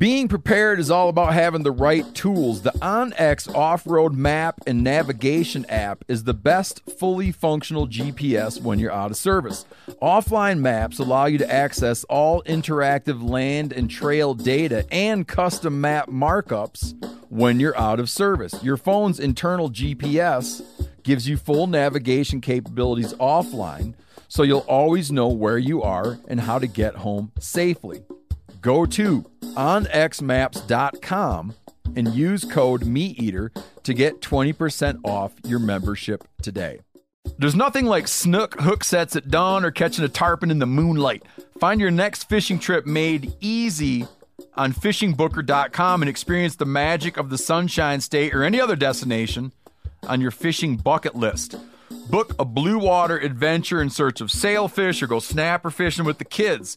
Being prepared is all about having the right tools. The OnX off road map and navigation app is the best fully functional GPS when you're out of service. Offline maps allow you to access all interactive land and trail data and custom map markups when you're out of service. Your phone's internal GPS gives you full navigation capabilities offline, so you'll always know where you are and how to get home safely go to onxmaps.com and use code MeatEater to get 20% off your membership today. There's nothing like snook hook sets at dawn or catching a tarpon in the moonlight. Find your next fishing trip made easy on fishingbooker.com and experience the magic of the Sunshine State or any other destination on your fishing bucket list. Book a blue water adventure in search of sailfish or go snapper fishing with the kids.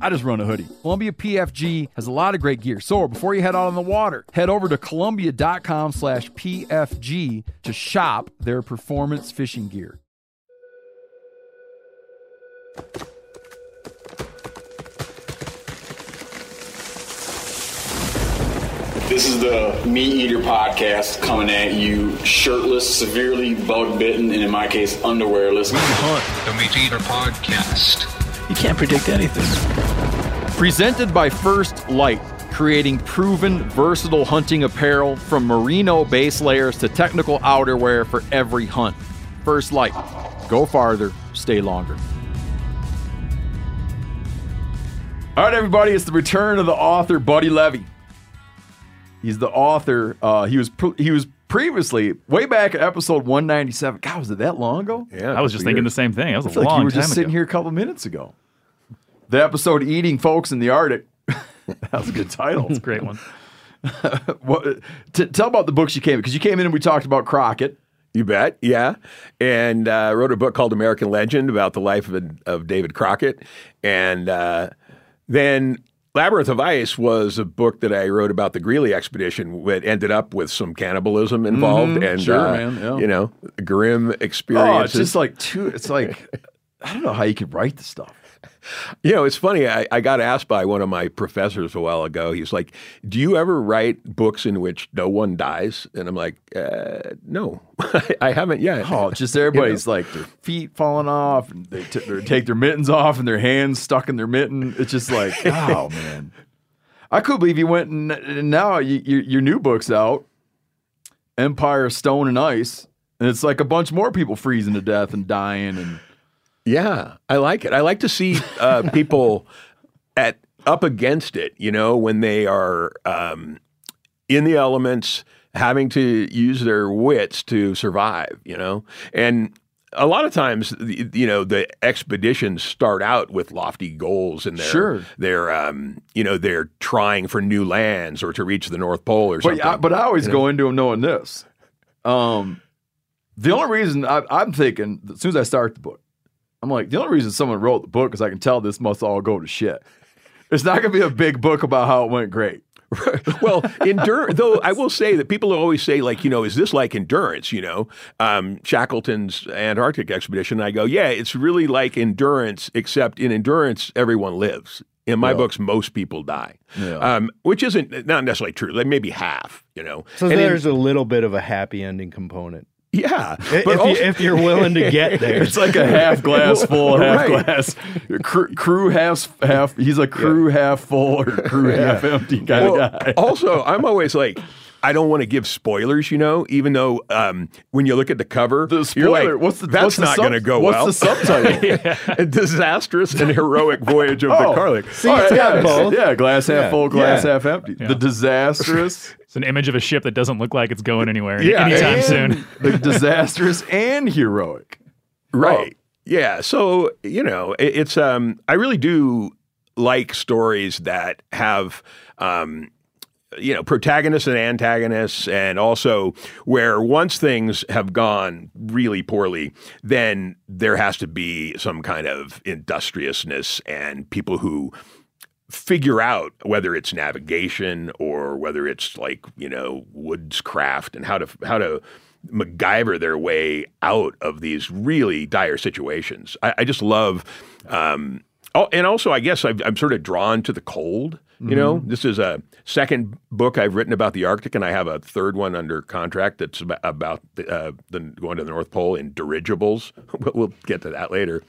I just run a hoodie. Columbia PFG has a lot of great gear. So before you head out on the water, head over to Columbia.com slash PFG to shop their performance fishing gear. This is the Meat Eater podcast coming at you shirtless, severely bug bitten, and in my case, underwearless. We hunt the Meat Eater podcast. You can't predict anything. Presented by First Light, creating proven, versatile hunting apparel from merino base layers to technical outerwear for every hunt. First Light. Go farther, stay longer. All right, everybody, it's the return of the author, Buddy Levy. He's the author. Uh, he was pre- he was previously way back at episode 197. God, was it that long ago? Yeah, I was just thinking the same thing. That was I a feel like long you were time just sitting here a couple minutes ago. The episode "Eating Folks in the Arctic." that was a good title. It's a great one. what, t- tell about the books you came because you came in and we talked about Crockett. You bet, yeah. And uh, wrote a book called American Legend about the life of, of David Crockett. And uh, then Labyrinth of Ice was a book that I wrote about the Greely expedition that ended up with some cannibalism involved and, Sure, uh, man, yeah. you know, grim experiences. Oh, it's just like two. It's like I don't know how you could write the stuff. You know, it's funny. I, I got asked by one of my professors a while ago. He's like, "Do you ever write books in which no one dies?" And I'm like, uh, "No, I haven't yet." Oh, just everybody's like their feet falling off, and they, t- they take their mittens off, and their hands stuck in their mitten. It's just like, oh man, I could believe you went and, and now you, your your new book's out, Empire Stone and Ice, and it's like a bunch more people freezing to death and dying, and Yeah, I like it. I like to see uh, people at up against it. You know, when they are um, in the elements, having to use their wits to survive. You know, and a lot of times, you know, the expeditions start out with lofty goals, and they're Sure. they're um, you know they're trying for new lands or to reach the North Pole or But something. I, but I always go into them knowing this. Um, the only reason I, I'm thinking as soon as I start the book, I'm like the only reason someone wrote the book is I can tell this must all go to shit. It's not going to be a big book about how it went great. well, endurance. Though I will say that people always say, like, you know, is this like endurance? You know, um, Shackleton's Antarctic expedition. I go, yeah, it's really like endurance, except in endurance, everyone lives. In my books, most people die, Yeah. um, which isn't not necessarily true. Like maybe half, you know. So And in- there's a little bit of a happy ending component. Yeah, If, but you, if, you're willing to get there. It's like a half glass full, half Right. glass. Crew, crew half half. He's a crew half full or crew half empty kind Well, of guy. also, I'm always like, I don't want to give spoilers, you know, even though um, when you look at the cover, The you're spoiler. like, what's the that's what's not sub- going to go what's well. the subtitle? a disastrous and heroic voyage of the Karluk. See, it's got both. Yeah, glass half Yeah. full, glass Yeah. half empty. The disastrous, It's an image of a ship that doesn't look like it's going anywhere Yeah, anytime and- soon. the disastrous and heroic. Right. Yeah. So, you know, it, it's um I really do like stories that have um you know, protagonists and antagonists, and also where once things have gone really poorly, then there has to be some kind of industriousness and people who figure out whether it's navigation or whether it's like you know woodscraft and how to how to MacGyver their way out of these really dire situations. I, I just love, um, oh, and also I guess I've, I'm sort of drawn to the cold. You know, this is a second book I've written about the Arctic, and I have a third one under contract that's about, about the, uh, the going to the North Pole in dirigibles. We'll, we'll get to that later.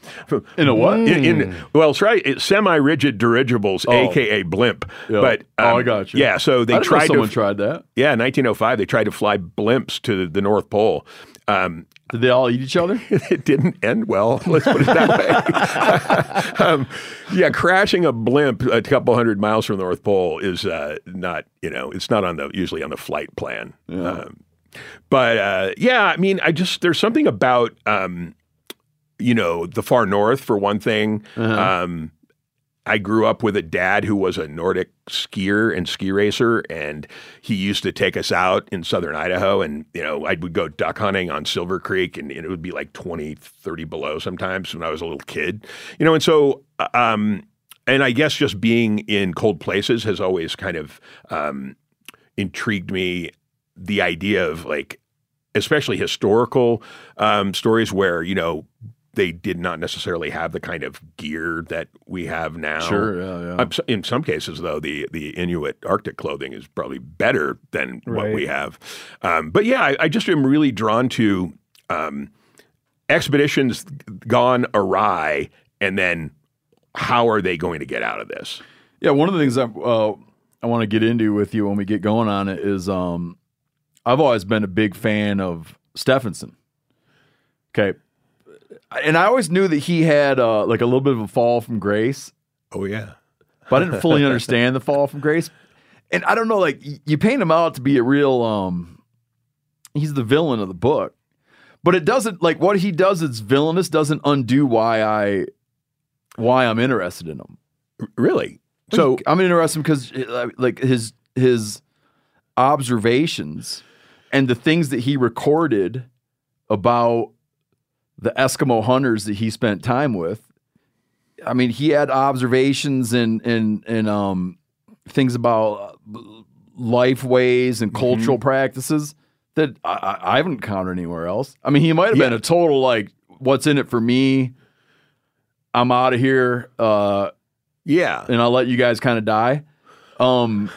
In a what? In, in well, it's right. It's semi-rigid dirigibles, aka blimp. Yeah. But Oh, I um, got you. Yeah, so they I didn't know tried someone to. tried that. Yeah, 1905, they tried to fly blimps to the North Pole. Um, Did they all eat each other? it didn't end well. Let's put it that way. um, yeah, crashing a blimp a couple hundred miles from the North Pole is uh, not, you know, it's not on the usually on the flight plan. Um, but uh, yeah, I mean, I just there's something about um, you know the far north for one thing. Um, I grew up with a dad who was a Nordic skier and ski racer, and he used to take us out in southern Idaho. And, you know, I would go duck hunting on Silver Creek, and, and it would be like 20, 30 below sometimes when I was a little kid. You know, and so, uh, um, and I guess just being in cold places has always kind of um, intrigued me. The idea of like, especially historical um, stories where, you know, they did not necessarily have the kind of gear that we have now. Sure, yeah, yeah. In some cases, though, the the Inuit Arctic clothing is probably better than what we have. Um, but yeah, I, I just am really drawn to um, expeditions gone awry, and then how are they going to get out of this? Yeah, one of the things I uh, I want to get into with you when we get going on it is um, I've always been a big fan of Stefansson. Okay, and I always knew that he had uh, like a little bit of a fall from grace, Oh yeah, but I didn't fully understand the fall from grace. And I don't know, like you paint him out to be a real um, he's the villain of the book, but it doesn't like what he does. It's villainous doesn't undo why I why I'm interested in him. really. So I'm interested because like his his observations and the things that he recorded about the Eskimo hunters that he spent time with. I mean, he had observations and and and um things about uh, life ways and cultural practices that I, I, haven't encountered anywhere else. I mean, he might have been a total like, "What's in it for me? I'm out of here." Uh, yeah, and I'll let you guys kind of die. Um,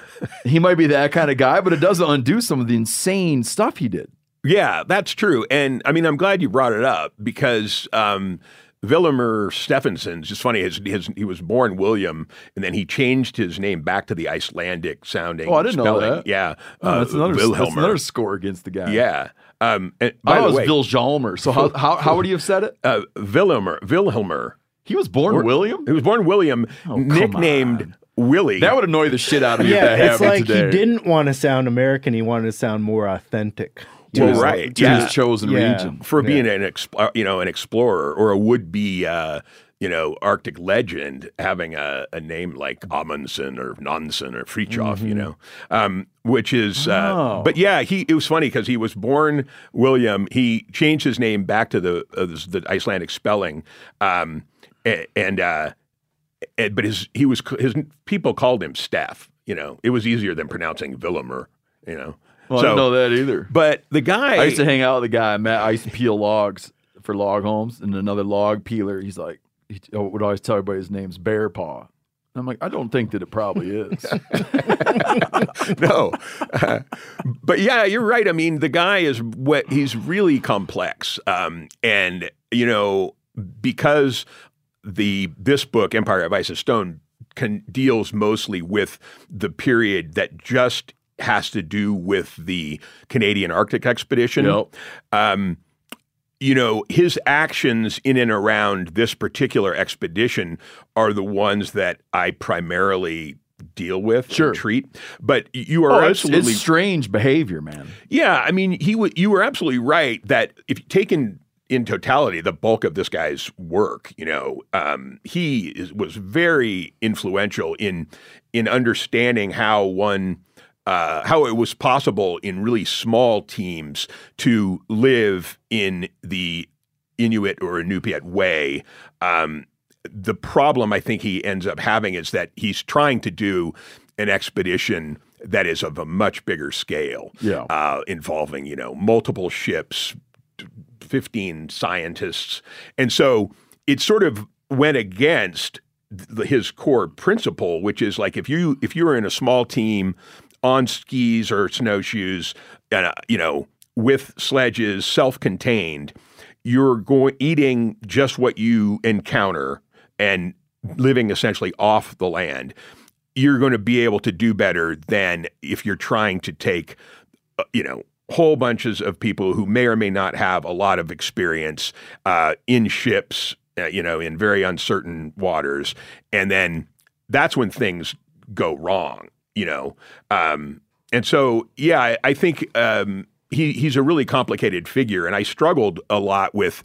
he might be that kind of guy, but it doesn't undo some of the insane stuff he did. Yeah, that's true. And I mean, I'm glad you brought it up because um, Willimer Stefansson's just funny. His, his, he was born William, and then he changed his name back to the Icelandic sounding. Oh, I didn't know that. Yeah, Oh, that's another that's another score against the guy. Yeah. Um, and I by thought the it was way, Vilhjalmur. So how, how how would you have said it? uh, Wilhelmer, Wilhelmer. He was born William. He was born William, Oh, nicknamed Willie. That would annoy the shit out of me. if that Yeah, it's like today. he didn't want to sound American. He wanted to sound more authentic. To Well, his, right, to yeah. his chosen Yeah. region. for being an exp- you know an explorer or a would be uh, you know Arctic legend having a, a name like Amundsen or Nansen or Fridtjof, you know, um, which is uh, Oh. but yeah, he it was funny because he was born William. He changed his name back to the uh, the Icelandic spelling, um, and uh, and- but his he was his people called him Staff. You know, it was easier than pronouncing Willimer. You know, Well, I didn't know that either. But the guy, I used to hang out with the guy. Matt. I used to peel logs for log homes, and another log peeler. He's like, he would always tell everybody his name's Bear Paw. I'm like, I don't think that it probably is. no. Uh, but yeah, you're right. I mean, the guy is what he's really complex. Um, and, you know, because the this book, Empire of Ice and Stone, can, deals mostly with the period that just has to do with the Canadian Arctic expedition. Yep. Um, you know, his actions in and around this particular expedition are the ones that I primarily deal with and Sure. treat. But you are Oh, absolutely it's strange behavior, man. yeah, I mean, he w- you were absolutely right that if you take in in totality the bulk of this guy's work, you know, um, he is, was very influential in in understanding how one. Uh, how it was possible in really small teams to live in the Inuit or Inupiat way. Um, the problem I think he ends up having is that he's trying to do an expedition that is of a much bigger scale, Yeah. uh, involving you know multiple ships, fifteen scientists, and so it sort of went against th- his core principle, which is like if you if you were in a small team on skis or snowshoes, uh, you know, with sledges, self-contained, you're going eating just what you encounter and living essentially off the land. You're going to be able to do better than if you're trying to take, uh, you know, whole bunches of people who may or may not have a lot of experience uh, in ships, uh, you know, in very uncertain waters, and then that's when things go wrong, you know. Um, and so, yeah, I, I think um, he he's a really complicated figure, and I struggled a lot with,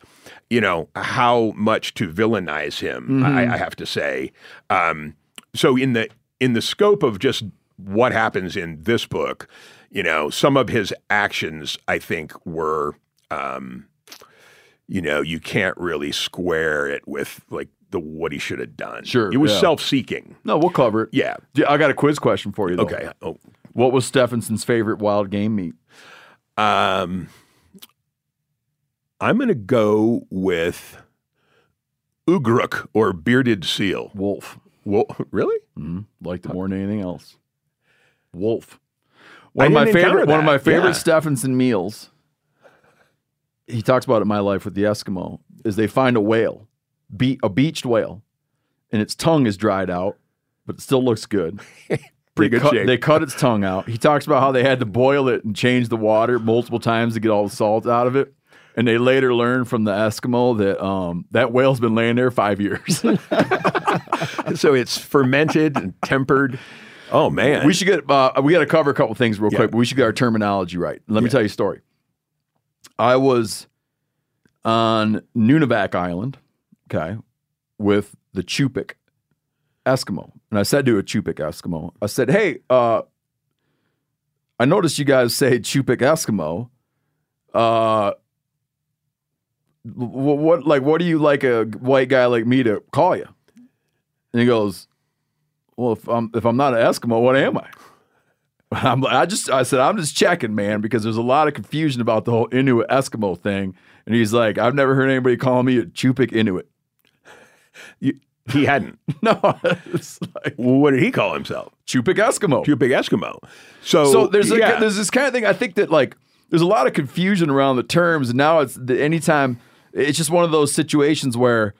you know, how much to villainize him. I, I have to say. Um, so in the in the scope of just what happens in this book, you know, some of his actions I think were, um, you know, you can't really square it with like the what he should have done. Sure, it was yeah. self-seeking. No, we'll cover it. Yeah. Yeah, I got a quiz question for you. Though. Okay. Oh, What was Stefansson's favorite wild game meat? Um, I'm going to go with ugruk or bearded seal. Wolf. Well, really? hmm Liked it more than anything else. Wolf. One of my favorite. One of my favorite Yeah. Stephenson meals. He talks about it in my life with the Eskimo. Is they find a whale, be a beached whale, and its tongue is dried out, but it still looks good. Pretty they good cut, shape. They cut its tongue out. He talks about how they had to boil it and change the water multiple times to get all the salt out of it. And they later learned from the Eskimo that um, that whale's been laying there five years. so it's fermented and tempered. Oh man, we should get uh, we got to cover a couple things real Yeah. quick, but we should get our terminology right. Let me tell you a story. I was on Nunivak Island, with the Chupik Eskimo, and I said to a Chupik Eskimo, I said, "Hey, uh, I noticed you guys say Chupik Eskimo. Uh, wh- what like what do you like a white guy like me to call you?" And he goes, well, if I'm if I'm not an Eskimo, what am I? I'm, I just I said I'm just checking, man, because there's a lot of confusion about the whole Inuit Eskimo thing. And he's like, I've never heard anybody call me a Chupik Inuit. He hadn't. No, it's like what did he call himself? Chupik Eskimo. Too big Eskimo. So, so there's a, yeah. there's this kind of thing. I think that like there's a lot of confusion around the terms, and now it's the, anytime it's just one of those situations where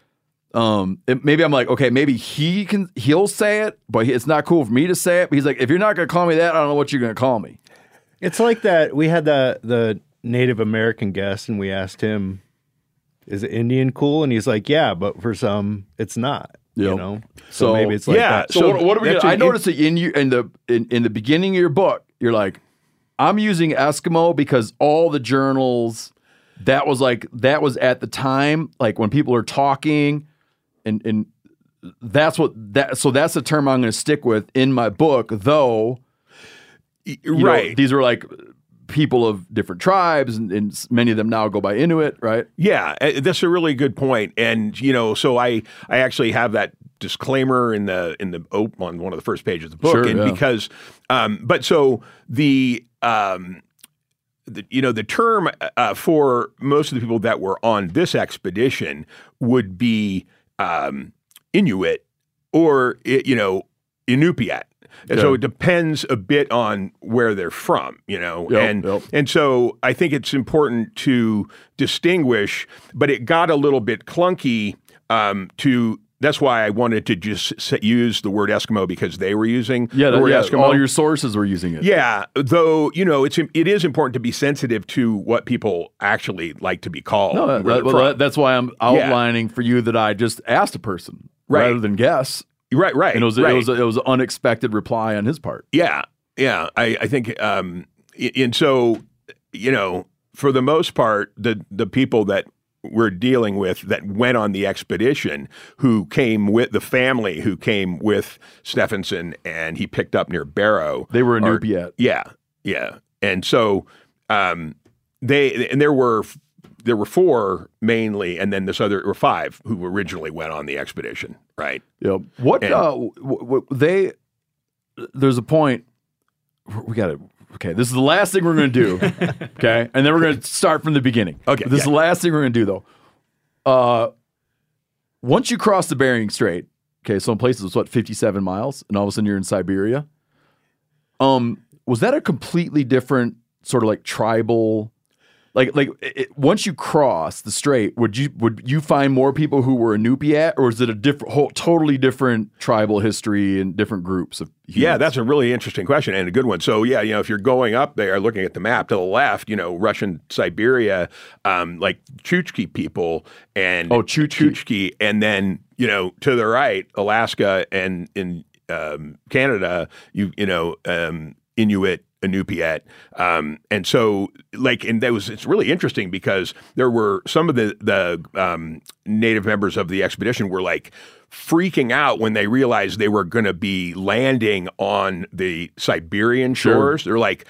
um it, maybe I'm like, okay, maybe he can he'll say it, but it's not cool for me to say it. But he's like, if you're not gonna call me that, I don't know what you're gonna call me. It's like that. We had the the Native American guest, and we asked him, "Is it Indian cool?" And he's like, "Yeah, but for some, it's not." You know, so, So- maybe it's like yeah, that. So, So what, what are we? Gonna, I noticed that in you in the in, in the beginning of your book, you're like, I'm using Eskimo because all the journals that was like that was at the time like when people are talking, and and that's what that so that's the term I'm going to stick with in my book. Though, you know, right. these were like people of different tribes, and, and many of them now go by Inuit, right? Yeah, uh, that's a really good point. And you know, so I I actually have that disclaimer in the in the op- on one of the first pages of the book, Sure, and yeah. because, um, but so the um. The, you know the term uh, for most of the people that were on this expedition would be um, Inuit or you know Inupiat. And so it depends a bit on where they're from, you know. Yep, and yep. and so I think it's important to distinguish, but it got a little bit clunky um, to that's why I wanted to just use the word Eskimo because they were using Yeah, the word yeah, Eskimo. all your sources were using it. Yeah, though you know it's it is important to be sensitive to what people actually like to be called. No, where that, well, that- that's why I'm outlining for you that I just asked a person Right. rather than guess. Right, right. And it was right. it was it was an unexpected reply on his part. Yeah, yeah. I, I think, um, and so you know, for the most part, the the people that we're dealing with that went on the expedition, who came with the family, who came with Stefansson, and he picked up near Barrow. They were a are- Nupiat. Yeah, yeah. And so, um, they and there were there were four mainly, and then this other or five who originally went on the expedition. Right. Yeah. What And- uh, w- w- they there's a point we got to okay, this is the last thing we're going to do. okay? And then we're going to start from the beginning. Okay, This is the last thing we're going to do though. Uh once you cross the Bering Strait, okay, some places it's what 57 miles and all of a sudden you're in Siberia. Um was that a completely different sort of like tribal like like it, once you cross the strait, would you would you find more people who were Inupiat, or is it a different, whole, totally different tribal history and different groups of? Humans? Yeah, that's a really interesting question and a good one. So, yeah, you know, if you're going up there, looking at the map to the left, you know, Russian Siberia, um, like Chukchi people and Oh, Chukchi. Chukchi, and then you know to the right, Alaska and in um, Canada, you you know um, Inuit. Inupiat, um, and so like, and that was it's really interesting because there were some of the the um, native members of the expedition were like freaking out when they realized they were going to be landing on the Siberian shores. They're like,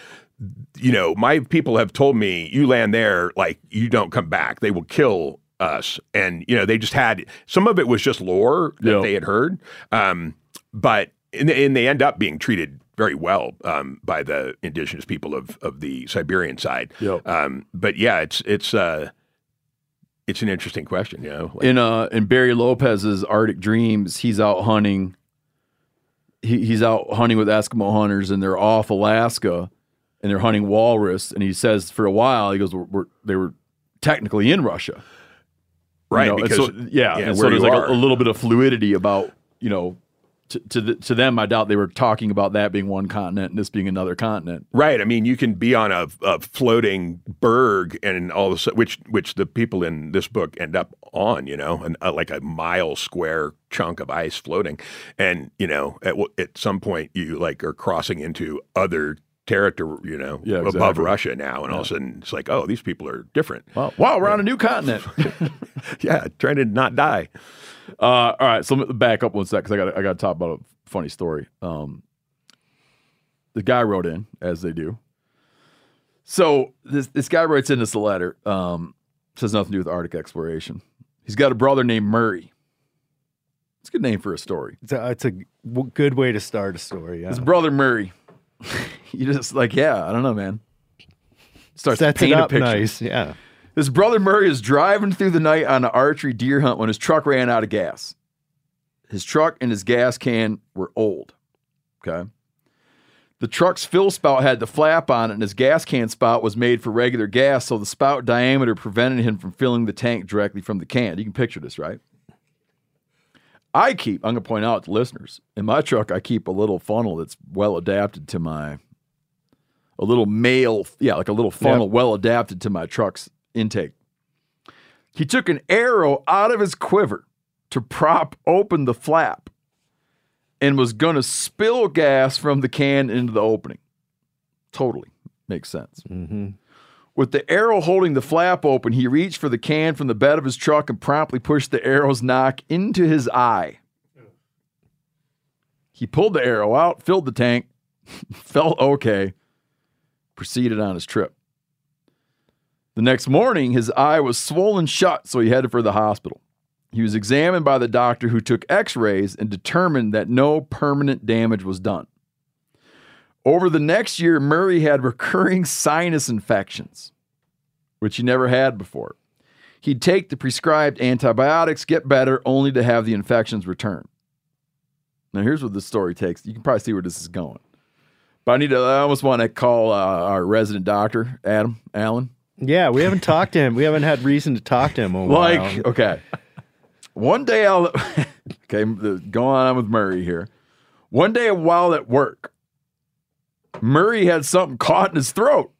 you know, my people have told me you land there, like you don't come back. They will kill us. And you know, they just had some of it was just lore that Yeah. they had heard, um, but and, and they end up being treated very well um, by the indigenous people of of the Siberian side. Yeah. Um, but yeah, it's it's uh, it's an interesting question. You know, like- in uh in Barry Lopez's Arctic Dreams, he's out hunting. He, he's out hunting with Eskimo hunters, and they're off Alaska, and they're hunting walrus. And he says for a while, he goes, we're, we're, they were technically in Russia, You right? know, and because so, yeah, yeah, and so there's like a, a little bit of fluidity about you know. To to, the, to them, I doubt they were talking about that being one continent and this being another continent. Right. I mean, you can be on a, a floating berg, and all of a which which the people in this book end up on, you know, and uh, like a mile square chunk of ice floating, and you know, at at some point, you like are crossing into other territory, you know, Yeah, above. Russia now, and all of a sudden, it's like, oh, these people are different. Wow, wow, we're on a new continent. yeah, trying to not die. Uh, all right, so let me back up one sec because I got I got to talk about a funny story. Um, the guy wrote in as they do. So this this guy writes in this letter. Um, says nothing to do with Arctic exploration. He's got a brother named Murray. It's a good name for a story. It's a, it's a w- good way to start a story. Yeah. His brother Murray. you just like yeah, I don't know, man. Starts to Sets paint it a picture. nice. Yeah. His brother Murray is driving through the night on an archery deer hunt when his truck ran out of gas. His truck and his gas can were old. Okay. The truck's fill spout had the flap on it, and his gas can spout was made for regular gas, so the spout diameter prevented him from filling the tank directly from the can. You can picture this, right? I keep, I'm going to point out to listeners, in my truck, I keep a little funnel that's well adapted to my, a little male, yeah, like a little funnel well adapted to my truck's intake. He took an arrow out of his quiver to prop open the flap and was going to spill gas from the can into the opening. Totally makes sense. Mm-hmm. With the arrow holding the flap open, he reached for the can from the bed of his truck and promptly pushed the arrow's nock into his eye. He pulled the arrow out, filled the tank, felt okay, proceeded on his trip. The next morning, his eye was swollen shut, so he headed for the hospital. He was examined by the doctor who took x rays and determined that no permanent damage was done. Over the next year, Murray had recurring sinus infections, which he never had before. He'd take the prescribed antibiotics, get better, only to have the infections return. Now, here's what this story takes. You can probably see where this is going. But I need to, I almost want to call uh, our resident doctor, Adam Allen. Yeah, we haven't talked to him. We haven't had reason to talk to him a Like, while. okay. One day I'll Okay, going on with Murray here. One day while at work, Murray had something caught in his throat,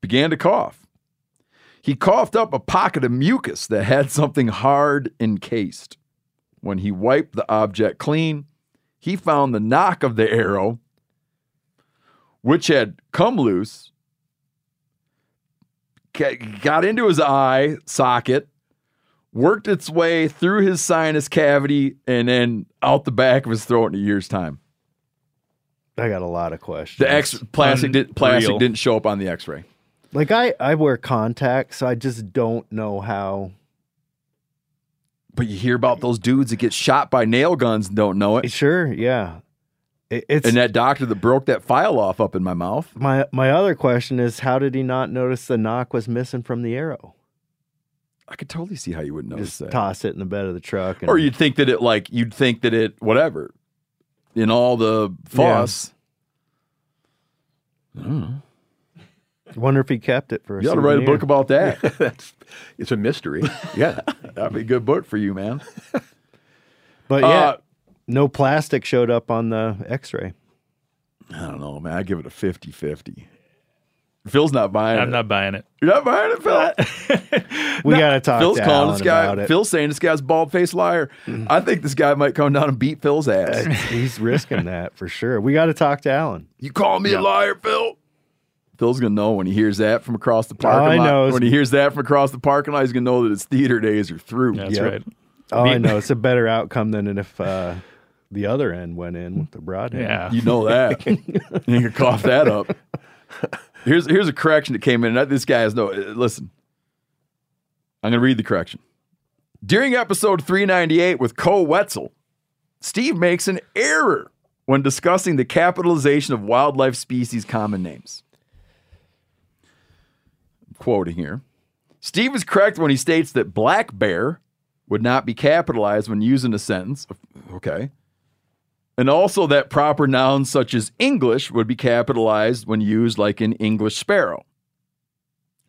began to cough. He coughed up a pocket of mucus that had something hard encased. When he wiped the object clean, he found the nock of the arrow, which had come loose, got into his eye socket, worked its way through his sinus cavity, and then out the back of his throat in a year's time. I got a lot of questions. The X plastic did, plastic didn't show up on the X-ray. like I, I wear contacts, so I just don't know how. But you hear about those dudes that get shot by nail guns and don't know it. Sure, yeah. It, it's And that doctor that broke that file off up in my mouth. my my other question is how did he not notice the nock was missing from the arrow? I could totally see how you wouldn't notice Just that. toss it in the bed of the truck. And, Or you'd think that it like you'd think that it whatever in all the fuss. i wonder if he kept it for a You ought to write a book about that. That's it's a mystery. Yeah. That'd be a good book for you, man. But yeah, Uh, no plastic showed up on the X-ray. I don't know, man. I give it a 50-50. Phil's not buying I'm it. not buying it. You're not buying it, Phil. We got to talk Phil's to calling Alan this guy. about it. Phil's saying this guy's bald faced liar. I think this guy might come down and beat Phil's ass. He's risking that for sure. We got to talk to Alan. You call me a liar, Phil? Phil's gonna know when he hears that from across the parking All I lot. know when he hears that from across the parking lot, he's gonna know that his theater days are through. That's Yep. right. All I know it's a better outcome than if uh, the other end went in with the broadhead. Yeah. You know that. you can cough that up. Here's here's a correction that came in. This guy has no. uh, Listen, I'm gonna read the correction. During episode 398 with Cole Wetzel, Steve makes an error when discussing the capitalization of wildlife species common names. quoting here. Steve is correct when he states that black bear would not be capitalized when used in a sentence. Okay. And also that proper nouns such as English would be capitalized when used like an English sparrow.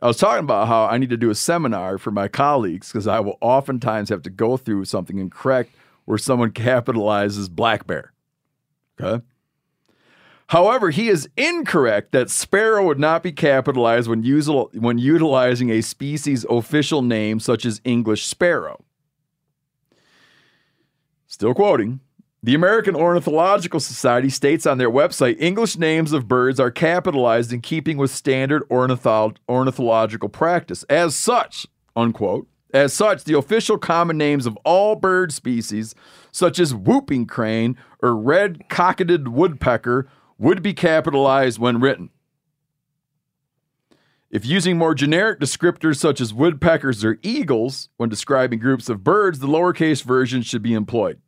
I was talking about how I need to do a seminar for my colleagues because I will oftentimes have to go through something incorrect where someone capitalizes black bear. Okay. However, he is incorrect that sparrow would not be capitalized when, usil- when utilizing a species official name such as English sparrow. Still quoting. The American Ornithological Society states on their website English names of birds are capitalized in keeping with standard ornithol- ornithological practice. As such, unquote, as such, the official common names of all bird species, such as whooping crane or red cockaded woodpecker, would be capitalized when written. If using more generic descriptors such as woodpeckers or eagles when describing groups of birds, the lowercase version should be employed.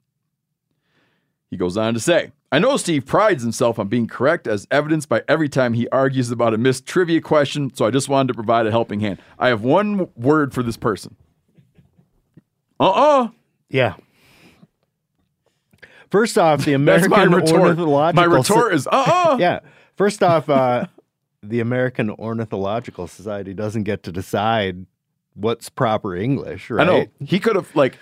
He goes on to say, I know Steve prides himself on being correct as evidenced by every time he argues about a missed trivia question, so I just wanted to provide a helping hand. I have one word for this person. Uh uh Yeah. First off, the That's American my retort. Ornithological My retort is uh uh yeah. First off, uh, the American Ornithological Society doesn't get to decide what's proper English, right? I know. He could have, like,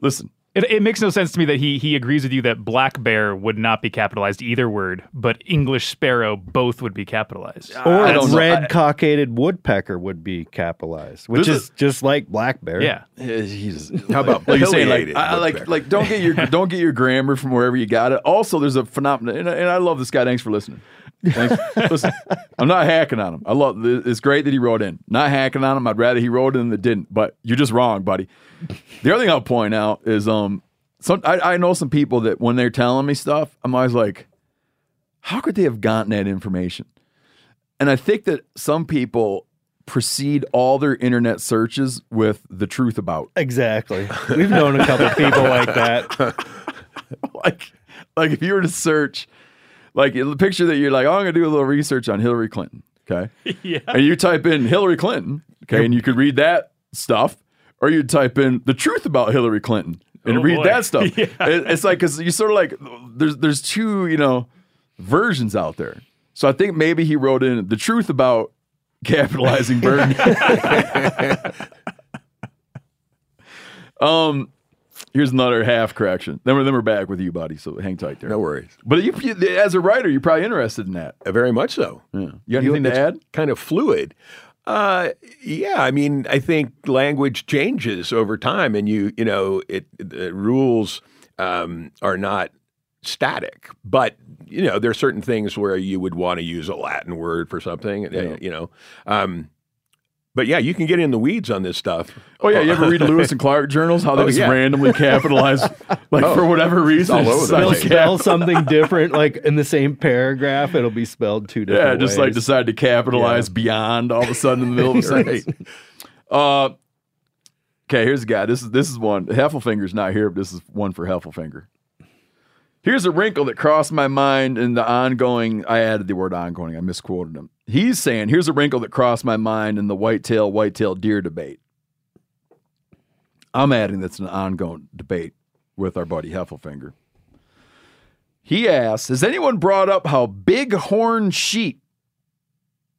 listen, It, it makes no sense to me that he he agrees with you that black bear would not be capitalized either word, but English sparrow both would be capitalized. Or I don't red I- cockaded woodpecker would be capitalized, which is is- just like black bear. Yeah. He's How about like you're saying, like, I, like, like, don't get your don't get your grammar from wherever you got it. Also, there's a phenomenon, and, I- and I love this guy. Thanks for listening. Listen, I'm not hacking on him. I love. It's great that he wrote in. Not hacking on him. I'd rather he wrote in than didn't. But you're just wrong, buddy. The other thing I'll point out is, um, some I, I know some people that when they're telling me stuff, I'm always like, how could they have gotten that information? And I think that some people precede all their internet searches with the truth about. Exactly. We've known a couple people like that. like like if you were to search like the picture that you're like, oh, I'm gonna do a little research on Hillary Clinton. Okay. Yeah. And you type in Hillary Clinton, okay, and you could read that stuff, or you type in the truth about Hillary Clinton and Oh, read boy. that stuff. Yeah. It- it's like because you sort of like there's there's two, you know, versions out there. So I think maybe he wrote in the truth about capitalizing bird. um Here's another half correction. Then we're then we're back with you, buddy. So hang tight there. No worries. But you, you, as a writer, you're probably interested in that. Uh, Very much so. Yeah. You got anything to add? Kind of fluid. Uh, yeah, I mean, I think language changes over time, and you, you know, it the rules um, are not static. But you know, there are certain things where you would want to use a Latin word for something. uh, You know, um, but yeah, you can get in the weeds on this stuff. Oh yeah, you ever read Lewis and Clark journals? How they Oh, just yeah. randomly capitalize, like for whatever reason, all over They'll spell something different, like in the same paragraph, it'll be spelled two different Yeah, just like ways. decide to capitalize beyond all of a sudden in the middle of a sentence. Uh, okay, here's a guy. This is this is one. Heffelfinger's not here, but this is one for Heffelfinger. Here's a wrinkle that crossed my mind in the ongoing. I added the word ongoing. I misquoted him. He's saying, "Here's a wrinkle that crossed my mind in the whitetail whitetail deer debate." I'm adding that's an ongoing debate with our buddy Heffelfinger. He asks, Has anyone brought up how bighorn sheep,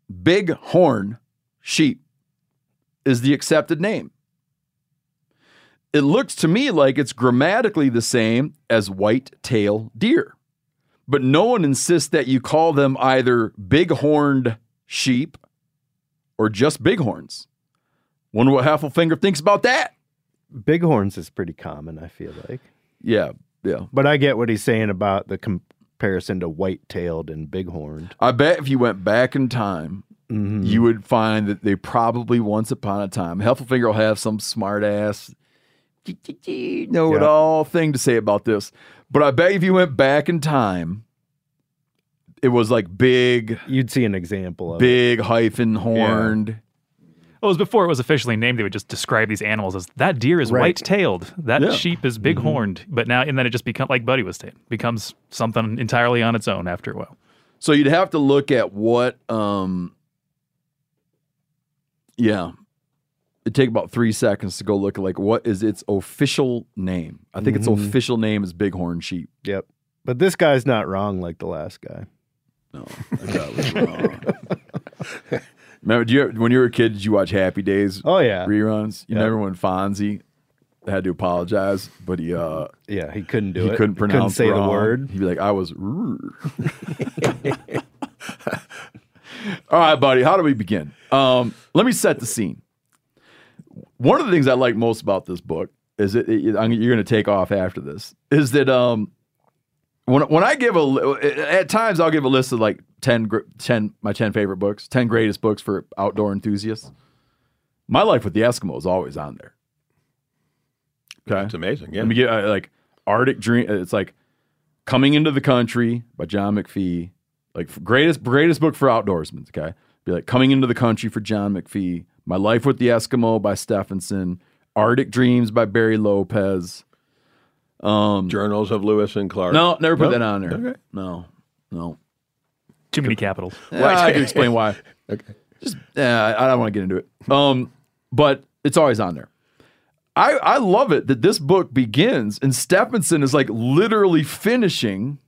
bighorn sheep, is the accepted name? It looks to me like it's grammatically the same as white-tail deer, but no one insists that you call them either bighorned sheep or just bighorns. Wonder what Heffelfinger thinks about that. Bighorns is pretty common, I feel like. Yeah, yeah. But I get what he's saying about the comparison to white-tailed and bighorned. I bet if you went back in time, mm-hmm. you would find that they probably once upon a time, Heffelfinger will have some smart ass, know it all thing to say about this. But I bet if you went back in time, it was like big, You'd see an example of it. big hyphen horned. Well, it was before it was officially named. They would just describe these animals as that deer is Right. white-tailed, that Yeah. sheep is big-horned. But now, and then it just becomes like Buddy was saying, becomes something entirely on its own after a while. So you'd have to look at what, um, yeah, it'd take about three seconds to go look at like what is its official name. I think its official name is bighorn sheep. Yep. But this guy's not wrong like the last guy. No, that was wrong. Remember, do you, when you were a kid, did you watch Happy Days Oh yeah. reruns? You Yeah. remember when Fonzie had to apologize, but he uh Yeah, he couldn't do he it. couldn't pronounce say wrong. the word. He'd be like, "I was." All right, buddy. How do we begin? Um, let me set the scene. One of the things I like most about this book is it, it- I'm- you're going to take off after this. Is that um, when when I give a at times I'll give a list of like 10, 10 my ten favorite books, ten greatest books for outdoor enthusiasts. My life with the Eskimo is always on there. Okay, It's amazing. Yeah. let me get uh, like Arctic Dream. It's like Coming into the Country by John McPhee. Like greatest greatest book for outdoorsmen. Okay, be like Coming into the Country for John McPhee. My Life with the Eskimo by Stefansson. Arctic Dreams by Barry Lopez. Journals of Lewis and Clark. No, never put No? that on there. Okay. No, no. Too many capitals. Yeah, I can explain why. Okay. Just yeah, I I don't want to get into it. Um, but it's always on there. I I love it that this book begins and Stefansson is like literally finishing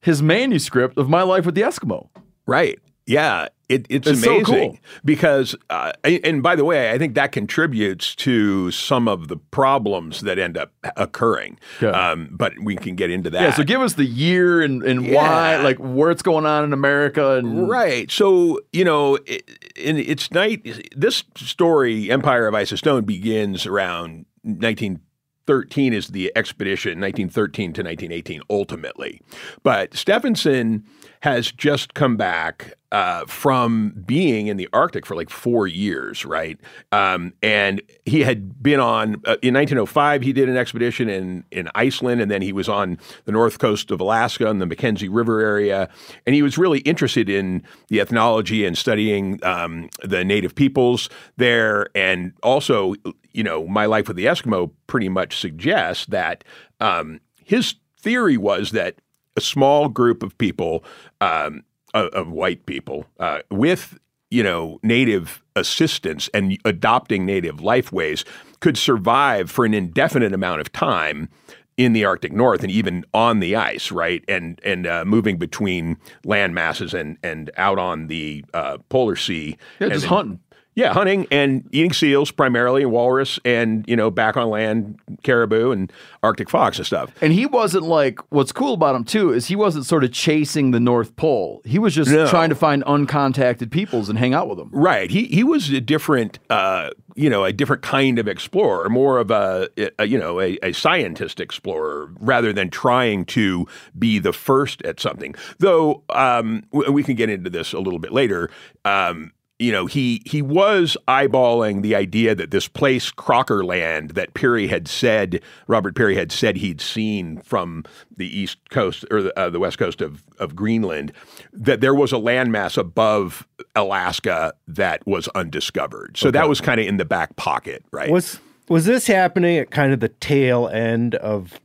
his manuscript of My Life with the Eskimo. Right. Yeah. It, it's, It's so amazing cool. because, uh, and by the way, I think that contributes to some of the problems that end up occurring. Okay. Um, but we can get into that. Yeah, so give us the year and, and why, like where it's going on in America and Right. So, you know, i- in its night, this story, Empire of Ice and Stone, begins around 1913 is the expedition, 1913 to 1918, ultimately. But Stefansson has just come back uh, from being in the Arctic for like four years, right? Um, and he had been on, uh, in 1905, he did an expedition in, in Iceland, and then he was on the north coast of Alaska in the Mackenzie River area. And he was really interested in the ethnology and studying um, the native peoples there. And also, you know, My Life with the Eskimo pretty much suggests that um, his theory was that a small group of people, um, of, of white people, uh, with you know native assistance and adopting native life ways, could survive for an indefinite amount of time in the Arctic North and even on the ice, right? And and uh, moving between land masses and and out on the uh, polar sea. yeah, just then- hunting. Yeah, hunting and eating seals primarily, and walrus, and you know back on land, caribou and Arctic fox and stuff. And he wasn't like what's cool about him too is he wasn't sort of chasing the North Pole. He was just No. trying to find uncontacted peoples and hang out with them. Right. He he was a different, uh, you know, a different kind of explorer, more of a, a you know, a, a scientist explorer rather than trying to be the first at something. Though um, we can get into this a little bit later. Um, you know, he he was eyeballing the idea that this place, Crockerland that Peary had said, Robert Peary had said he'd seen from the east coast or the, uh, the west coast of, of Greenland, that there was a landmass above Alaska that was undiscovered. So that was kind of in the back pocket, right? Was was this happening at kind of the tail end of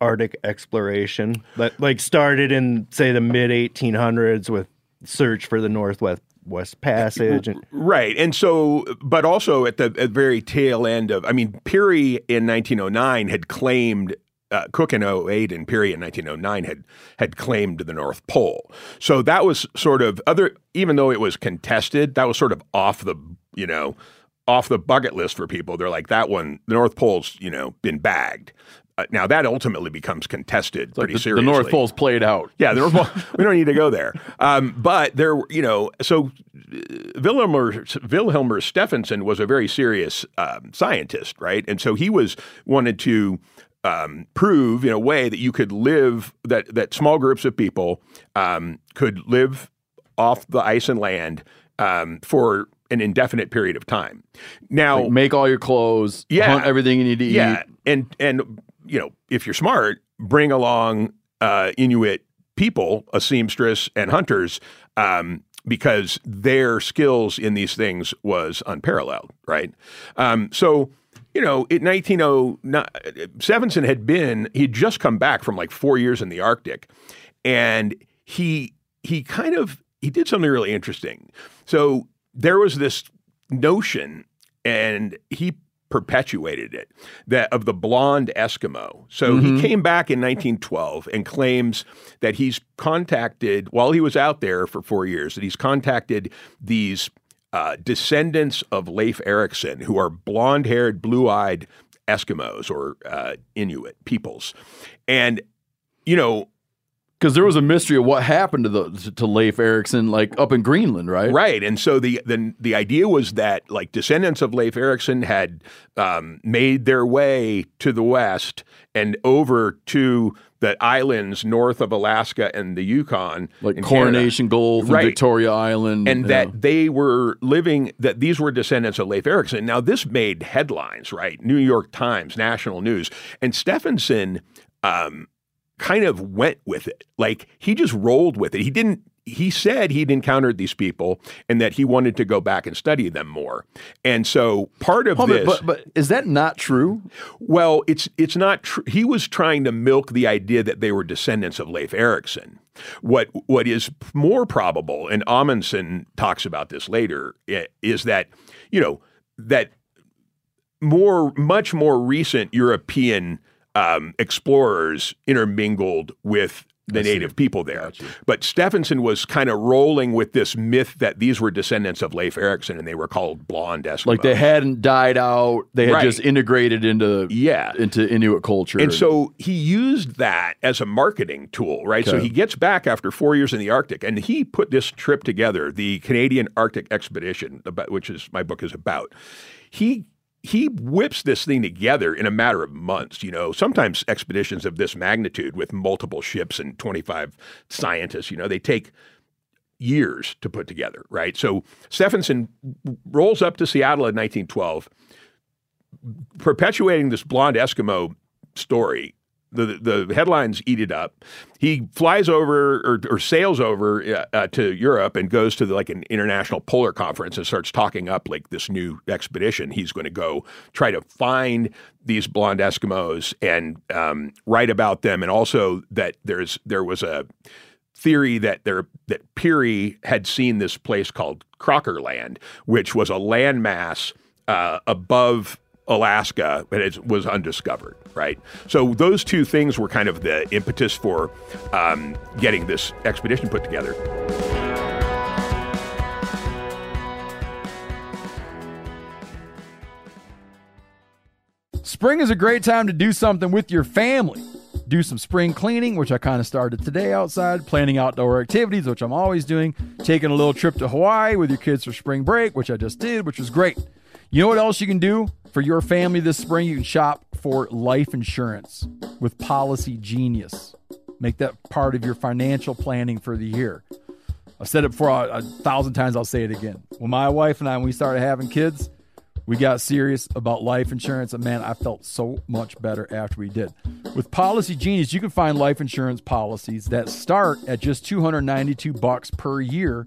Arctic exploration that like started in say the mid 1800s with search for the Northwest West Passage and Right. And so, but also at the at very tail end of, I mean, Peary in 1909 had claimed, uh, Cook in 08 and Peary in 1909 had, had claimed the North Pole. So that was sort of other, even though it was contested, that was sort of off the, you know, off the bucket list for people. They're like, that one, the North Pole's, you know, been bagged. Uh, now that ultimately becomes contested pretty the, the seriously. North Pole's played out. Yeah, the North Pole. we don't need to go there. Um, but there, you know, so uh, Vilhjalmur Vilhjalmur Stefansson was a very serious um, scientist, right? And so he was wanted to um, prove in a way that you could live that that small groups of people um, could live off the ice and land um, for an indefinite period of time. Now, Make all your clothes, Yeah. hunt everything you need to yeah, eat. and and you know, if you're smart, bring along uh, Inuit people, a seamstress and hunters, um, because their skills in these things was unparalleled, right? Um, so. You know, in 1909, Stefansson had been, he'd just come back from like four years in the Arctic. And he, he kind of, he did something really interesting. So there was this notion, and he perpetuated it that of the blonde Eskimo. So he came back in 1912 and claims that he's contacted while he was out there for four years that he's contacted these uh, descendants of Leif Erikson who are blonde-haired, blue-eyed Eskimos or uh, Inuit peoples, and you know Because there was a mystery of what happened to the to Leif Erikson, like up in Greenland, right? Right, and so the the the idea was that like descendants of Leif Erikson had um, made their way to the west and over to the islands north of Alaska and the Yukon, Like Coronation Gulf and Right. Victoria Island, and that know. they were living that these were descendants of Leif Erikson. Now this made headlines, right? New York Times, national news, and Stefansson um, kind of went with it. Like he just rolled with it. He didn't. He said he'd encountered these people and that he wanted to go back and study them more. And so part of Hold this, but but is that not true? well, it's it's not true. He was trying to milk the idea that they were descendants of Leif Erikson. What what is more probable, and Amundsen talks about this later, is that you know that more much more recent European um, explorers intermingled with the native people there. But Stefansson was kind of rolling with this myth that these were descendants of Leif Erikson and they were called blonde Eskimos. Like they hadn't died out; they had Right. just integrated into Yeah. into Inuit culture. And so he used that as a marketing tool, right? So he gets back after four years in the Arctic, and he put this trip together, the Canadian Arctic Expedition, about, which is my book is about. He he whips this thing together in a matter of months. You know, sometimes expeditions of this magnitude with multiple ships and twenty five scientists, you know, they take years to put together, right? So Stefansson rolls up to Seattle in 1912 perpetuating this blonde Eskimo story. The, the headlines eat it up. He flies over or, or sails over uh, uh, to Europe and goes to the, like an international polar conference and starts talking up like this new expedition. He's going to go try to find these blonde Eskimos and um, write about them, and also that there's there was a theory that there that Peary had seen this place called Crocker Land, which was a landmass uh, above Alaska, but it was undiscovered, right? So those two things were kind of the impetus for um, getting this expedition put together. Spring is a great time to do something with your family. Do some spring cleaning, which I kind of started today outside, planning outdoor activities, which I'm always doing, taking a little trip to Hawaii with your kids for spring break, which I just did, which was great. You know what else you can do for your family this spring? You can shop for life insurance with Policy Genius. Make that part of your financial planning for the year. I've said it before a, a thousand times, I'll say it again. When my wife and I, when we started having kids, we got serious about life insurance, and man, I felt so much better after we did. With Policy Genius, you can find life insurance policies that start at just 292 bucks per year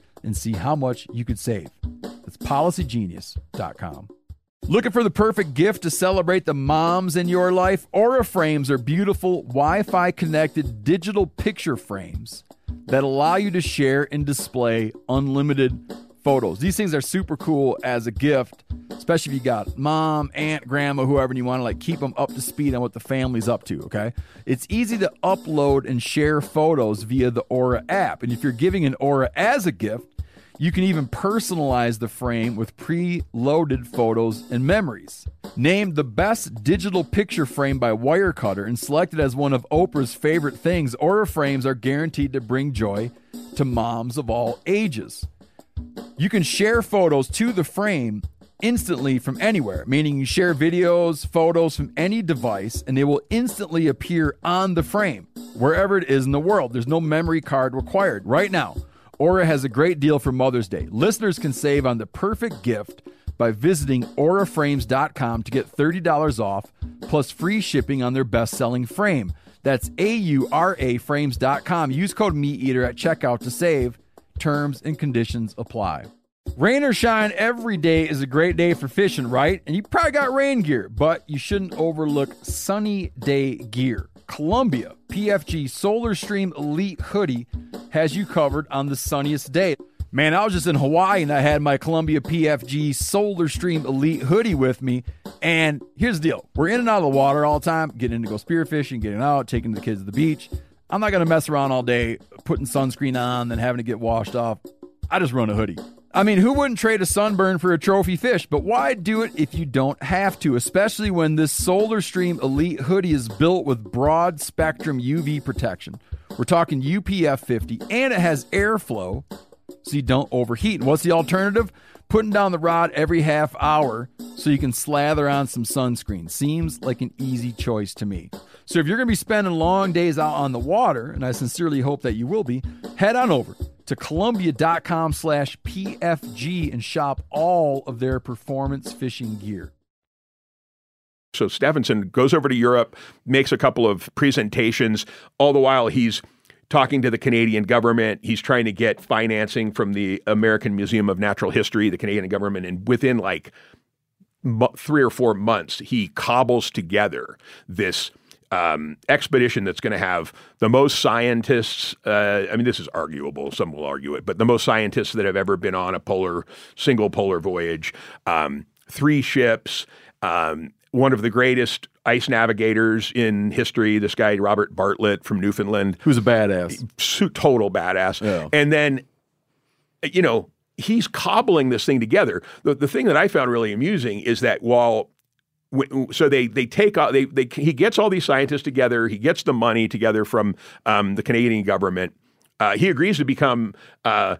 and see how much you could save. That's policygenius.com. Looking for the perfect gift to celebrate the moms in your life? Aura frames are beautiful Wi Fi connected digital picture frames that allow you to share and display unlimited photos. These things are super cool as a gift, especially if you got mom, aunt, grandma, whoever, and you want to like keep them up to speed on what the family's up to. Okay, it's easy to upload and share photos via the Aura app, and if you're giving an Aura as a gift. You can even personalize the frame with pre-loaded photos and memories. Named the best digital picture frame by Wirecutter and selected as one of Oprah's favorite things, Aura frames are guaranteed to bring joy to moms of all ages. You can share photos to the frame instantly from anywhere, meaning you share videos, photos from any device, and they will instantly appear on the frame, wherever it is in the world. There's no memory card required. Right now, Aura has a great deal for Mother's Day. Listeners can save on the perfect gift by visiting auraframes.com to get $30 off plus free shipping on their best selling frame. That's A U R A frames.com. Use code MeatEater at checkout to save. Terms and conditions apply. Rain or shine, every day is a great day for fishing, right? And you probably got rain gear, but you shouldn't overlook sunny day gear. Columbia PFG Solar Stream Elite Hoodie has you covered on the sunniest day. Man, I was just in Hawaii and I had my Columbia PFG Solar Stream Elite hoodie with me. And here's the deal we're in and out of the water all the time, getting in to go spearfishing, getting out, taking the kids to the beach. I'm not going to mess around all day putting sunscreen on, then having to get washed off. I just run a hoodie. I mean, who wouldn't trade a sunburn for a trophy fish? But why do it if you don't have to, especially when this Solar Stream Elite hoodie is built with broad spectrum UV protection? We're talking UPF 50, and it has airflow so you don't overheat. And what's the alternative? Putting down the rod every half hour so you can slather on some sunscreen. Seems like an easy choice to me. So if you're going to be spending long days out on the water, and I sincerely hope that you will be, head on over to columbia.com slash pfg and shop all of their performance fishing gear so Stefansson goes over to Europe, makes a couple of presentations. All the while, he's talking to the Canadian government. He's trying to get financing from the American Museum of Natural History, the Canadian government, and within like three or four months, he cobbles together this um, expedition that's going to have the most scientists. Uh, I mean, this is arguable. Some will argue it, but the most scientists that have ever been on a polar single polar voyage. Um, three ships. Um, one of the greatest ice navigators in history, this guy Robert Bartlett from Newfoundland, who's a badass, total badass. Yeah. And then, you know, he's cobbling this thing together. The, the thing that I found really amusing is that while so they they take they they he gets all these scientists together. He gets the money together from um, the Canadian government. Uh, he agrees to become. Uh,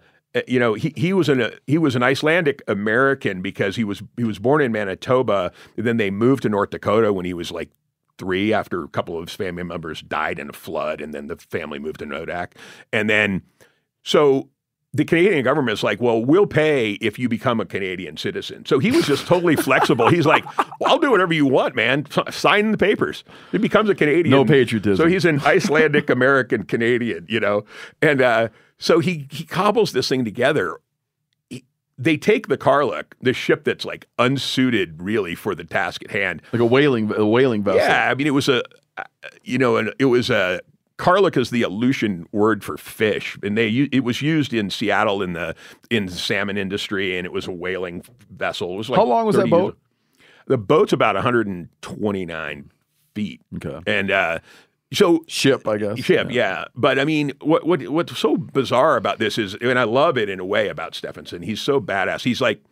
you know, he, he was an he was an Icelandic American because he was he was born in Manitoba. then they moved to North Dakota when he was like three after a couple of his family members died in a flood, and then the family moved to Nodak. And then so the Canadian government is like, well, we'll pay if you become a Canadian citizen. So he was just totally flexible. He's like, well, I'll do whatever you want, man. Sign the papers. He becomes a Canadian. No patriotism. So he's an Icelandic American Canadian, you know? And uh, so he, he cobbles this thing together. He, they take the Karluk, the ship that's like unsuited really for the task at hand. Like a whaling, a whaling vessel. Yeah. I mean, it was a, you know, and it was a Karluk is the Aleutian word for fish, and they it was used in Seattle in the in the salmon industry, and it was a whaling vessel. It was like How long was that 30 years- boat? The boat's about 129 feet, Okay. and uh, so Ship, I guess. ship, yeah. But I mean, what what what's so bizarre about this is, and I love it in a way about Stefansson. He's so badass. He's like,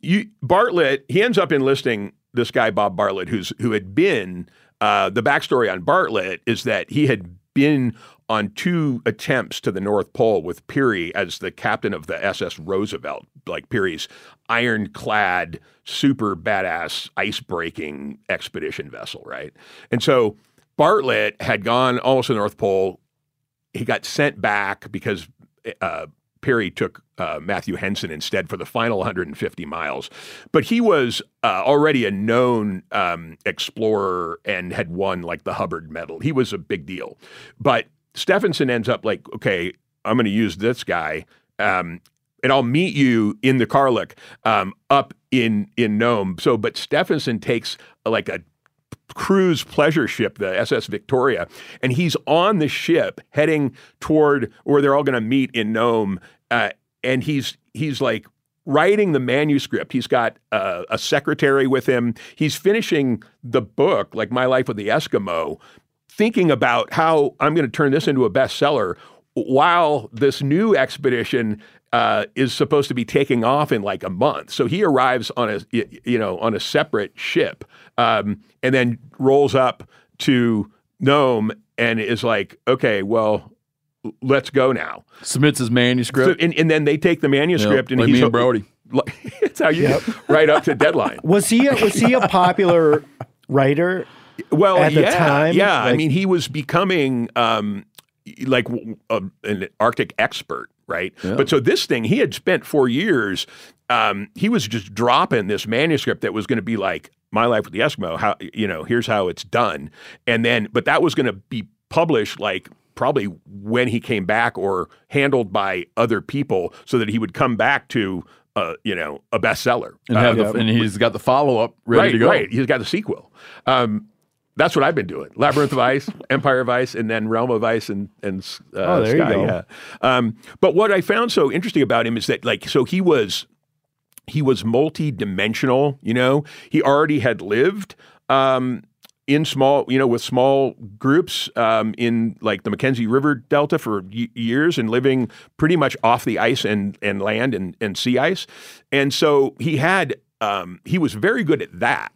you Bartlett. He ends up enlisting this guy Bob Bartlett, who's who had been. Uh, the backstory on Bartlett is that he had been on two attempts to the North Pole with Peary as the captain of the SS Roosevelt, like Peary's ironclad, super badass ice breaking expedition vessel, right? And so Bartlett had gone almost to the North Pole. He got sent back because uh, Peary took uh, Matthew Henson instead for the final 150 miles. But he was uh, already a known um, explorer and had won like the Hubbard Medal. He was a big deal. But Stefansson ends up like, okay, I'm going to use this guy. Um, and I'll meet you in the Karluk um, up in in Nome. So, but Stefansson takes like a cruise pleasure ship, the SS Victoria, and he's on the ship heading toward where they're all going to meet in Nome, uh, and he's he's like writing the manuscript. He's got uh, a secretary with him. He's finishing the book, like My Life with the Eskimo, thinking about how I'm going to turn this into a bestseller while this new expedition uh, is supposed to be taking off in like a month. So he arrives on a you know on a separate ship um, and then rolls up to Nome and is like, okay, well, let's go now. Submits his So, manuscript. and, and then they take the manuscript Yep, and like he's me and Brody. it's how you right up to deadline. Was he a, was he a popular writer? Well, at the yeah, time, yeah. I mean, he was becoming um, like a, an Arctic expert, right? But so this thing, he had spent four years. Um, he was just dropping this manuscript that was going to be like my life with the Eskimo. How you know, here's how it's done, and then, but that was going to be published like probably when he came back or handled by other people, so that he would come back to. Uh, you know, a bestseller, and, Uh, the, and he's got the follow up ready right, to go. Right, he's got the sequel. Um, that's what I've been doing: Labyrinth of Ice, Empire of Ice, and then Realm of Ice and and uh, Oh, there you Sky. go. Yeah. Um, but what I found so interesting about him is that, like, so he was he was multi-dimensional. You know, he already had lived. Um, in small, you know, with small groups um, in like the Mackenzie River Delta for y- years and living pretty much off the ice and, and land and, and sea ice. And so he had, um, he was very good at that.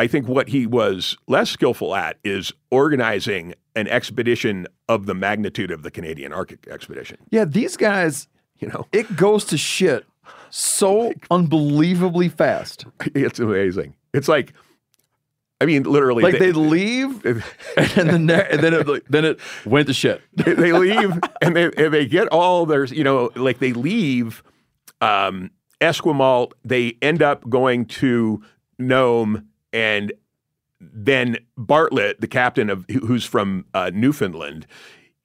I think what he was less skillful at is organizing an expedition of the magnitude of the Canadian Arctic expedition. Yeah, these guys, You know, it goes to shit so unbelievably fast. it's amazing. It's like, I mean, literally, Like they leave, and then ne- and then it, then it went to shit. they, they leave and they and they get all their you know like they leave um, Esquimalt. They end up going to Nome and then Bartlett, the captain of who's from uh, Newfoundland,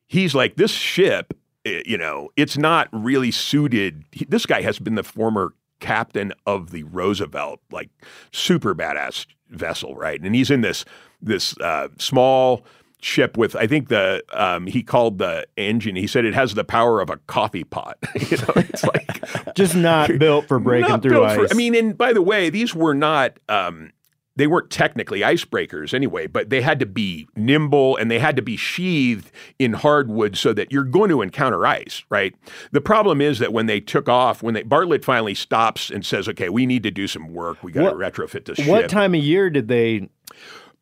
he's like this ship. eh, You know, it's not really suited. he- this guy has been the former captain of the Roosevelt, like super badass vessel, right? And he's in this this uh, small ship with I think the um, he called the engine. He said it has the power of a coffee pot. you know, it's like Just not built for breaking through ice. for- I mean, and by the way, these were not. Um, they weren't technically icebreakers anyway, but they had to be nimble and they had to be sheathed in hardwood so that you're going to encounter ice, right? The problem is that when they took off, when they Bartlett finally stops and says, "Okay, we need to do some work. We got to retrofit this what ship." time of year did they?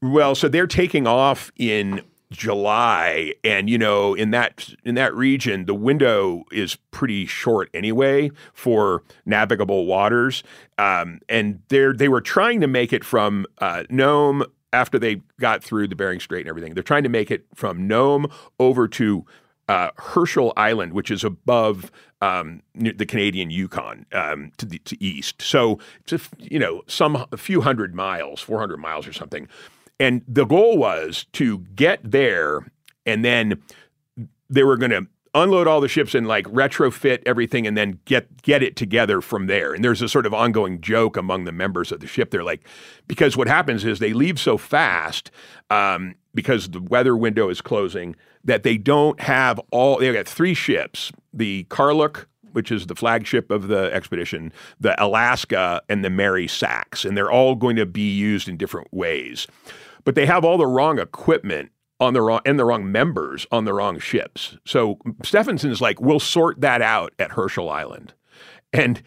Well, so they're taking off in July, and you know, in that in that region, the window is pretty short anyway for navigable waters. Um, and they they were trying to make it from uh, Nome after they got through the Bering Strait and everything. They're trying to make it from Nome over to uh, Herschel Island, which is above um, the Canadian Yukon um, to the to east. So it's a, you know some a few hundred miles, four hundred miles or something. And the goal was to get there, and then they were going to unload all the ships and like retrofit everything and then get get it together from there. And there's a sort of ongoing joke among the members of the ship. They're like, because what happens is they leave so fast um, because the weather window is closing that they don't have all. They've got three ships: the Karluk, which is the flagship of the expedition, the Alaska, and the Mary Sachs, and they're all going to be used in different ways. But they have all the wrong equipment on the wrong and the wrong members on the wrong ships. So Stefansson's like, we'll sort that out at Herschel Island. And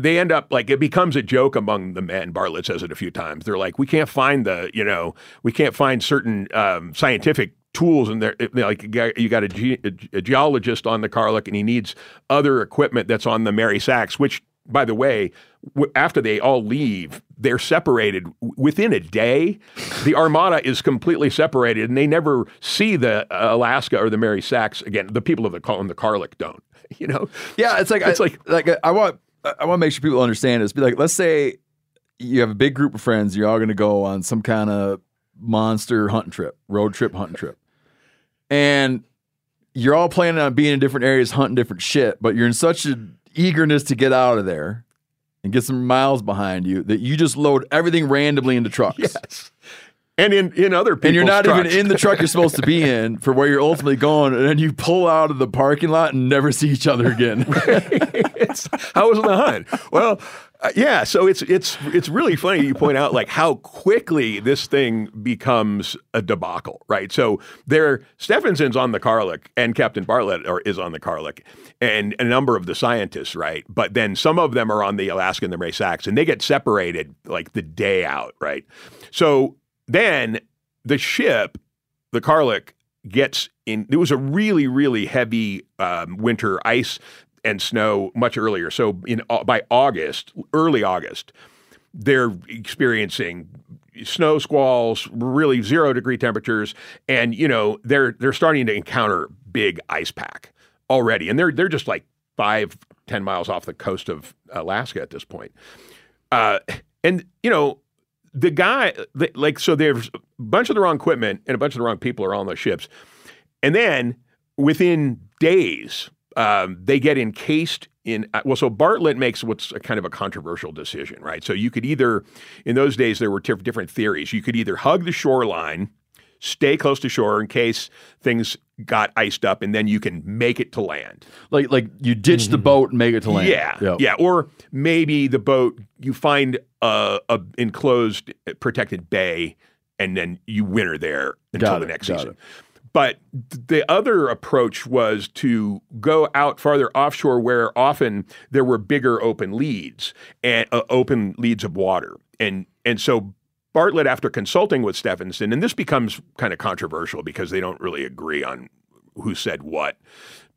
they end up like it becomes a joke among the men. Bartlett says it a few times. They're like, we can't find the, you know, we can't find certain um, scientific tools and there. Like you got, a, ge- a geologist on the Karluk, and he needs other equipment that's on the Mary Sachs, which, by the way, after they all leave, they're separated within a day. The Armada is completely separated, and they never see the uh, Alaska or the Mary Sachs again. The people of the on the Karluk don't. You know, Yeah, it's like It's I, like- like I want I want to make sure people understand this. Be like, let's say you have a big group of friends. You're all going to go on some kind of monster hunting trip, road trip, hunting trip, and you're all planning on being in different areas, hunting different shit. But you're in such an eagerness to get out of there and get some miles behind you that you just load everything randomly into trucks. yes. And in in other people's And you're not trucks. even in the truck you're supposed to be in for where you're ultimately going, and then you pull out of the parking lot and never see each other again. it's, how was the hunt? Well, uh, yeah. So it's it's it's really funny you point out like how quickly this thing becomes a debacle, right? So there, Stefansson's on the Karluk, and Captain Bartlett are, is on the Karluk, and a number of the scientists, right? But then some of them are on the Alaska and the Mary Sachs, and they get separated like the day out, right? So then the ship, the Karluk, gets in. It was a really, really heavy um, winter ice and snow much earlier. So in by August, early August, they're experiencing snow squalls, really zero degree temperatures, and you know they're they're starting to encounter big ice pack already, and they're they're just like five ten miles off the coast of Alaska at this point. Uh, and you know the guy the, like so there's a bunch of the wrong equipment and a bunch of the wrong people are on those ships and then within days um, they get encased in uh, well so bartlett makes what's a kind of a controversial decision right so you could either in those days there were tif- different theories you could either hug the shoreline stay close to shore in case things got iced up and then you can make it to land like like you ditch the boat and make it to land. yeah, Yep. yeah. Or maybe the boat you find a, a enclosed, uh, protected bay, and then you winter there until Got the next got season. it. But the other approach was to go out farther offshore, where often there were bigger open leads and uh, open leads of water, and and so. Bartlett, after consulting with Stefansson, and this becomes kind of controversial because they don't really agree on who said what.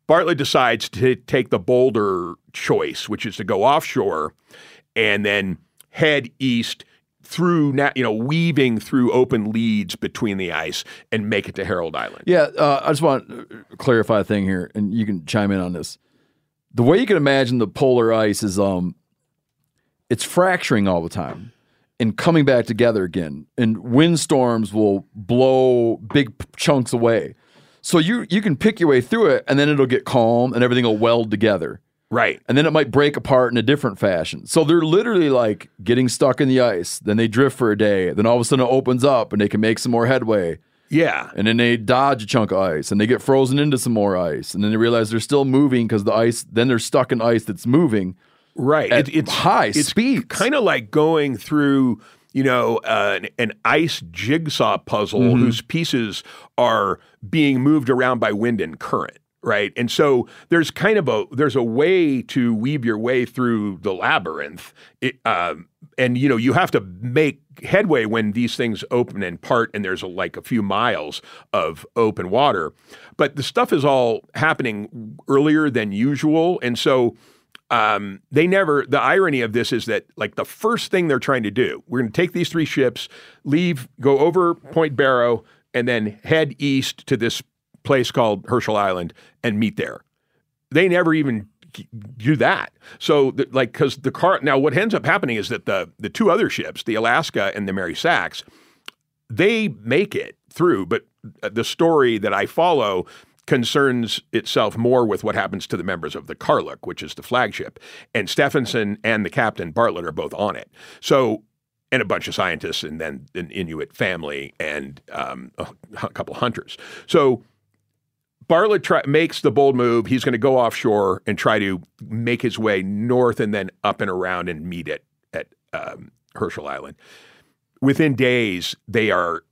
Bartlett decides to take the bolder choice, which is to go offshore and then head east through, now, you know, weaving through open leads between the ice and make it to Harold Island. Yeah, uh, I just want to clarify a thing here, and you can chime in on this. The way you can imagine the polar ice is, um, it's fracturing all the time and coming back together again, and windstorms will blow big chunks away. So you you can pick your way through it, and then it'll get calm, and everything will weld together, Right. and then it might break apart in a different fashion. So they're literally like getting stuck in the ice. Then they drift for a day. Then all of a sudden it opens up, and they can make some more headway Yeah. and then they dodge a chunk of ice and they get frozen into some more ice and then they realize they're still moving because the ice then they're stuck in ice that's moving Right. at high speeds. Kind of like going through, you know, uh, an, an ice jigsaw puzzle Mm-hmm. whose pieces are being moved around by wind and current. Right. And so there's kind of a there's a way to weave your way through the labyrinth. It, um, and you know, you have to make headway when these things open and part and there's a, like a few miles of open water. But the stuff is all happening earlier than usual. And so um, they never the irony of this is that like the first thing they're trying to do we're going to take these three ships leave go over point barrow and then head east to this place called herschel island and meet there they never even do that so the, like because the car now what ends up happening is that the the two other ships the alaska and the mary sachs they make it through, but the story that I follow concerns itself more with what happens to the members of the Karluk, which is the flagship. And Stefansson and the captain Bartlett are both on it. So, and a bunch of scientists, and then an Inuit family and um, a couple hunters. So Bartlett try, makes the bold move. He's going to go offshore and try to make his way north and then up and around and meet it at um, Herschel Island. Within days, they are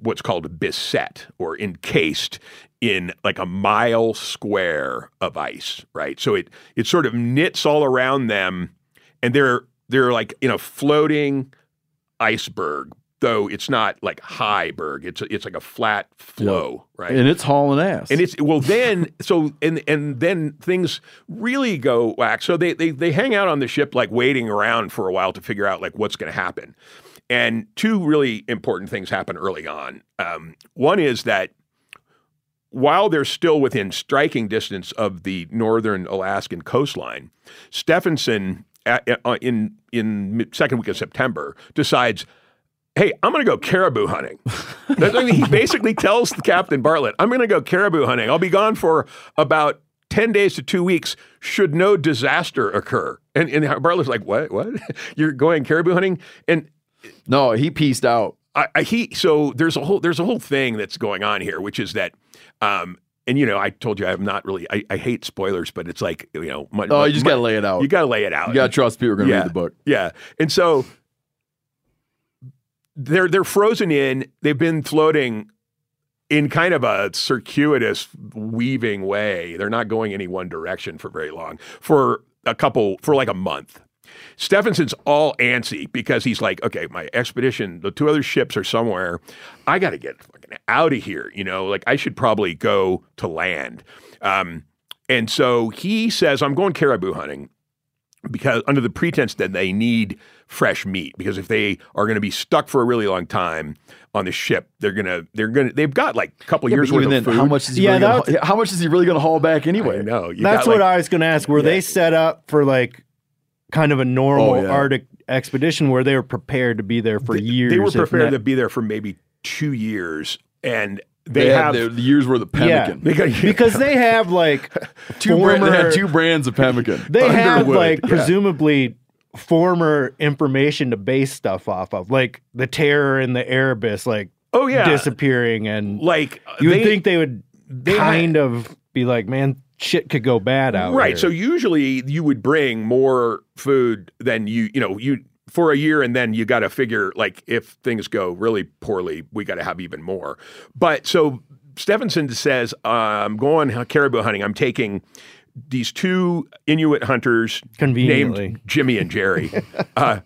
what's called beset or encased in like a mile square of ice, right? So it it sort of knits all around them, and they're they're like in a floating iceberg, though it's not like high berg. It's it's like a flat floe, right? And it's hauling ass. And it's well then so and and then things really go whack. So they they they hang out on the ship like waiting around for a while to figure out like what's going to happen. And two really important things happen early on. Um, one is that while they're still within striking distance of the northern Alaskan coastline, Stefansson at, uh, in in second week of September decides, "Hey, I'm going to go caribou hunting." He basically tells Captain Bartlett, "I'm going to go caribou hunting. I'll be gone for about." 10 days to two weeks should no disaster occur. And, and Bartlett's like, what? What? You're going caribou hunting? And no, he pieced out. I, I, he so there's a whole there's a whole thing that's going on here, which is that, um, and you know, I told you I'm not really I, I hate spoilers, but it's like you know, my, Oh, my- you just my- got to lay it out. you got to lay it out. You got to trust people are going to yeah, read the book. Yeah, and so they're they're frozen in. They've been floating in kind of a circuitous, weaving way. They're not going any one direction for very long. For a couple, for like a month. Stefansson's all antsy because he's like, okay, my expedition, the two other ships are somewhere. I got to get fucking out of here. You know, like I should probably go to land. Um, and so he says, I'm going caribou hunting because under the pretense that they need fresh meat because if they are going to be stuck for a really long time on the ship they're going to they're going to they've got like a couple Yeah, years worth even of then, food how much is he Yeah, really gonna, haul- how much is he really going to haul back anyway? No, know you That's got, what like- I was going to ask. Were they set up for like kind of a normal Oh, yeah. Arctic expedition where they were prepared to be there for years? they were prepared not- to be there for maybe two years and They, they, had have their, the years worth of Yeah. pemmican. they got because they have like two bra- they had two brands of pemmican. They have like Yeah. presumably former information to base stuff off of, like the terror in the Erebus, like oh yeah. disappearing, and like you would they- think they would they kind of be like, man, shit could go bad out right here. so usually you would bring more food than you you know you for a year and then you got to figure like if things go really poorly we got to have even more. But so Stefansson says uh, i'm going caribou hunting. I'm taking these two inuit hunters named jimmy and jerry uh,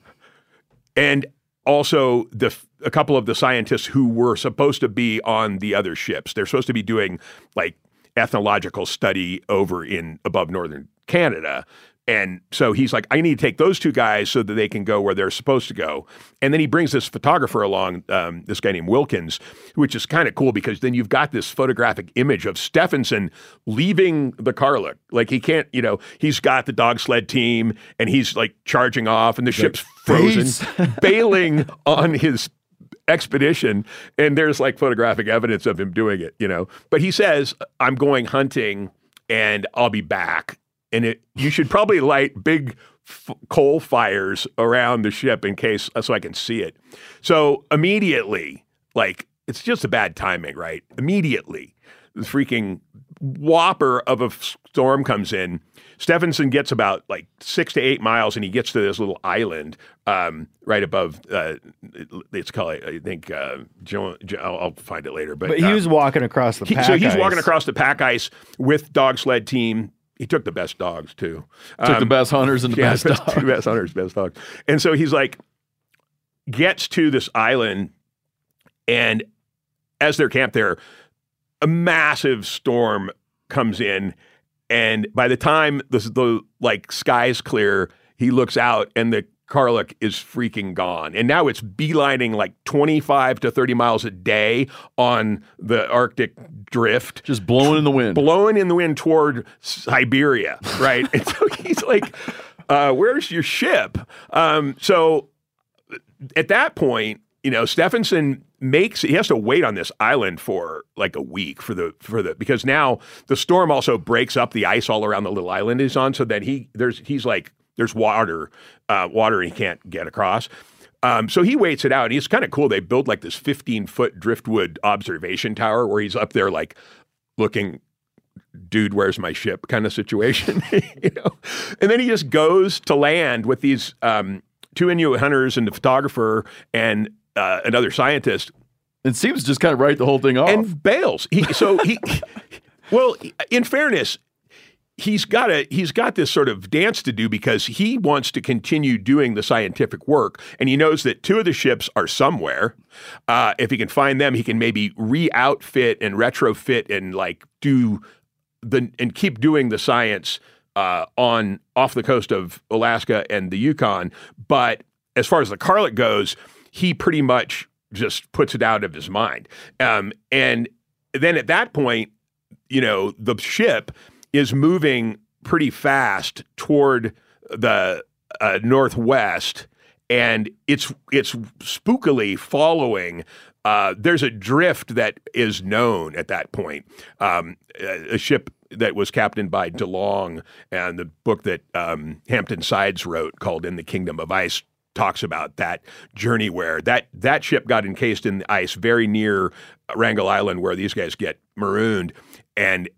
and also the a couple of the scientists who were supposed to be on the other ships. They're supposed to be doing like ethnological study over in above northern Canada. And so he's like, I need to take those two guys so that they can go where they're supposed to go. And then he brings this photographer along, um, this guy named Wilkins, which is kind of cool because then you've got this photographic image of Stefansson leaving the Karluk. Like he can't, you know, he's got the dog sled team and he's like charging off and the ship's frozen, bailing on his expedition and there's like photographic evidence of him doing it you know but he says i'm going hunting and i'll be back and it you should probably light big f- coal fires around the ship in case so i can see it so immediately like it's just a bad timing right immediately the freaking whopper of a storm comes in. Stefansson gets about like six to eight miles, and he gets to this little island um, right above. Uh, it's called, I think, uh, I'll, I'll find it later. But, but he uh, was walking across the he- pack so he's walking across the pack ice with dog sled team. He took the best dogs too. Took the Um, best hunters and the yeah, best best, dogs. best hunters, best dogs. And so he's like, gets to this island, and as they're camped there, a massive storm comes in, and by the time the, the like skies clear, he looks out, and the Karluk is freaking gone. And now it's beelining like 25 to 30 miles a day on the Arctic drift Just blowing in the wind. blowing in the wind toward Siberia, right? and so he's like, uh, "Where's your ship?" Um, so at that point, you know, Stefansson makes he has to wait on this island for like a week for the for the because now the storm also breaks up the ice all around the little island he's on so that he there's he's like there's water uh, water he can't get across um, so he waits it out and he's kind of cool they build like this 15 foot driftwood observation tower where he's up there like looking dude where's my ship kind of situation you know and then he just goes to land with these um, two inuit hunters and the photographer and uh, another scientist It seems to just kind of write the whole thing off. and bails. He, so he, well, in fairness, he's got a he's got this sort of dance to do because he wants to continue doing the scientific work, and he knows that two of the ships are somewhere. Uh, if he can find them, he can maybe re-outfit and retrofit and like do the and keep doing the science uh, on off the coast of Alaska and the Yukon. But as far as the Karluk goes, he pretty much just puts it out of his mind. Um, and then at that point, you know, the ship is moving pretty fast toward the uh, northwest, and it's it's spookily following. Uh, there's a drift that is known at that point. Um, a a ship that was captained by DeLong, and the book that um, Hampton Sides wrote called "In the Kingdom of Ice." talks about that journey where that that ship got encased in the ice very near Wrangel Island where these guys get marooned and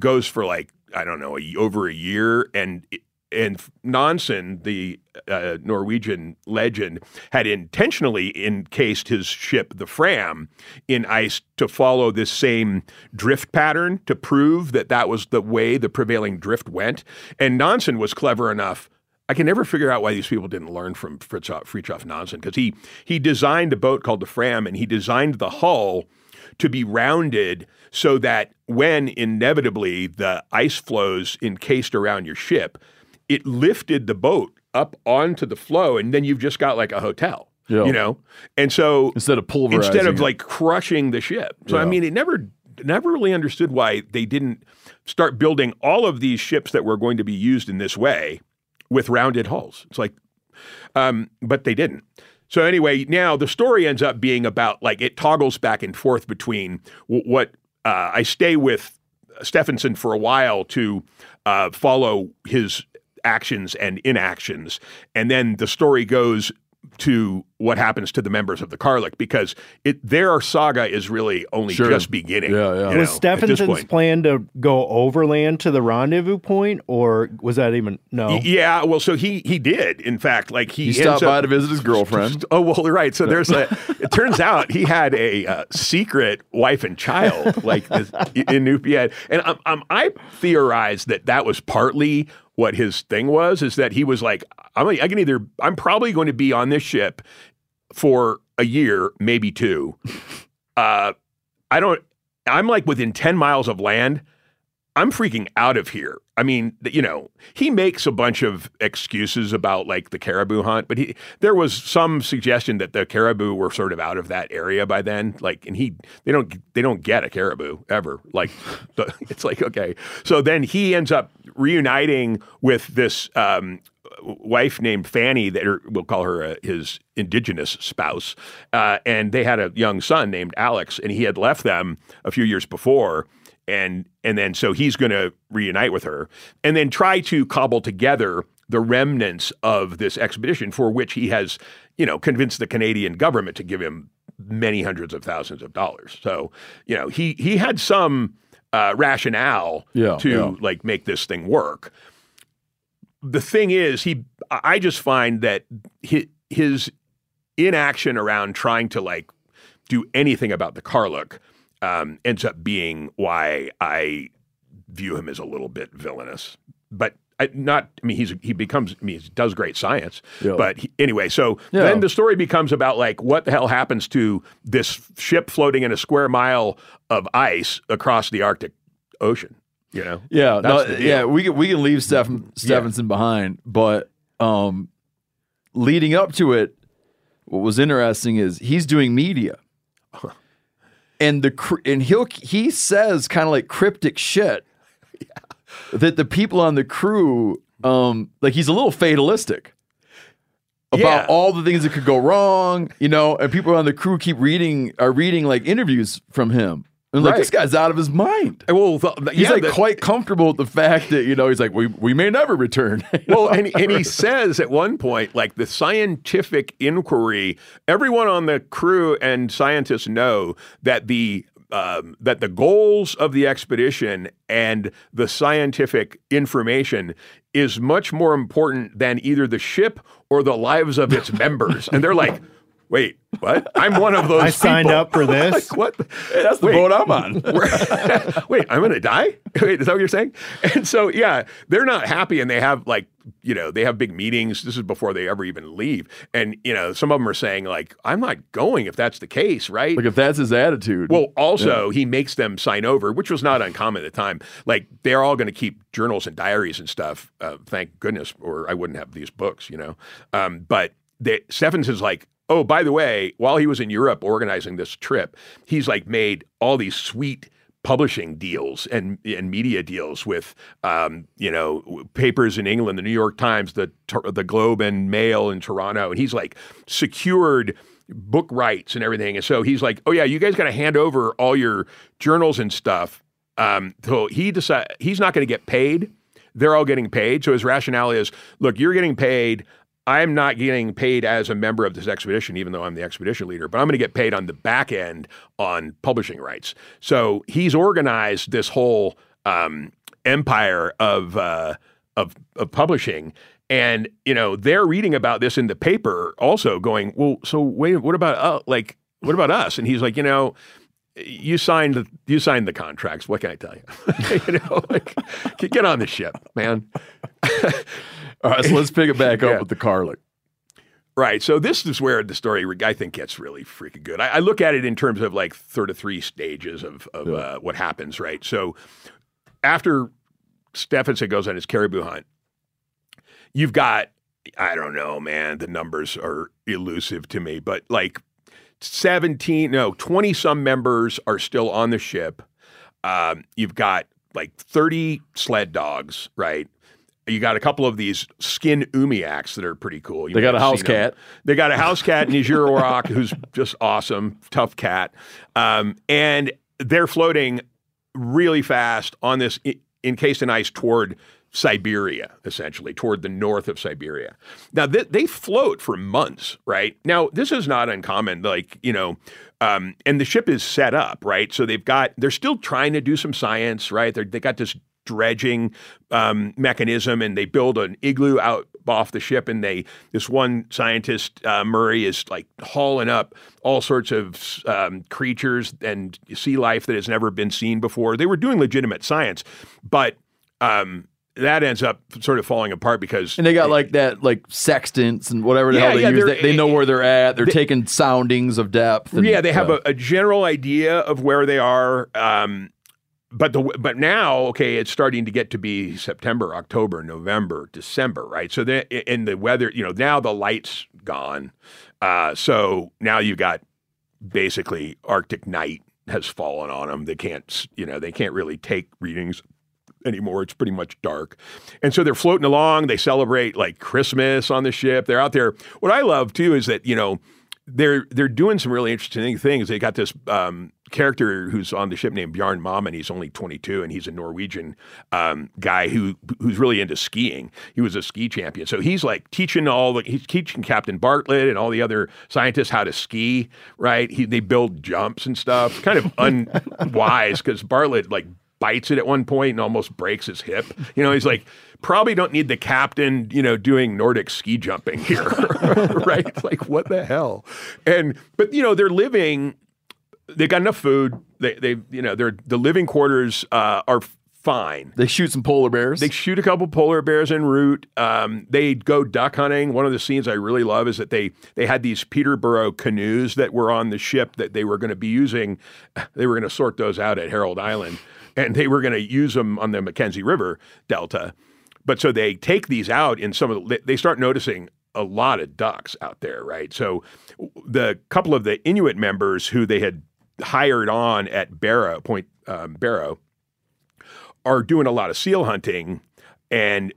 goes for like I don't know a, over a year and and Nansen the uh, Norwegian legend had intentionally encased his ship the Fram in ice to follow this same drift pattern to prove that that was the way the prevailing drift went. And Nansen was clever enough I can never figure out why these people didn't learn from Fridtjof, Nansen because he he designed a boat called the Fram and he designed the hull to be rounded so that when inevitably the ice floes encased around your ship, it lifted the boat up onto the floe and then you've just got like a hotel. Yeah. You know? And so Instead of pulverizing instead of it. like crushing the ship. So I mean it never never really understood why they didn't start building all of these ships that were going to be used in this way with rounded hulls. It's like, um, but they didn't. So anyway, now the story ends up being about like it toggles back and forth between w- what uh, I stay with Stefansson for a while to uh, follow his actions and inactions, and then the story goes to what happens to the members of the Karluk because it their saga is really only Sure. just beginning. Yeah, yeah. Was know, was at this Stefansson's plan to go overland to the rendezvous point, or was that even no? Y- Yeah, well, so he he did. In fact, like he, he stopped up- by to visit his girlfriend. Oh well, right. So there's a. It turns out he had a uh, secret wife and child, like this, Inupiat, and um, um, I theorized that that was partly what his thing was. Is that he was like, I'm, I can either, I'm probably going to be on this ship for a year, maybe two. Uh, I don't. I'm like within ten miles of land. I'm freaking out of here. I mean, you know, he makes a bunch of excuses about like the caribou hunt, but he there was some suggestion that the caribou were sort of out of that area by then. Like, and he they don't they don't get a caribou ever. Like, it's like okay. So then he ends up reuniting with this um, wife named Fanny, that we'll call her uh, his indigenous spouse, uh, and they had a young son named Alex, and he had left them a few years before and and then so he's going to reunite with her and then try to cobble together the remnants of this expedition for which he has you know convinced the Canadian government to give him many hundreds of thousands of dollars so you know he he had some uh, rationale Yeah, to yeah. like make this thing work the thing is he i just find that his, his inaction around trying to like do anything about the Karluk um, ends up being why I view him as a little bit villainous. But I, not, I mean, he's he becomes, I mean, he does great science. Yeah. But he, anyway, so Yeah. then the story becomes about like what the hell happens to this ship floating in a square mile of ice across the Arctic Ocean. You know? Yeah, no, That's the deal. yeah, we can we can leave Stephen Stefansson behind, but um, leading up to it, what was interesting is he's doing media, and the and he'll he says kind of like cryptic shit that the people on the crew, um, like he's a little fatalistic. about Yeah. all the things that could go wrong, you know, and people on the crew keep reading are reading like interviews from him. And like Right. this guy's out of his mind. Well, He's yeah, like quite comfortable with the fact that, you know, he's like, we, we may never return. well, and, and he says at one point, like the scientific inquiry, everyone on the crew and scientists know that the um, that the goals of the expedition and the scientific information is much more important than either the ship or the lives of its members. And they're like, "Wait, what? I'm one of those. I signed people." up for this. Like, what? That's the Wait. boat I'm on. Wait, I'm going to die? Wait, is that what you're saying? And so, yeah, they're not happy and they have like, you know, they have big meetings. This is before they ever even leave. And, you know, some of them are saying, like, I'm not going if that's the case, right? like if that's his attitude. Well, also, he makes them sign over, which was not uncommon at the time. Like, they're all going to keep journals and diaries and stuff. Uh, thank goodness, or I wouldn't have these books, you know. Um, but they, Stefansson is like, oh, by the way, while he was in Europe organizing this trip, he's like made all these sweet publishing deals and and media deals with um, you know papers in England, the New York Times, the the Globe and Mail in Toronto, and he's like secured book rights and everything. And so he's like, "Oh yeah, you guys got to hand over all your journals and stuff." Um, so he decide he's not going to get paid. They're all getting paid. So his rationale is, "Look, you're getting paid. I'm not getting paid as a member of this expedition, even though I'm the expedition leader, but I'm going to get paid on the back end on publishing rights. So he's organized this whole um, empire of, uh, of of publishing, and you know they're reading about this in the paper, also going, well, so wait, what about uh, like what about us? And he's like, you know. You signed the you signed the contracts. What can I tell you? you know, like, get on the ship, man. All right, so let's pick it back up Yeah. with the Karluk. Right. So this is where the story I think gets really freaking good. I, I look at it in terms of like sort of three stages of, of uh, what happens. Right. So after Stefansson goes on his caribou hunt, you've got I don't know, man. The numbers are elusive to me, but like seventeen, no, twenty some members are still on the ship. Um, you've got like thirty sled dogs. Right. You got a couple of these skin umiaks that are pretty cool. You They got a house cat. They got a house cat, Nigeraurak, who's just awesome, tough cat. Um, and they're floating really fast on this encased in ice toward Siberia, essentially, toward the north of Siberia. Now, th- they float for months, right? Now, this is not uncommon. Like, you know, um, and the ship is set up, right? So they've got, they're still trying to do some science, right? They're, they got this dredging um, mechanism and they build an igloo out off the ship and they this one scientist uh, murray is like hauling up all sorts of um, creatures and sea life that has never been seen before they were doing legitimate science but um, that ends up sort of falling apart because And they got like that, like sextants and whatever the Yeah, hell they yeah, use. They, they know where they're at. They're they- taking soundings of depth. And, yeah, they have uh, a, a general idea of where they are. Um, but the but now, okay, it's starting to get to be September, October, November, December, right? So then, in the weather, you know, now the light's gone. Uh, so now you've got basically Arctic night has fallen on them. They can't, you know, they can't really take readings anymore. It's pretty much dark. And so they're floating along. They celebrate like Christmas on the ship. They're out there. What I love too is that, you know, they're they're doing some really interesting things. They got this um, character who's on the ship named Bjarne Mammen. He's only 22 and he's a Norwegian um, guy who who's really into skiing. He was a ski champion, so he's like teaching all the he's teaching Captain Bartlett and all the other scientists how to ski. Right? He, they build jumps and stuff. Kind of unwise because Bartlett like bites it at one point and almost breaks his hip. You know, he's like, probably don't need the captain, you know, doing Nordic ski jumping here. right? It's like, what the hell? And but you know, they're living they got enough food. They they you know, their the living quarters uh, are fine. they shoot some polar bears. They shoot a couple polar bears en route. Um, they go duck hunting. One of the scenes I really love is that they they had these Peterborough canoes that were on the ship that they were going to be using. They were going to sort those out at Herald Island, and they were going to use them on the Mackenzie River Delta. But so they take these out in some of the, they start noticing a lot of ducks out there, right? So the couple of the Inuit members who they had hired on at Barrow Point um, Barrow are doing a lot of seal hunting, and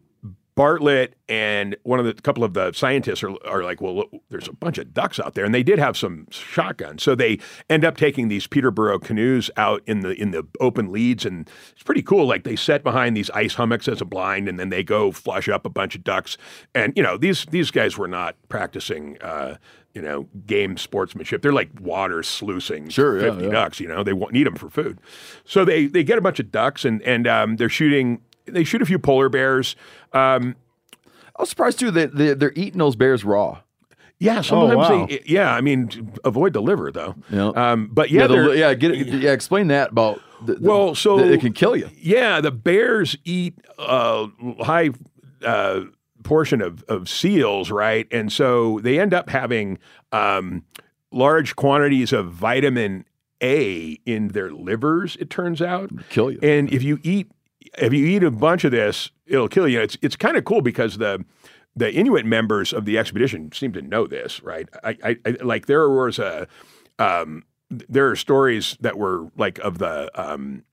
Bartlett and one of the couple of the scientists are, are like, well, look, there's a bunch of ducks out there, and they did have some shotguns, so they end up taking these Peterborough canoes out in the in the open leads, and it's pretty cool. Like they set behind these ice hummocks as a blind, and then they go flush up a bunch of ducks, and you know these these guys were not practicing. Uh, you know, game sportsmanship. They're like water sluicing Sure, yeah, 50 yeah. ducks. You know, they won't need them for food. So they they get a bunch of ducks and and um, they're shooting. They shoot a few polar bears. Um, I was surprised too that they, they're eating those bears raw. yeah, sometimes wow. they. Yeah, I mean, avoid the liver though. Yeah. Um, but yeah, Yeah, yeah, get yeah. Explain that about. The, the- Well, so- it can kill you. Yeah, the bears eat a high uh, portion of, of seals, right? And so they end up having um, large quantities of vitamin A in their livers. It turns out, Kill you. And if you eat if you eat a bunch of this, it'll kill you. It's it's kind of cool because the the Inuit members of the expedition seem to know this, right? I, I, I like there was a um, there are stories that were like of the um,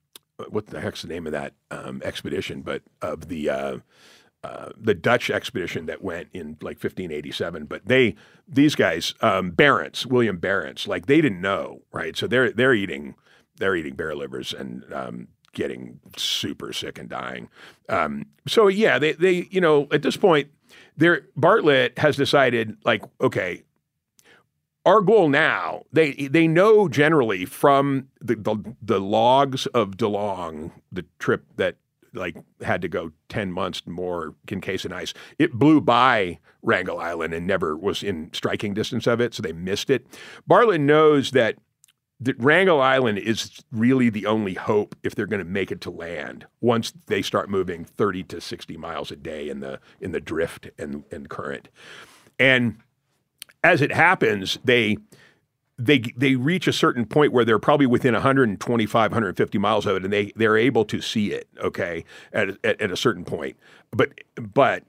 what the heck's the name of that um, expedition, but of the uh, uh, the Dutch expedition that went in like 1587. But they these guys, um, Barents, William Barents, like they didn't know, right? So they're they're eating they're eating bear livers and um, getting super sick and dying. Um, so yeah, they they you know at this point, there Bartlett has decided like okay, our goal now they they know generally from the the, the logs of DeLong, the trip that like had to go 10 months more in ice. It blew by Wrangel Island and never was in striking distance of it, so they missed it. Bartlett knows that that Wrangel Island is really the only hope if they're going to make it to land once they start moving 30 to 60 miles a day in the in the drift and, and current. And as it happens, they they they reach a certain point where they're probably within 125 150 miles of it and they they're able to see it okay at, at, at a certain point. But but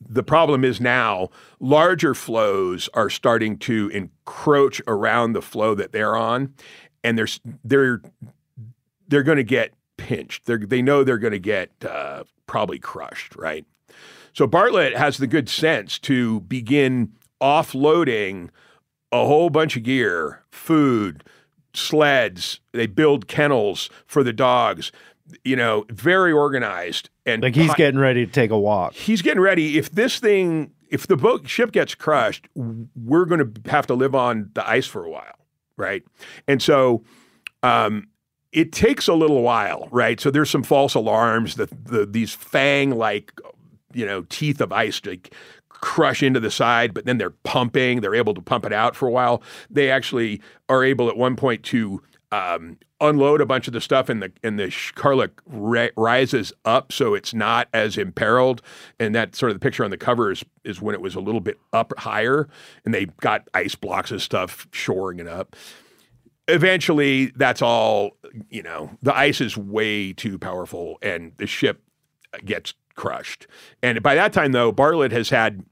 the problem is now larger floes are starting to encroach around the floe that they're on and they're they're they're going to get pinched. They're, they know they're going to get uh, probably crushed right? So bartlett has the good sense to begin offloading a whole bunch of gear, food, sleds. They build kennels for the dogs. You know, very organized and Like he's getting ready to take a walk. he's getting ready. If this thing, if the boat ship gets crushed, we're going to have to live on the ice for a while, right? And so, um, it takes a little while, right? So there's some false alarms that the, these fang-like, you know, teeth of ice like crush into the side, but then they're pumping. They're able to pump it out for a while. They actually are able at one point to um, unload a bunch of the stuff, and the and the ri- rises up, so it's not as imperiled. And that sort of the picture on the cover is is when it was a little bit up higher, and they got ice blocks and stuff shoring it up eventually that's all you know the ice is way too powerful and the ship gets crushed and by that time though bartlett has had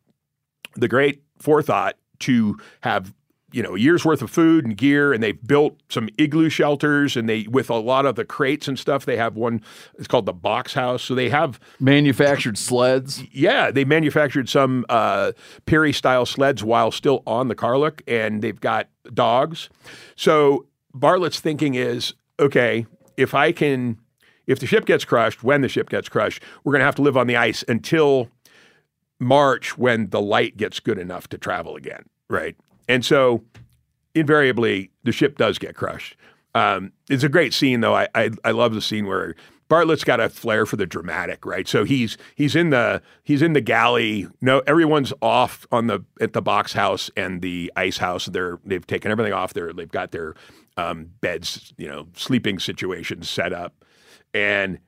the great forethought to have you know a year's worth of food and gear and they've built some igloo shelters and they with a lot of the crates and stuff they have one it's called the box house so they have Manufactured sleds. yeah, they manufactured some uh, Peary style sleds while still on the Karluk, and they've got dogs. So Bartlett's thinking is okay, if I can, if the ship gets crushed, when the ship gets crushed, we're going to have to live on the ice until March when the light gets good enough to travel again, right? And so invariably the ship does get crushed. Um, it's a great scene though. I, I I love the scene where Bartlett's got a flair for the dramatic, right? So he's he's in the he's in the galley. No, everyone's off on the at the box house and the ice house. They're they've taken everything off. They're they've got their um, beds, you know, sleeping situations set up, and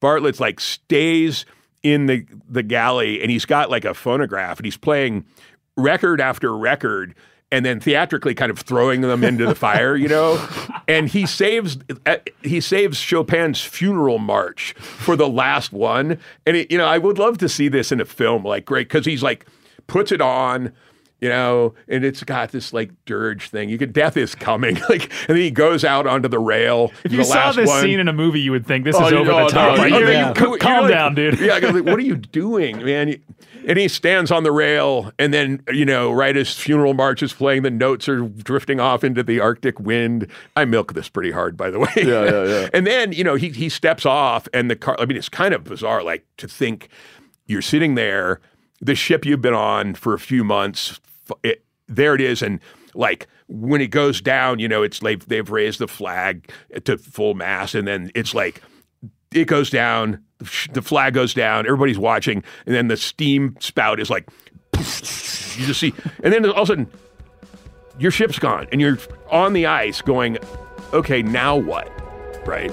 Bartlett's like stays in the the galley and he's got like a phonograph and he's playing record after record and then theatrically kind of throwing them into the fire, you know. And he saves uh, he saves Chopin's funeral march for the last one. And it, you know, I would love to see this in a film, like great, because he's like puts it on. You know, and it's got this like dirge thing. You could death is coming, like, and then he goes out onto the rail. If the you saw last this one. scene in a movie, you would think this Oh, is over oh, the top. no, Like, you- you're- yeah. c- you're calm like- down, dude. Yeah, like, what are you doing, man? And he stands on the rail, and then you know, right as funeral march is playing, the notes are drifting off into the Arctic wind. I milk this pretty hard, by the way. Yeah, yeah, yeah. and then you know, he he steps off, and the car. I mean, it's kind of bizarre, like to think you're sitting there, the ship you've been on for a few months. It, there it is, and like when it goes down, you know, it's like they've raised the flag to full mast, and then it's like it goes down, the flag goes down, everybody's watching, and then the steam spout is like, you just see, and then all of a sudden, your ship's gone, and you're on the ice going, okay, now what? Right?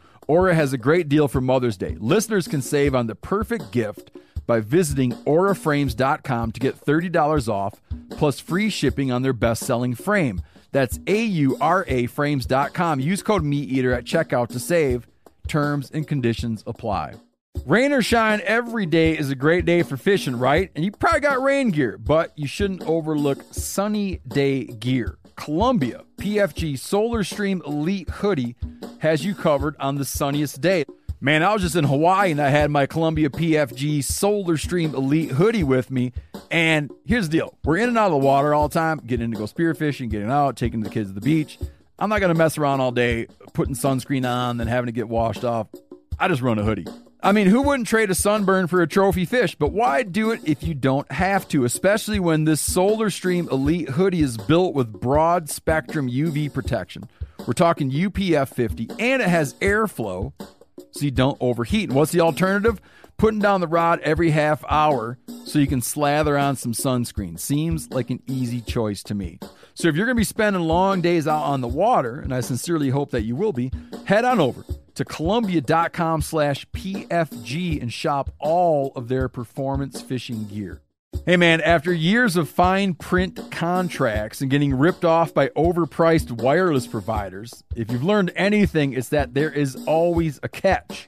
Aura has a great deal for Mother's Day. Listeners can save on the perfect gift by visiting auraframes.com to get $30 off plus free shipping on their best selling frame. That's A U R A frames.com. Use code MeatEater at checkout to save. Terms and conditions apply. Rain or shine, every day is a great day for fishing, right? And you probably got rain gear, but you shouldn't overlook sunny day gear. Columbia PFG Solar Stream Elite Hoodie has you covered on the sunniest day. Man, I was just in Hawaii and I had my Columbia PFG Solar Stream Elite hoodie with me. And here's the deal we're in and out of the water all the time, getting in to go spearfishing, getting out, taking the kids to the beach. I'm not going to mess around all day putting sunscreen on, then having to get washed off. I just run a hoodie. I mean, who wouldn't trade a sunburn for a trophy fish? But why do it if you don't have to, especially when this Solar Stream Elite hoodie is built with broad spectrum UV protection? We're talking UPF 50 and it has airflow so you don't overheat. And what's the alternative? Putting down the rod every half hour so you can slather on some sunscreen. Seems like an easy choice to me. So if you're going to be spending long days out on the water, and I sincerely hope that you will be, head on over to columbia.com slash PFG and shop all of their performance fishing gear. Hey man, after years of fine print contracts and getting ripped off by overpriced wireless providers, if you've learned anything, it's that there is always a catch.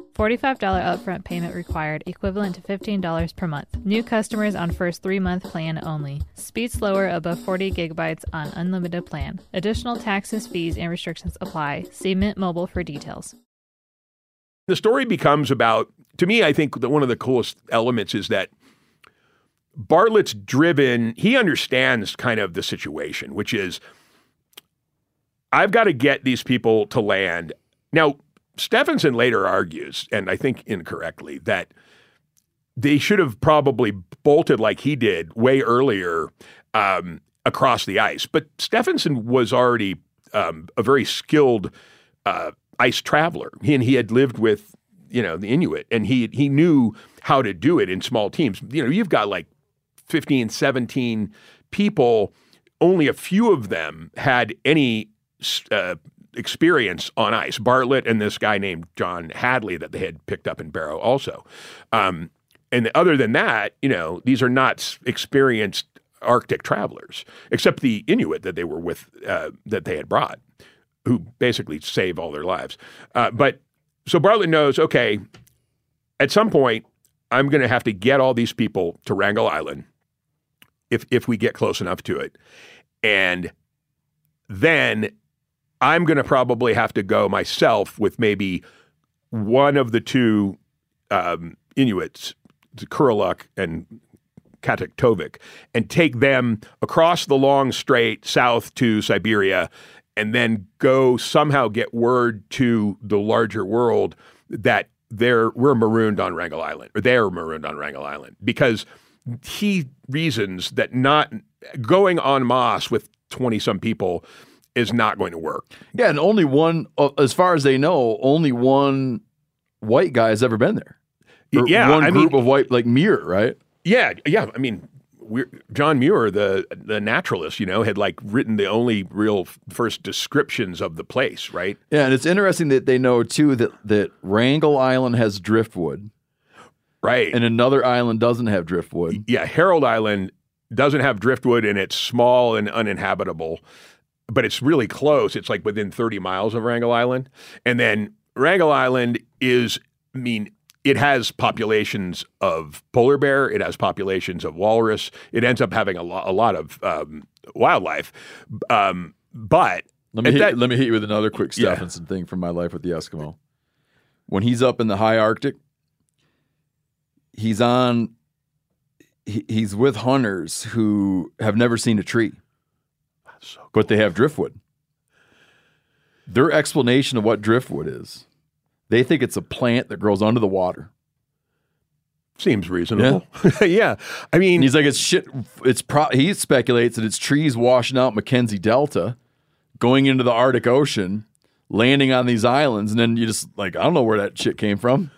$45 upfront payment required, equivalent to $15 per month. New customers on first three month plan only. Speed slower above 40 gigabytes on unlimited plan. Additional taxes, fees, and restrictions apply. See Mint Mobile for details. The story becomes about, to me, I think that one of the coolest elements is that Bartlett's driven, he understands kind of the situation, which is I've got to get these people to land. Now, Stefansson later argues, and I think incorrectly, that they should have probably bolted like he did way earlier um, across the ice. But Stefansson was already um, a very skilled uh, ice traveler. He, and he had lived with, you know, the Inuit and he, he knew how to do it in small teams. You know, you've got like 15, 17 people. Only a few of them had any uh, experience on ice. Bartlett and this guy named John Hadley that they had picked up in Barrow also. Um, and other than that, you know, these are not experienced Arctic travelers, except the Inuit that they were with, uh, that they had brought, who basically save all their lives. Uh, but so Bartlett knows, okay, at some point, I'm going to have to get all these people to Wrangel Island if if we get close enough to it, and then I'm going to probably have to go myself with maybe one of the two um, Inuits, Kuraluk and Kataktovik, and take them across the long strait south to Siberia, and then go somehow get word to the larger world that they're we're marooned on Wrangel Island, or they're marooned on Wrangel Island, because he reasons that not going en masse with twenty some people is not going to work. Yeah, and only one, uh, as far as they know, only one white guy has ever been there. Or Yeah, one I group mean- of white, like Muir, right? Yeah, yeah. I mean, we're, John Muir, the the naturalist, you know, had like written the only real first descriptions of the place, right? Yeah, and it's interesting that they know too that that Wrangel Island has driftwood, Right. and another island doesn't have driftwood. yeah, Herald Island doesn't have driftwood and it's small and uninhabitable, but it's really close. It's like within 30 miles of Wrangel Island. And then Wrangel Island is, I mean, it has populations of polar bear, it has populations of walrus. It ends up having a, lo- a lot of um, wildlife. Um, but Let me hit, that- let me hit you with another quick Yeah. Stefansson thing from my life with the Eskimo. When he's up in the high Arctic, he's on. He, he's with hunters who have never seen a tree, but they have driftwood. Their explanation of what driftwood is, they think it's a plant that grows under the water. seems reasonable. Yeah. I mean, And he's like, it's shit. It's pro. He speculates that it's trees washing out Mackenzie Delta, going into the Arctic Ocean, landing on these islands, and then you just like, I don't know where that shit came from.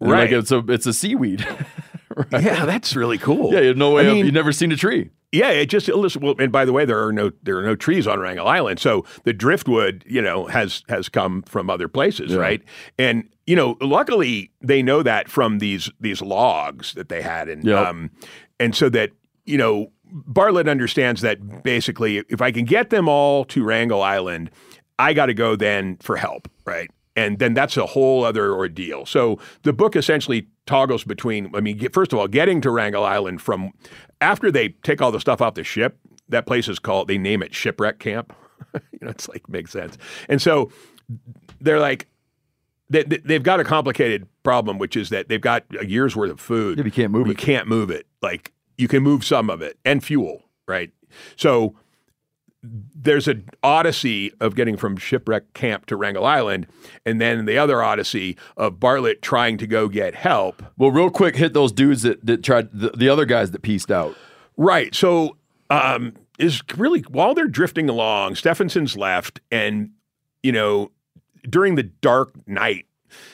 And Right. Like it's a it's a seaweed. yeah, that's really cool. yeah, you have no way. I of, you've never seen a tree. Yeah, it just listen. Well, and by the way, there are no there are no trees on Wrangel Island, so the driftwood, you know, has has come from other places, Yeah. right? And you know, luckily they know that from these these logs that they had, and Yep. um, and so that you know, Bartlett understands that basically, if I can get them all to Wrangel Island, I got to go then for help, right? And then that's a whole other ordeal. So the book essentially toggles between, I mean, first of all, getting to Wrangel Island from after they take all the stuff off the ship, that place is called, they name it Shipwreck Camp. you know, it's like, makes sense. And so they're like, they, they- they've got a complicated problem, which is that they've got a year's worth of food. Yeah, you can't move You it. can't move it. Like you can move some of it and fuel, right? So there's an odyssey of getting from shipwreck camp to Wrangel Island, and then the other odyssey of Bartlett trying to go get help. Well, real quick, hit those dudes that, that tried the, the other guys that pieced out. Right. So um, is really while they're drifting along, Stefansson's left, and you know during the dark night.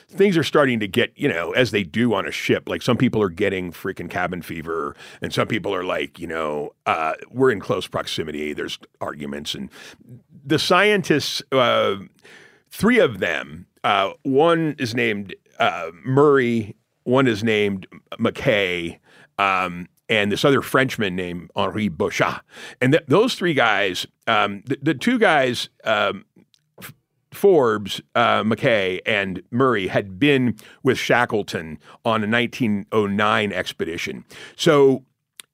Things are starting to get, you know, as they do on a ship. Like some people are getting freaking cabin fever, and some people are like, you know, uh, we're in close proximity. There's arguments, and the scientists, uh, three of them, uh, one is named uh, Murray, one is named McKay, um, and this other Frenchman named Henri Beuchat. And th- those three guys, um, the, two guys, um, Forbes, uh, McKay, and Murray had been with Shackleton on a 1909 expedition. So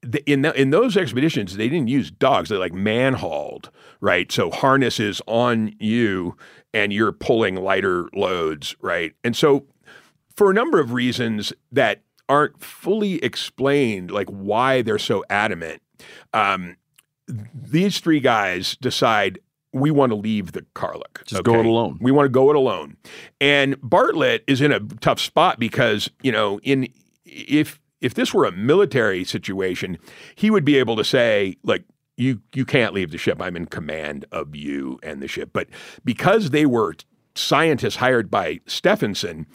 the, in the, in those expeditions, they didn't use dogs. They like man hauled, right? So harnesses on you, and you're pulling lighter loads, right? And so, for a number of reasons that aren't fully explained, like why they're so adamant, um, these three guys decide we want to leave the Karluk. Just go it alone. We want to go it alone. And Bartlett is in a tough spot because, you know, in if if this were a military situation, he would be able to say, like, you you can't leave the ship. I'm in command of you and the ship. But because they were scientists hired by Stefansson,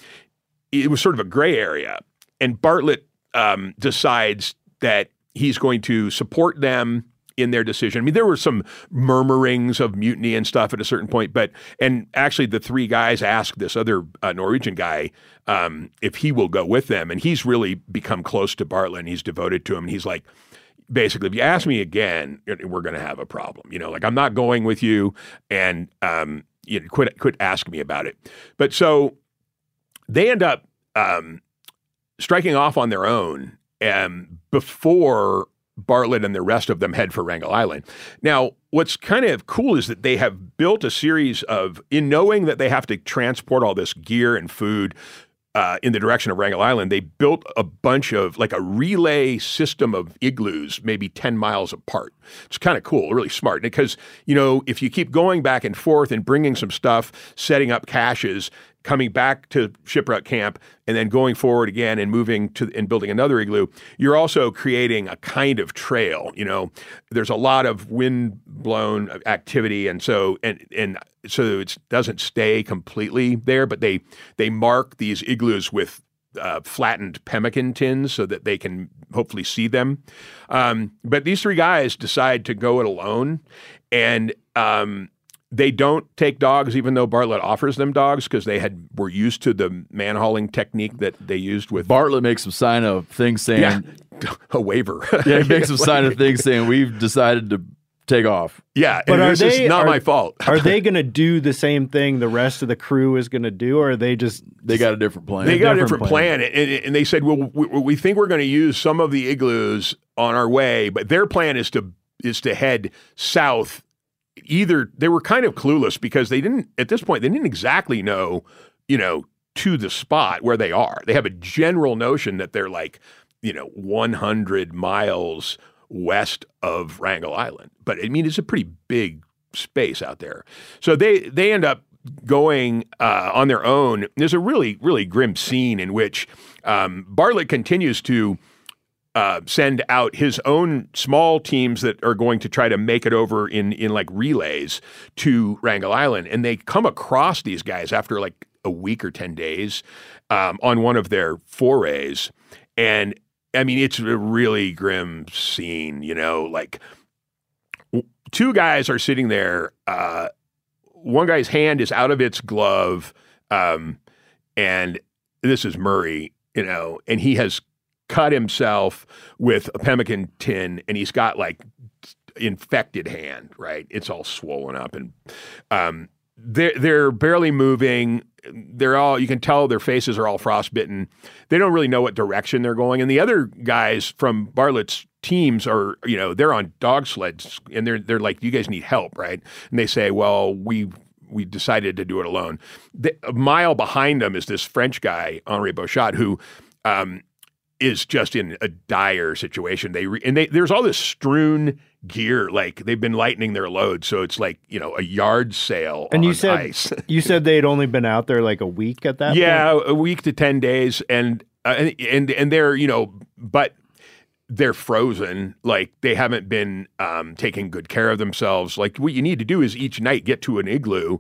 it was sort of a gray area. And Bartlett um, decides that he's going to support them in their decision. I mean, there were some murmurings of mutiny and stuff at a certain point, but and actually, the three guys asked this other uh, Norwegian guy um, if he will go with them, and he's really become close to Bartlett. and He's devoted to him, and he's like. Basically, if you ask me again, we're going to have a problem. You know, like I'm not going with you, and um, you know, quit quit asking me about it. But so they end up um, striking off on their own um, before Bartlett and the rest of them head for Wrangel Island. Now, what's kind of cool is that they have built a series of, in knowing that they have to transport all this gear and food uh, in the direction of Wrangel Island, they built a bunch of like a relay system of igloos, maybe 10 miles apart. It's kind of cool, really smart. Because, you know, if you keep going back and forth and bringing some stuff, setting up caches, coming back to shipwreck camp and then going forward again and moving to and building another igloo, you're also creating a kind of trail. You know, there's a lot of wind blown activity, and so and and so it doesn't stay completely there, but they they mark these igloos with uh, flattened pemmican tins so that they can hopefully see them. Um, but these three guys decide to go it alone, and um, they don't take dogs, even though Bartlett offers them dogs because they had were used to the man hauling technique that they used with Bartlett makes some sign of things saying yeah, a waiver. yeah, he makes some sign of things saying we've decided to take off. Yeah, But and are this they is not are- my fault. Are they going to do the same thing the rest of the crew is going to do, or are they just They got a different plan. They got a different different plan, and, and they said, "Well, we, we think we're going to use some of the igloos on our way, but their plan is to is to head south." Either they were kind of clueless because they didn't at this point they didn't exactly know, you know, to the spot where they are. They have a general notion that they're like, you know, 100 miles west of Wrangel Island, but I mean it's a pretty big space out there. So they they end up going uh, on their own. There's a really really grim scene in which um, Bartlett continues to uh, send out his own small teams that are going to try to make it over in in like relays to Wrangel Island, and they come across these guys after like a week or ten days um, on one of their forays, and I mean it's a really grim scene. You know, like two guys are sitting there. Uh, one guy's hand is out of its glove, um, and this is Murray. You know, and he has cut himself with a pemmican tin and he's got like infected hand, right? It's all swollen up and um, they're, they're barely moving. They're all, you can tell their faces are all frostbitten. They don't really know what direction they're going. And the other guys from Bartlett's teams are, you know, they're on dog sleds and they're, they're like, you guys need help, right? And they say, well, we, we decided to do it alone. The, a mile behind them is this French guy, Henri Beuchat, who um, is just in a dire situation. They re- and they, there's all this strewn gear, like they've been lightening their load, so it's like you know a yard sale And on you said ice. you said they'd only been out there like a week at that. yeah, point? a week to ten days, and uh, and and and they're you know, but they're frozen. Like they haven't been um, taking good care of themselves. Like what you need to do is each night get to an igloo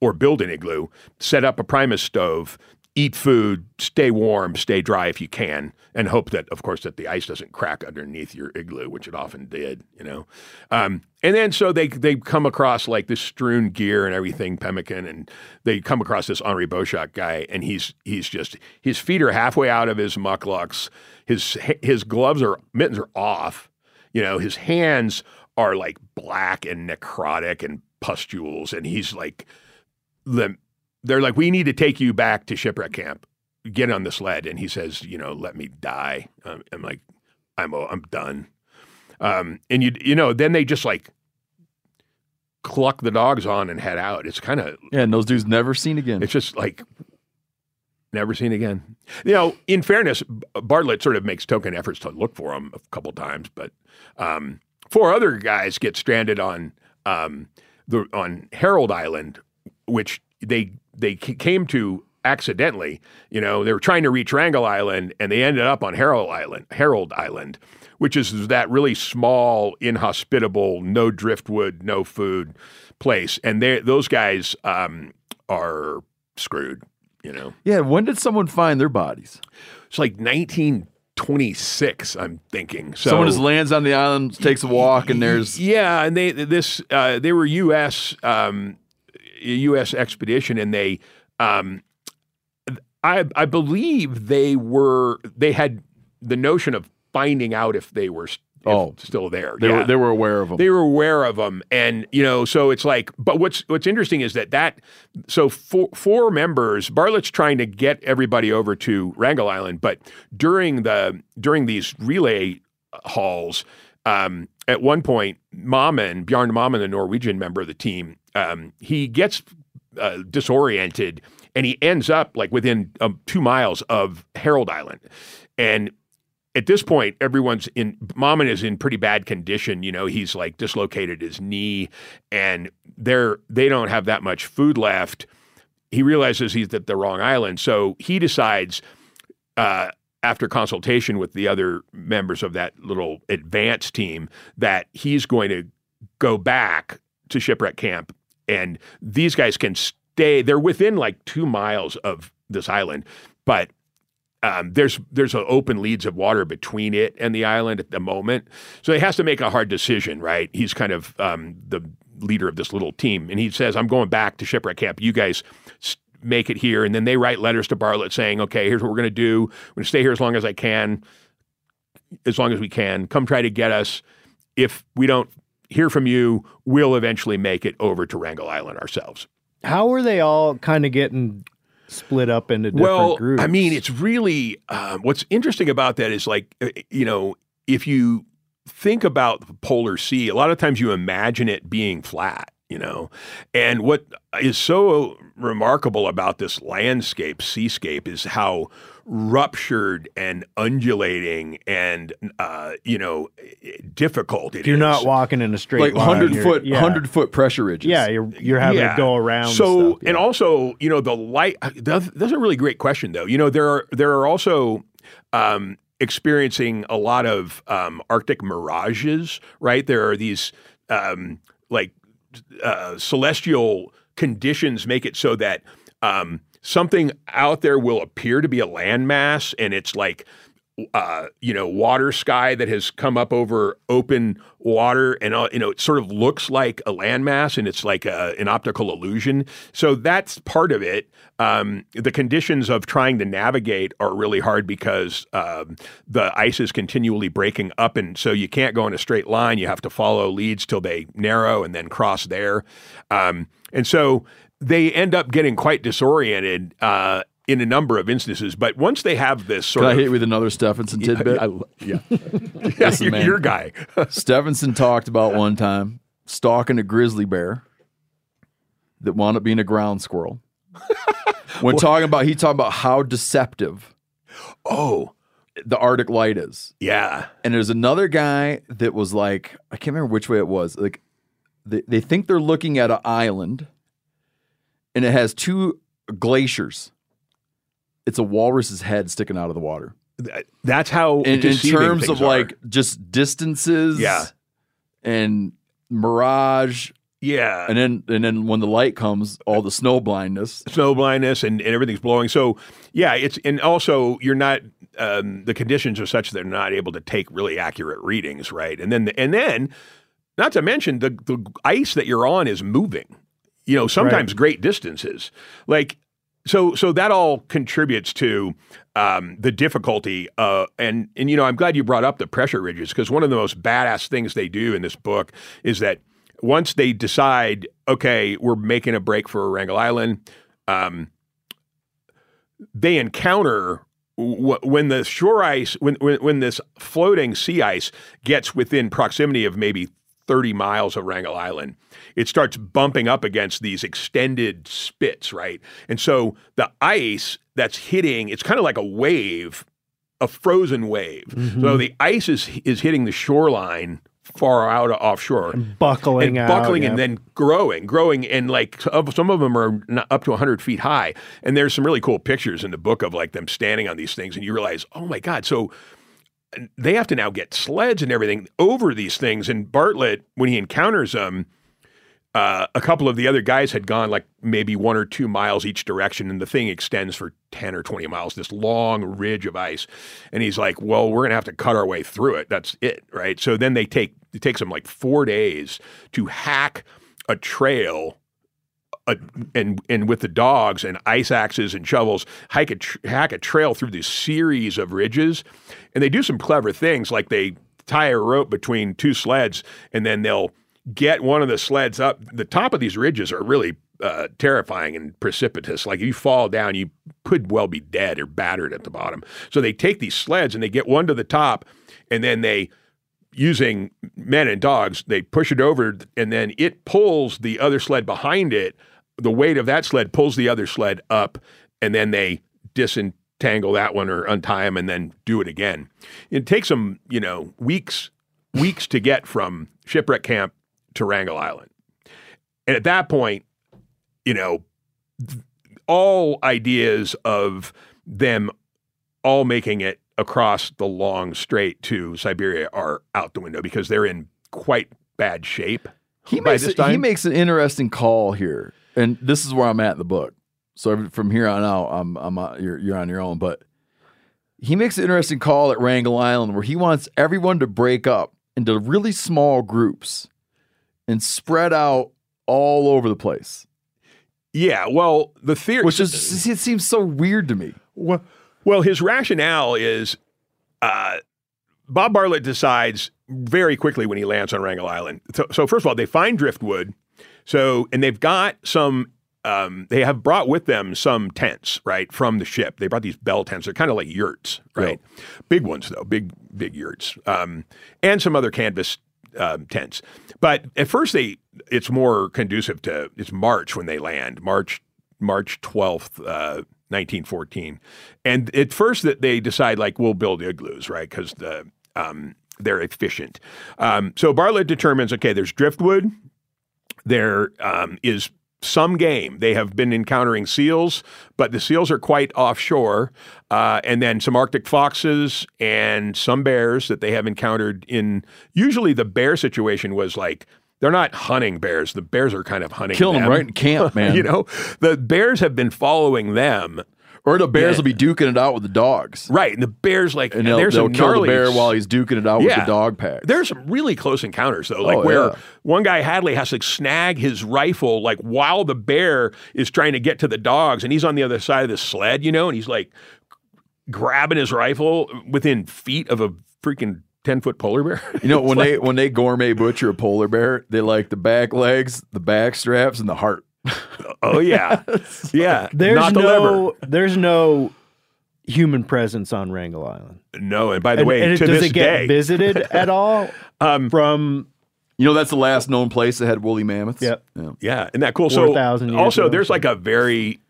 or build an igloo, set up a Primus stove, eat food, stay warm, stay dry if you can, and hope that, of course, that the ice doesn't crack underneath your igloo, which it often did, you know. Um, and then so they they come across like this strewn gear and everything, pemmican, and they come across this Henri Beuchat guy, and he's he's just his feet are halfway out of his mukluks, his his gloves are mittens are off, you know, his hands are like black and necrotic and pustules, and he's like the they're like, we need to take you back to shipwreck camp. Get on the sled, and he says, you know, let me die. Um, I'm like, I'm I'm done. Um, and you you know, then they just like cluck the dogs on and head out. It's kind of Yeah, and those dudes never seen again. it's just like never seen again. You know, in fairness, Bartlett sort of makes token efforts to look for him a couple times, but um, four other guys get stranded on um, the on Herald Island, which they they c- came to accidentally. You know, they were trying to reach Wrangel Island, and they ended up on Herald Island. Herald Island, which is that really small, inhospitable, no driftwood, no food place, and they those guys. Um, are screwed. You know, Yeah, when did someone find their bodies? it's like 1926. I'm thinking. So someone just lands on the island, takes a walk, and there's yeah, and they this uh, they were U.S. Um, U.S. expedition, and they um, I I believe they were they had the notion of finding out if they were st- if Oh. still there. they Yeah. were they were aware of them. They were aware of them, and you know, so it's like. But what's what's interesting is that that so four, four members. Bartlett's trying to get everybody over to Wrangel Island, but during the during these relay hauls, um, at one point, Mammen Bjarne Mammen, the Norwegian member of the team, um, he gets uh, disoriented, and he ends up like within um, two miles of Herald Island, and at this point, everyone's in. Mammen is in pretty bad condition. You know, he's like dislocated his knee, and they're they don't have that much food left. He realizes he's at the wrong island, so he decides, uh, after consultation with the other members of that little advance team, that he's going to go back to shipwreck camp, and these guys can stay. They're within like two miles of this island, but um, there's there's open leads of water between it and the island at the moment, so he has to make a hard decision. Right? He's kind of um, the leader of this little team, and he says, "I'm going back to shipwreck camp. You guys." Make it here, and then they write letters to Bartlett saying, "Okay, here's what we're going to do. We're going to stay here as long as I can, as long as we can. Come try to get us. If we don't hear from you, we'll eventually make it over to Wrangel Island ourselves." How were they all kind of getting split up into different well, groups? I mean, it's really um, what's interesting about that is like uh, you know if you think about the polar sea, a lot of times you imagine it being flat. You know, and what is so remarkable about this landscape, seascape, is how ruptured and undulating and uh, you know difficult it if you're is. not walking in a straight line. like line, hundred foot, yeah. hundred foot pressure ridges. Yeah, you're you're having Yeah. to go around. So stuff, and yeah. also, you know, the light. That's, that's a really great question, though. You know, there are there are also um, experiencing a lot of um, Arctic mirages. Right, there are these um, like uh, celestial conditions make it so that um, something out there will appear to be a landmass, and it's like uh, you know, water sky that has come up over open water, and uh, you know, it sort of looks like a landmass, and it's like a, an optical illusion. So that's part of it. Um, the conditions of trying to navigate are really hard because um, the ice is continually breaking up, and so you can't go in a straight line. You have to follow leads till they narrow and then cross there, um, and so they end up getting quite disoriented. Uh, in a number of instances, but once they have this sort Can I hit you with another Stefansson tidbit? I- I- yeah, yeah, Listen, man. your guy. Stefansson talked about one time stalking a grizzly bear that wound up being a ground squirrel. when talking about, he talked about how deceptive oh, the Arctic light is. yeah, And there's another guy that was like, I can't remember which way it was. Like, they, they think they're looking at an island and it has two glaciers. It's a walrus's head sticking out of the water. Th- that's how in, in deceiving terms things of are. like just distances Yeah. and mirage yeah, and then and then when the light comes all the snow blindness snow blindness and, and everything's blowing. So yeah, it's and also you're not um, the conditions are such that they're not able to take really accurate readings, right? And then and then not to mention the the ice that you're on is moving. You know, sometimes great distances. Like so so that all contributes to um, the difficulty uh, and and you know I'm glad you brought up the pressure ridges because one of the most badass things they do in this book is that once they decide okay we're making a break for Wrangel Island um, they encounter when the shore ice when, when when this floating sea ice gets within proximity of maybe 30 miles of Wrangel Island, it starts bumping up against these extended spits, right? And so the ice that's hitting, it's kind of like a wave, a frozen wave. So mm-hmm. the ice is is hitting the shoreline far out offshore buckling and out, buckling yeah. and then growing, growing, and like some of them are up to 100 feet high. And there's some really cool pictures in the book of like them standing on these things, and you realize, oh my god! So they have to now get sleds and everything over these things. And Bartlett, when he encounters them, uh, a couple of the other guys had gone like maybe one or two miles each direction, and the thing extends for 10 or 20 miles, this long ridge of ice. And he's like, Well, we're going to have to cut our way through it. That's it. Right. So then they take, it takes them like four days to hack a trail. Uh and and with the dogs and ice axes and shovels, hike a tr- hack a trail through this series of ridges, and they do some clever things like they tie a rope between two sleds, and then they'll get one of the sleds up. The top of these ridges are really uh, terrifying and precipitous. Like if you fall down, you could well be dead or battered at the bottom. So they take these sleds and they get one to the top, and then they, using men and dogs, they push it over, and then it pulls the other sled behind it. The weight of that sled pulls the other sled up, and then they disentangle that one or untie them, and then do it again. It takes them, you know, weeks, weeks to get from shipwreck camp to Wrangel Island. And at that point, you know, all ideas of them all making it across the long strait to Siberia are out the window because they're in quite bad shape. He makes it- he makes an interesting call here, and this is where I'm at in the book. So from here on out, I'm I'm uh, you're you're on your own. But he makes an interesting call at Wrangel Island where he wants everyone to break up into really small groups and spread out all over the place, Yeah, well, the theory, which is it seems so weird to me. Well, well, his rationale is uh, Bob Bartlett decides very quickly when he lands on Wrangel Island. So, so first of all, they find driftwood. So, and they've got some. Um, they have brought with them some tents, right, from the ship. They brought these bell tents. They're kind of like yurts, right? Big ones though, big big yurts, um, and some other canvas um, tents. But at first, they it's more conducive to it's March when they land. March March twelfth, uh, nineteen fourteen, and at first that they decide like we'll build igloos, right? Because the um, they're efficient. Um, so Bartlett determines okay, there's driftwood, there um, is some game. They have been encountering seals, but the seals are quite offshore, uh, and then some Arctic foxes and some bears that they have encountered in. Usually, the bear situation was like they're not hunting bears; the bears are kind of hunting Killing them them right in camp, man. you know, the bears have been following them. Or the bears Yeah. will be duking it out with the dogs, Right, and the bears like and they'll, there's they'll some kill the bear while he's duking it out with the dog pack. There's some really close encounters though, like Oh, where yeah. one guy Hadley has to snag his rifle like while the bear is trying to get to the dogs, and he's on the other side of the sled, you know, and he's like grabbing his rifle within feet of a freaking ten foot polar bear. You know, when they when they gourmet butcher a polar bear, they like the back legs, the back straps, and the heart. oh yeah, yeah. There's not the no liver. there's no human presence on Wrangel Island. No, and by the And, way, and to does this it get day, visited at all Um, from You know, that's the last known place that had woolly mammoths. Yep. Yeah. yeah, isn't that cool? So years also, ago, there's so- like a very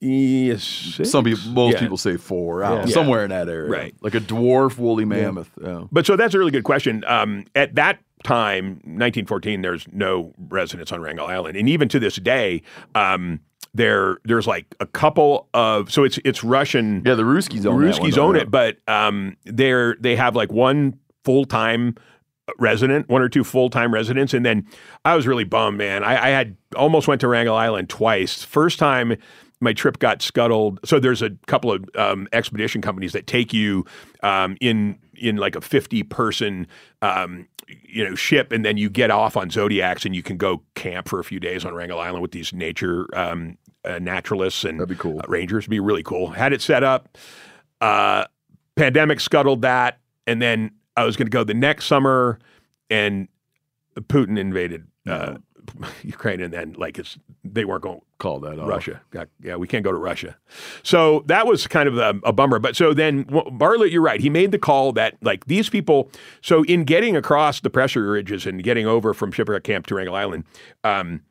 yes, Some people, most Yeah. people say four, I don't Yeah. somewhere in that area, Right. Like a dwarf woolly mammoth. Yeah. But so that's a really good question. Um, at that time, 1914, there's no residents on Wrangel Island, and even to this day, um, there there's like a couple of so it's it's Russian. Yeah, the Ruskies own Ruskies own it, but um, they're they have like one full time resident, one or two full time residents, and then I was really bummed, man. I, I had almost went to Wrangel Island twice. First time. My trip got scuttled. So there's a couple of um, expedition companies that take you um, in in like a 50 person um, you know ship, and then you get off on Zodiacs and you can go camp for a few days on Wrangel Island with these nature um, uh, naturalists and That'd be cool. uh, rangers. It'd be really cool. Had it set up. Uh, pandemic scuttled that, and then I was going to go the next summer, and Putin invaded uh, Ukraine, and then like it's they weren't going to Call that off. Russia. Got, yeah, we can't go to Russia. So that was kind of a, a bummer. But so then Bartlett, you're right. He made the call that like these people. So in getting across the pressure ridges and getting over from Shipwreck Camp to Wrangel Island. Um,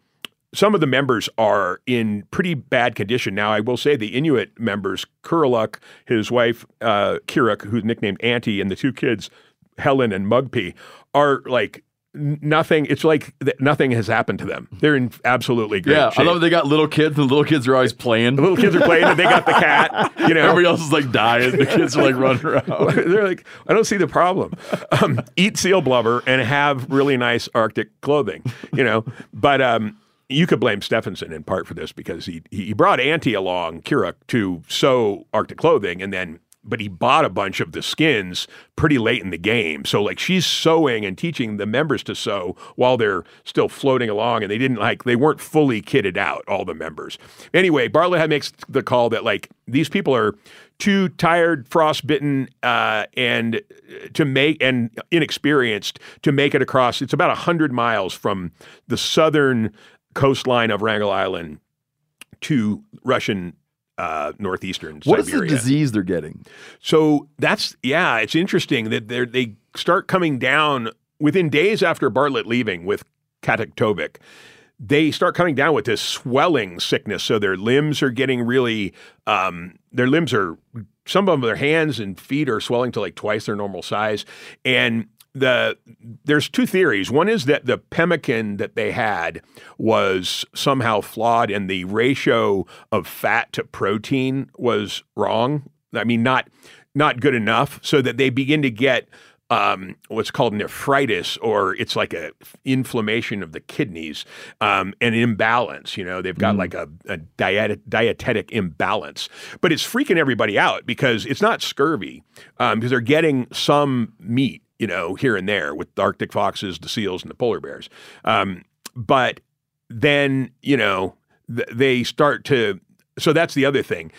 some of the members are in pretty bad condition. Now, I will say the Inuit members, Kuraluk, his wife, uh, Kiruk, who's nicknamed Auntie, and the two kids, Helen and Mugpee, are like nothing. It's like th- nothing has happened to them. They're in absolutely great Yeah, shape. I love they got little kids, the little kids are always playing. The little kids are playing, and they got the cat. You know, Everybody else is like dying. The kids are like running around. They're like, I don't see the problem. Um, eat seal blubber and have really nice Arctic clothing, you know. But um, you could blame Stefansson in part for this because he he brought Auntie along, Kira, to sew Arctic clothing, and then but he bought a bunch of the skins pretty late in the game. So like she's sewing and teaching the members to sew while they're still floating along, and they didn't like they weren't fully kitted out, all the members. Anyway, Bartlett makes the call that like these people are too tired, frostbitten, uh, and uh, to make and inexperienced to make it across. It's about hundred miles from the southern coastline of Wrangel Island to Russian uh, northeastern What is the disease they're getting? So that's yeah, it's interesting that they they start coming down within days after Bartlett leaving with Kataktovik. They start coming down with this swelling sickness, so their limbs are getting really. Um, their limbs are some of them, their hands and feet are swelling to like twice their normal size, and the there's two theories. One is that the pemmican that they had was somehow flawed, and the ratio of fat to protein was wrong. I mean, not not good enough, so that they begin to get um, what's called nephritis, or it's like a inflammation of the kidneys, um, an imbalance. You know, they've got like a, a diet, dietetic imbalance, but it's freaking everybody out because it's not scurvy um, because they're getting some meat, you know, here and there with the Arctic foxes, the seals, and the polar bears. Um, but then, you know, th- they start to. So that's the other thing.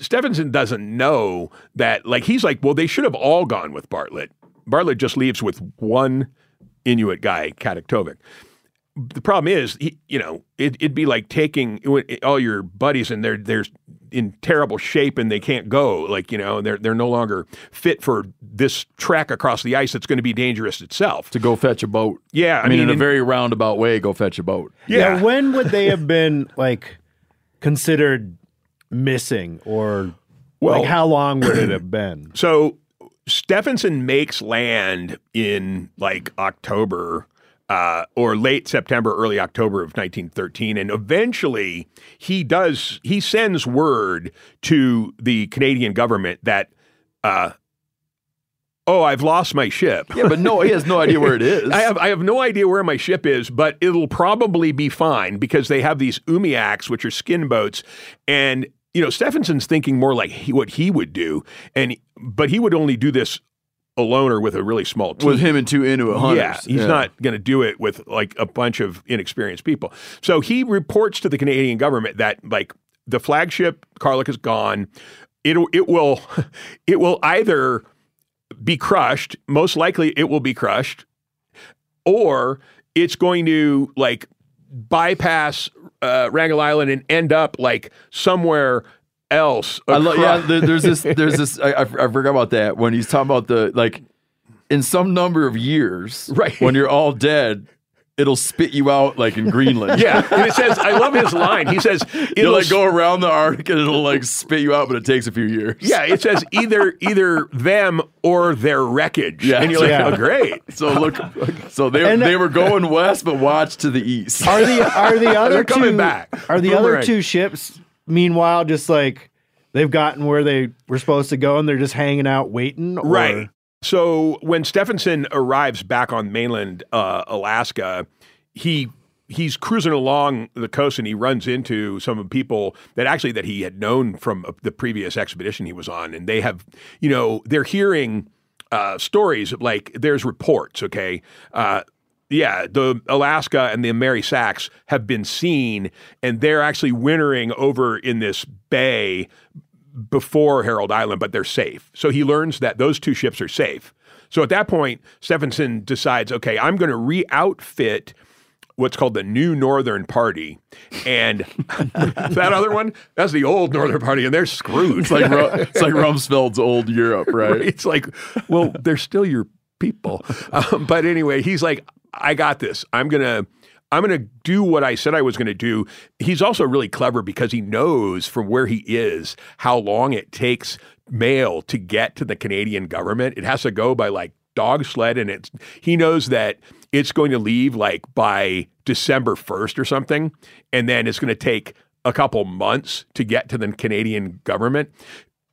Stefansson doesn't know that, like, he's like, well, they should have all gone with Bartlett. Bartlett just leaves with one Inuit guy, Kataktovik. The problem is, he, you know, it, it'd be like taking all your buddies and they're they're in terrible shape and they can't go. Like, you know, they're they're no longer fit for this trek across the ice that's going to be dangerous itself. To go fetch a boat. Yeah, I, mean, in a and- very roundabout way, go fetch a boat. yeah. when would they have been like considered missing or Well- like how long would it have been? So Stefansson makes land in like October uh, or late September, early October of 1913, and eventually he does he sends word to the Canadian government that. Uh, Oh, I've lost my ship. Yeah, but no, he has no idea where it is. I have I have no idea where my ship is, but it'll probably be fine because they have these umiaks, which are skin boats, and you know Stefansson's thinking more like he, what he would do, and but he would only do this alone or with a really small team. with him and two Inuit hunters. Yeah, he's not going to do it with like a bunch of inexperienced people. So he reports to the Canadian government that like the flagship Karluk is gone. It it will it will either be crushed. Most likely, it will be crushed, or it's going to like bypass uh, Wrangel Island and end up like somewhere else. I lo- yeah, there, there's this. There's this. I, I, I forgot about that when he's talking about the like, in some number of years, Right. When you're all dead, it'll spit you out like in Greenland. yeah, and it says I love his line. He says it'll like go around the Arctic and it'll like spit you out, but it takes a few years. Yeah, it says either either them or their wreckage. Yeah. and you're like, Yeah. oh, great. So look, so they And- uh, they were going west, but watch to the east. Are the are the other They're coming two back. are the other two ships meanwhile just like they've gotten where they were supposed to go and they're just hanging out waiting? Or, Right. So when Stefansson arrives back on mainland uh, Alaska, he he's cruising along the coast and he runs into some of people that actually that he had known from uh, the previous expedition he was on, and they have, you know, they're hearing uh, stories of like there's reports, okay. Uh, yeah, the Alaska and the Mary Sachs have been seen, and they're actually wintering over in this bay before Herald Island, but they're safe. So he learns that those two ships are safe. So at that point, Stefansson decides, okay, I'm going to re-outfit what's called the New Northern Party, and that other one, that's the old Northern Party, and they're screwed. It's like it's like Rumsfeld's old Europe, right? It's like, well, they're still your people. Um, but anyway, he's like, I got this. I'm gonna. I'm going to do what I said I was going to do. He's also really clever because he knows from where he is how long it takes mail to get to the Canadian government. It has to go by like dog sled and it's he knows that it's going to leave like by December 1st or something. And then it's going to take a couple months to get to the Canadian government.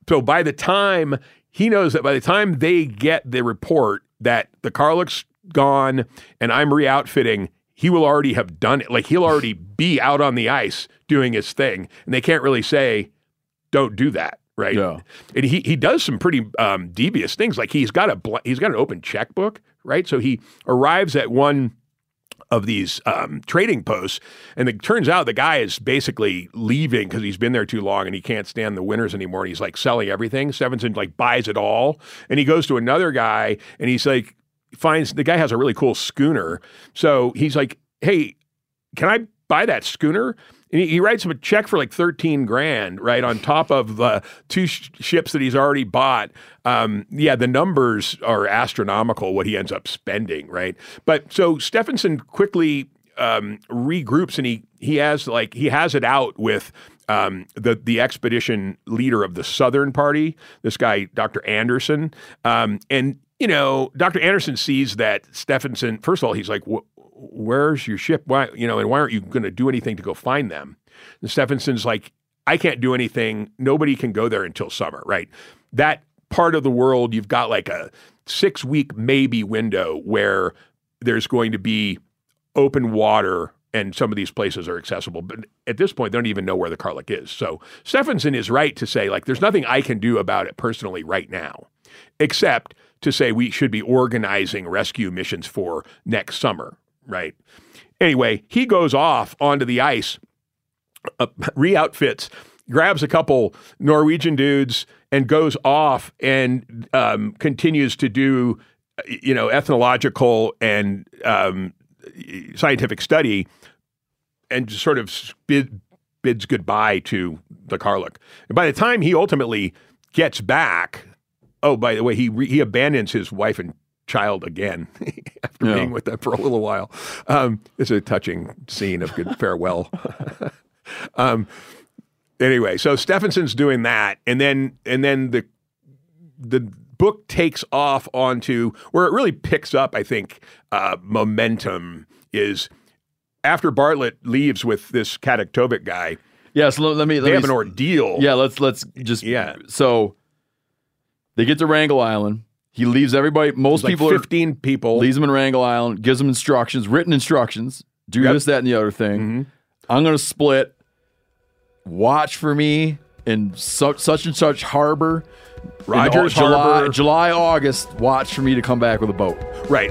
So by the time he knows that by the time they get the report that the Karluk's gone and I'm re outfitting, he will already have done it. Like he'll already be out on the ice doing his thing. And they can't really say, don't do that. Right. Yeah. And he, he does some pretty um, devious things. Like he's got a bl- he's got an open checkbook, right? So he arrives at one of these um, trading posts, and it turns out the guy is basically leaving because he's been there too long and he can't stand the winners anymore. And he's like selling everything. Stefansson like buys it all, and he goes to another guy, and he's like finds the guy has a really cool schooner, so he's like, "Hey, can I buy that schooner?" And he, he writes him a check for like 13 grand, right? On top of the two sh- ships that he's already bought. Um, yeah, the numbers are astronomical, what he ends up spending, right? But so Stefansson quickly um, regroups and he, he has like, he has it out with um, the the expedition leader of the Southern Party, this guy Dr. Anderson, um, and you know Dr. Anderson sees that Stefansson. First of all, he's like, "Where's your ship? Why you know? And why aren't you going to do anything to go find them?" And Stefansson's like, "I can't do anything. Nobody can go there until summer, right? That part of the world, you've got like a six week maybe window where there's going to be open water and some of these places are accessible. But at this point, they don't even know where the Karluk is. So Stefansson is right to say, like, there's nothing I can do about it personally right now, except to say we should be organizing rescue missions for next summer, right? Anyway, he goes off onto the ice, uh, re-outfits, grabs a couple Norwegian dudes, and goes off and um, continues to do, you know, ethnological and um, scientific study and just sort of bid, bids goodbye to the Karluk. And by the time he ultimately gets back, oh, by the way, he re, he abandons his wife and child again after Yeah. being with them for a little while. Um, it's a touching scene of good farewell. um, anyway, so Stefansson's doing that, and then and then the the book takes off onto where it really picks up. I think uh, momentum is after Bartlett leaves with this Kataktovik guy. Yeah, so let, let me. Let They me have an ordeal. Yeah, let's let's just Yeah. So they get to Wrangel Island. He leaves everybody. Most like people are 15 people. leaves them in Wrangel Island. Gives them instructions, written instructions. Do Yep. this, that, and the other thing. Mhm. I'm gonna split. Watch for me in such such and such harbor. Rogers July, Harbor. July, August. Watch for me to come back with a boat. Right.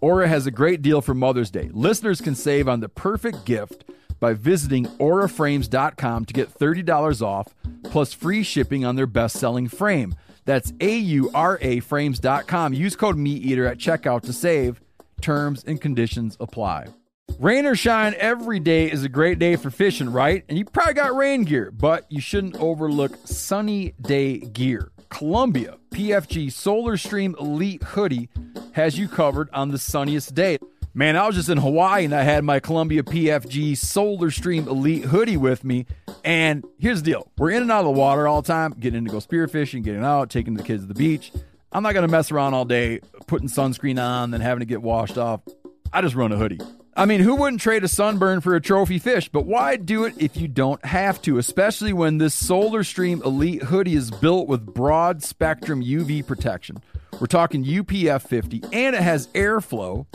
Aura has a great deal for Mother's Day. Listeners can save on the perfect gift by visiting auraframes.com to get $30 off plus free shipping on their best selling frame. That's A U R A frames.com. Use code MeatEater at checkout to save. Terms and conditions apply. Rain or shine, every day is a great day for fishing, right? And you probably got rain gear, but you shouldn't overlook sunny day gear. Columbia PFG Solar Stream Elite Hoodie has you covered on the sunniest day. Man, I was just in Hawaii and I had my Columbia PFG Solar Stream Elite hoodie with me. And here's the deal we're in and out of the water all the time, getting in to go spearfishing, getting out, taking the kids to the beach. I'm not going to mess around all day putting sunscreen on, then having to get washed off. I just run a hoodie. I mean, who wouldn't trade a sunburn for a trophy fish? But why do it if you don't have to, especially when this Solar Stream Elite hoodie is built with broad spectrum UV protection? We're talking UPF 50, and it has airflow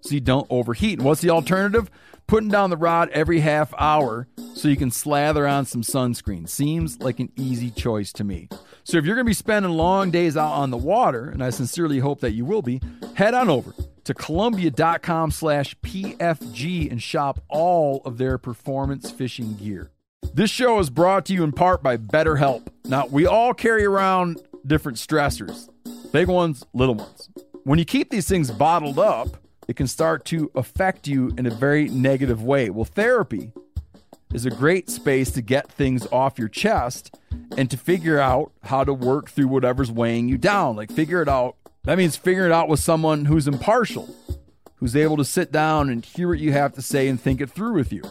so you don't overheat. And what's the alternative? Putting down the rod every half hour so you can slather on some sunscreen. Seems like an easy choice to me. So if you're going to be spending long days out on the water, and I sincerely hope that you will be, head on over to columbia.com slash PFG and shop all of their performance fishing gear. This show is brought to you in part by BetterHelp. Now, we all carry around different stressors, big ones, little ones. When you keep these things bottled up, it can start to affect you in a very negative way. Well, therapy is a great space to get things off your chest and to figure out how to work through whatever's weighing you down. Like, figure it out. That means figuring it out with someone who's impartial, who's able to sit down and hear what you have to say and think it through with you.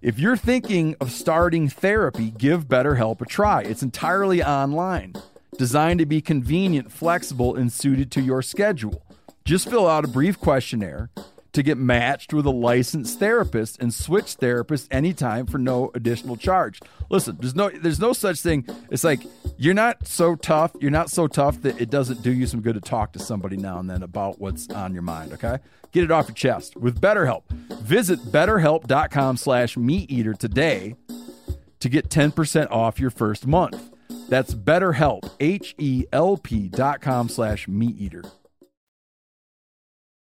If you're thinking of starting therapy, give BetterHelp a try. It's entirely online, designed to be convenient, flexible, and suited to your schedule. Just fill out a brief questionnaire to get matched with a licensed therapist and switch therapists anytime for no additional charge. Listen, there's no there's no such thing. It's like you're not so tough, you're not so tough that it doesn't do you some good to talk to somebody now and then about what's on your mind, okay? Get it off your chest with BetterHelp. Visit betterhelp.com slash meateater today to get 10% off your first month. That's betterhelp, H-E-L-P dot com slash meateater.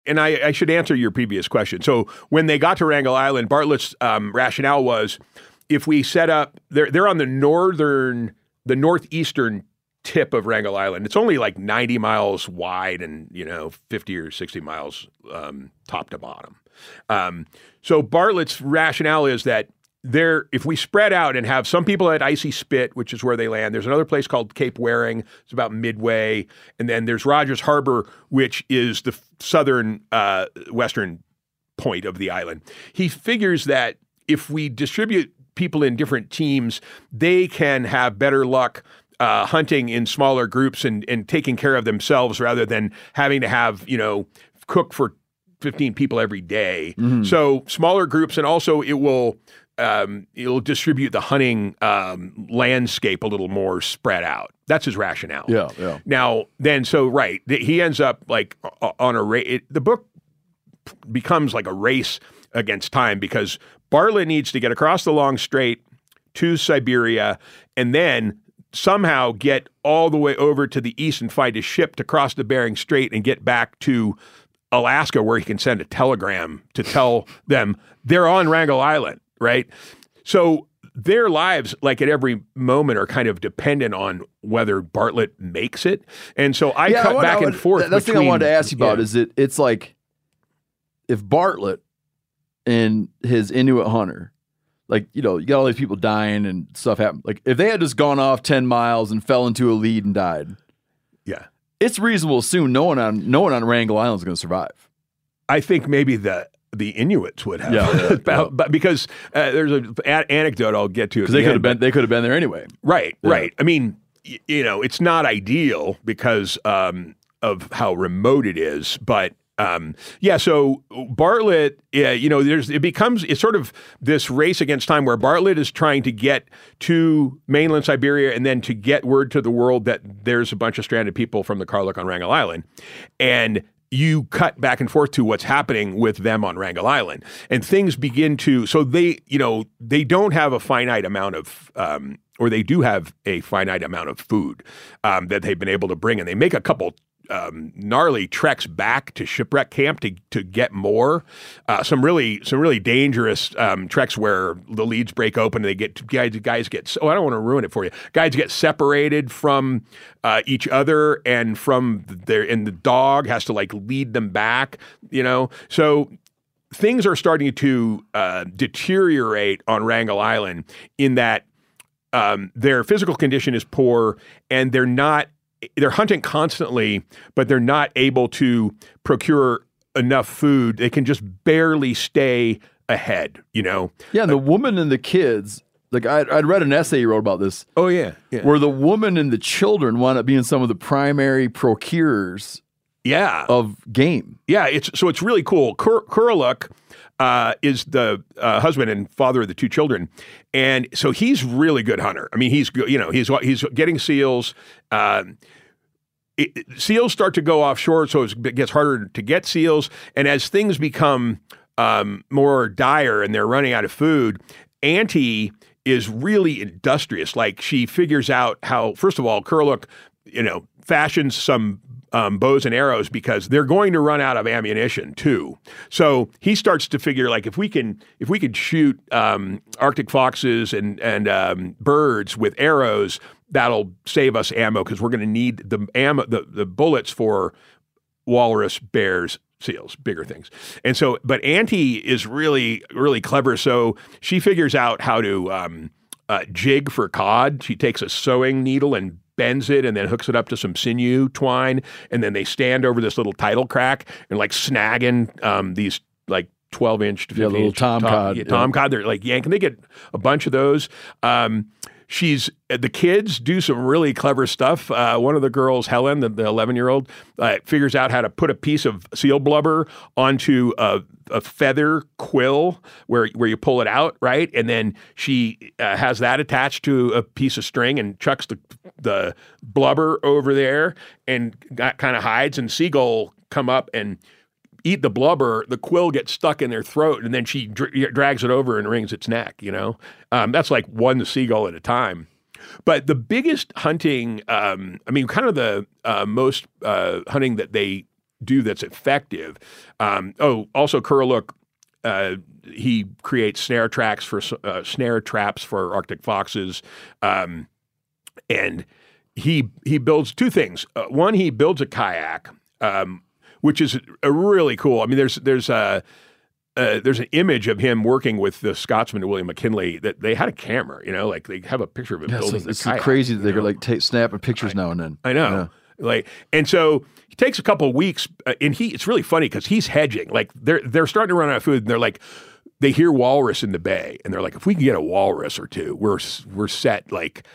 And I, I should answer your previous question. So when they got to Wrangel Island, Bartlett's um, rationale was if we set up, they're they're on the northern, the northeastern tip of Wrangel Island. It's only like 90 miles wide and you know 50 or 60 miles um, top to bottom. Um, so Bartlett's rationale is that there, if we spread out and have some people at Icy Spit, which is where they land, there's another place called Cape Waring. It's about midway, and then there's Rogers Harbor, which is the southern uh, western point of the island. He figures that if we distribute people in different teams, they can have better luck uh, hunting in smaller groups and, and taking care of themselves rather than having to have, you know, cook for 15 people every day. So smaller groups, and also it will um, it'll distribute the hunting um, landscape a little more spread out. That's his rationale. Yeah, yeah. Now, then, so right, he ends up like on a race. The book becomes like a race against time because Barla needs to get across the long strait to Siberia and then somehow get all the way over to the east and find a ship to cross the Bering Strait and get back to Alaska where he can send a telegram to tell them they're on Wrangel Island, right? So their lives, like at every moment, are kind of dependent on whether Bartlett makes it. And so I cut what back and forth. that- That's the thing I wanted to ask you about yeah. is it it's like if Bartlett and his Inuit hunter, like you know, you got all these people dying and stuff happen. Like if they had just gone off ten miles and fell into a lead and died, yeah. it's reasonable to assume no one on no one on Wrangel Island is going to survive. I think maybe the the Inuits would have, Yeah, yeah, but, yeah. but because uh, there's an a- anecdote I'll get to Because the they could have been they could have been there anyway. Right, Yeah. right. I mean, y- you know, it's not ideal because um, of how remote it is, but. Um, yeah, so Bartlett, yeah, you know, there's it becomes it's sort of this race against time where Bartlett is trying to get to mainland Siberia and then to get word to the world that there's a bunch of stranded people from the Karluk on Wrangel Island, and you cut back and forth to what's happening with them on Wrangel Island, and things begin to. So they, you know, they don't have a finite amount of, um, or they do have a finite amount of food um, that they've been able to bring, and they make a couple. Um, gnarly treks back to shipwreck camp to to get more. Uh, some really some really dangerous um, treks where the leads break open and they get guys guys get. Oh, I don't want to ruin it for you. Guys get separated from uh, each other and from their and the dog has to like lead them back. You know, so things are starting to uh, deteriorate on Wrangel Island in that um, their physical condition is poor and they're not they're hunting constantly, but they're not able to procure enough food. They can just barely stay ahead. You know? Yeah, the woman and the kids. Like I, I'd read an essay you wrote about this, Oh yeah, yeah, where the woman and the children wound up being some of the primary procurers yeah. of game. Yeah, it's so it's really cool. Kur- Kuraluk uh, is the uh, husband and father of the two children, and so he's really good hunter. I mean, he's. You know, he's he's getting seals. Um, it, seals start to go offshore, so it gets harder to get seals. And as things become um, more dire and they're running out of food, Auntie is really industrious. Like she figures out how, first of all, Kurluk, you know, fashions some um, bows and arrows because they're going to run out of ammunition too. So he starts to figure like if we can if we could shoot um, Arctic foxes and and um, birds with arrows, that'll save us ammo because we're going to need the ammo the, the bullets for walrus, bears, seals, bigger things. And so, but Auntie is really, really clever. So she figures out how to um, uh, jig for cod. She takes a sewing needle and bends it and then hooks it up to some sinew twine. And then they stand over this little tidal crack and like snagging um, these like 12 inch to 15 Yeah, little inch tom cod, Yeah, yeah. tom cod. They're like yanking. They get a bunch of those. Um, she's the kids do some really clever stuff. Uh, one of the girls, Helen, the 11 year old, uh, figures out how to put a piece of seal blubber onto a, a feather quill where where you pull it out, right? And then she uh, has that attached to a piece of string and chucks the the blubber over there and kind of hides. And seagull come up and eat the blubber, the quill gets stuck in their throat, and then she dr- drags it over and wrings its neck. You know, um, that's like one seagull at a time. But the biggest hunting, um, I mean, kind of the uh, most uh, hunting that they do that's effective. Um, oh, also Kurluk, uh, he creates snare tracks for uh, snare traps for Arctic foxes, um, and he he builds two things. Uh, one, he builds a kayak, um, which is a really cool. I mean, there's there's a uh, there's an image of him working with the Scotsman William McKinlay that they had a camera. You know, like they have a picture of him Yeah, building. it's it's kayak, crazy that they know? could like take snapping pictures now and then. I know. Like, and so he takes a couple of weeks, uh, and he it's really funny because he's hedging. Like they're they're starting to run out of food, and they're like, they hear walrus in the bay, and they're like, if we can get a walrus or two, we're we're set. Like,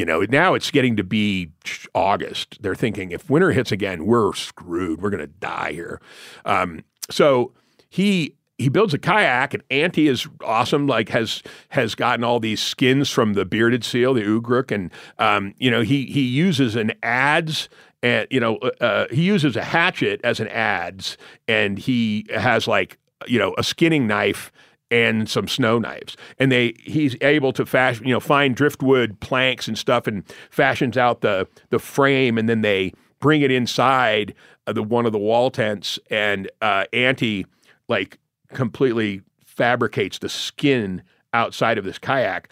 you know, now it's getting to be August. They're thinking if winter hits again, we're screwed. We're gonna die here. Um, so he he builds a kayak and Auntie is awesome like has has gotten all these skins from the bearded seal the ugruk and um, you know he he uses an adze and you know uh, he uses a hatchet as an adze and he has like you know a skinning knife and some snow knives and they he's able to fashion you know find driftwood planks and stuff and fashions out the the frame and then they bring it inside of the one of the wall tents and uh auntie like completely fabricates the skin outside of this kayak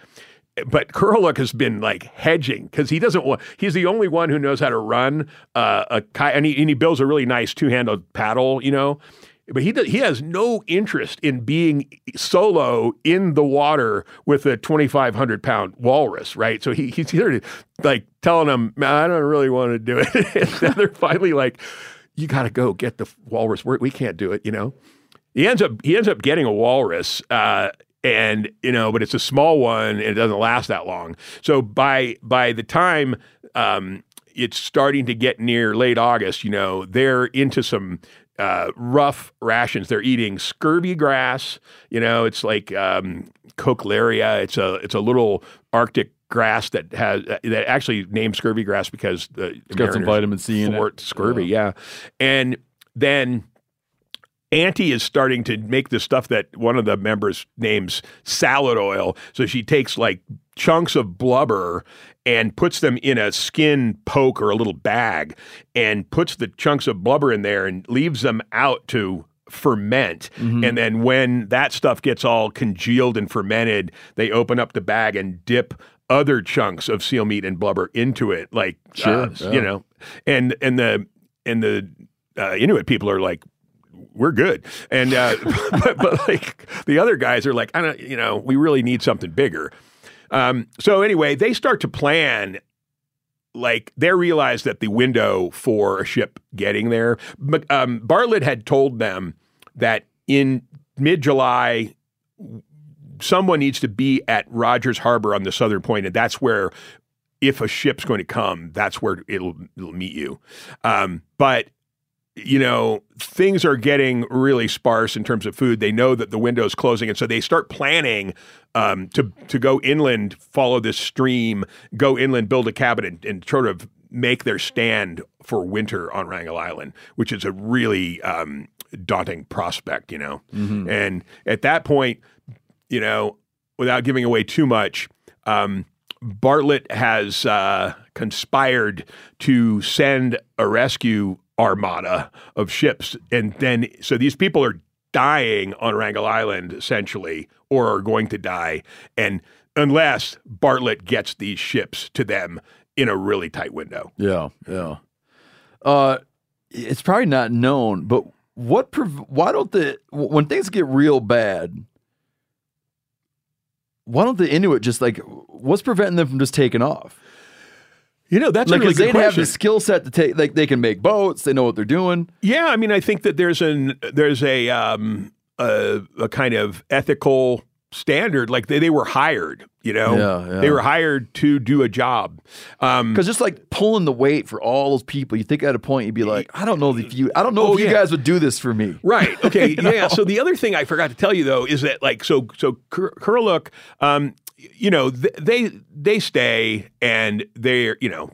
but Kurluk has been like hedging because he doesn't want. He's the only one who knows how to run uh, a kayak, and he, and he builds a really nice two-handled paddle, you know. But he does, he has no interest in being solo in the water with a 2,500 pound walrus, right? So he, he's here like telling them, "Man, I don't really want to do it. and then they're finally like, you got to go get the walrus. We're, we can't do it, you know. He ends up he ends up getting a walrus, uh, and you know, but it's a small one and it doesn't last that long. So by by the time um, it's starting to get near late August, you know, they're into some uh, rough rations. They're eating scurvy grass. You know, it's like um, cochlearia. It's a it's a little Arctic grass that has that actually named scurvy grass because the It's got some vitamin C in it. scurvy. Yeah, and then Auntie is starting to make the stuff that one of the members names salad oil. So she takes like chunks of blubber and puts them in a skin poke or a little bag and puts the chunks of blubber in there and leaves them out to ferment. And then when that stuff gets all congealed and fermented, they open up the bag and dip other chunks of seal meat and blubber into it like Sure, uh, yeah. you know and and the and the uh, Inuit people are like we're good. And uh, but, but like the other guys are like, I don't, you know, we really need something bigger. Um, so anyway, they start to plan. Like they realize that the window for a ship getting there. Um, Bartlett had told them that in mid July, someone needs to be at Rogers Harbor on the southern point, and that's where, if a ship's going to come, that's where it'll it'll meet you. Um, but you know, things are getting really sparse in terms of food. They know that the window's closing, and so they start planning um, to to go inland, follow this stream, go inland, build a cabin, and, and sort of make their stand for winter on Wrangel Island, which is a really um, daunting prospect, you know. And at that point, you know, without giving away too much, um, Bartlett has uh, conspired to send a rescue armada of ships, and then so these people are dying on Wrangel Island essentially, or are going to die, and unless Bartlett gets these ships to them in a really tight window. Yeah, yeah. Uh, it's probably not known, but what? Prov- why don't the when things get real bad? Why don't the Inuit just like what's preventing them from just taking off? You know, that's like, a really good they'd have the skill set to take. Like, they can make boats. They know what they're doing. Yeah, I mean, I think that there's an there's a um a, a kind of ethical standard. Like they, they were hired, you know, Yeah, yeah. they were hired to do a job. Um, Because just like pulling the weight for all those people, you think at a point you'd be like, I don't know if you, I don't know Oh, if you guys would do this for me. Right. Okay. yeah. So the other thing I forgot to tell you though is that like so so Kurluk, um, you know, th- they they stay and they're you know.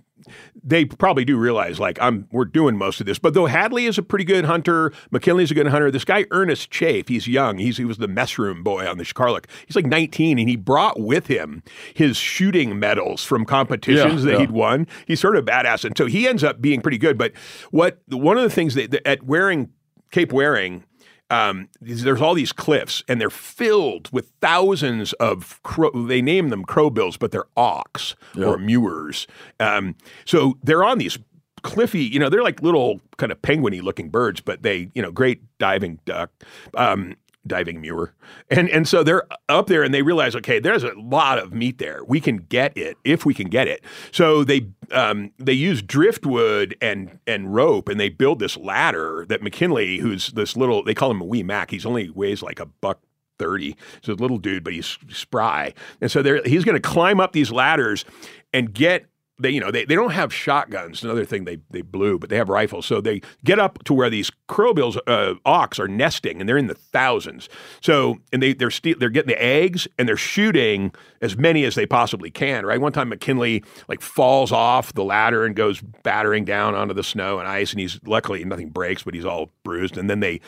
They probably do realize, like, I'm we're doing most of this. But though Hadley is a pretty good hunter, McKinlay's a good hunter. This guy Ernest Chafe, he's young. He's he was the mess room boy on the Karluk. He's like 19, and he brought with him his shooting medals from competitions Yeah, that yeah. he'd won. He's sort of badass, and so he ends up being pretty good. But what one of the things that, that at Waring Cape Waring, um, there's all these cliffs, and they're filled with thousands of crow. They name them crowbills, but they're auks or murres. Um, so they're on these cliffy. You know, they're like little kind of penguiny looking birds, but they, you know, great diving duck. Um, diving murre and and so they're up there and they realize okay there's a lot of meat there. We can get it if we can get it. So they um, they use driftwood and and rope and they build this ladder that McKinlay who's this little they call him a wee mac. He's only weighs like a buck 30 he's a little dude but he's spry. And so he's going to climb up these ladders and get they you know they, they don't have shotguns another thing they they blew but they have rifles. So they get up to where these crowbills uh, auks are nesting and they're in the thousands. So and they they're ste- they're getting the eggs and they're shooting as many as they possibly can right one time McKinlay like falls off the ladder and goes battering down onto the snow and ice and he's luckily nothing breaks but he's all bruised and then they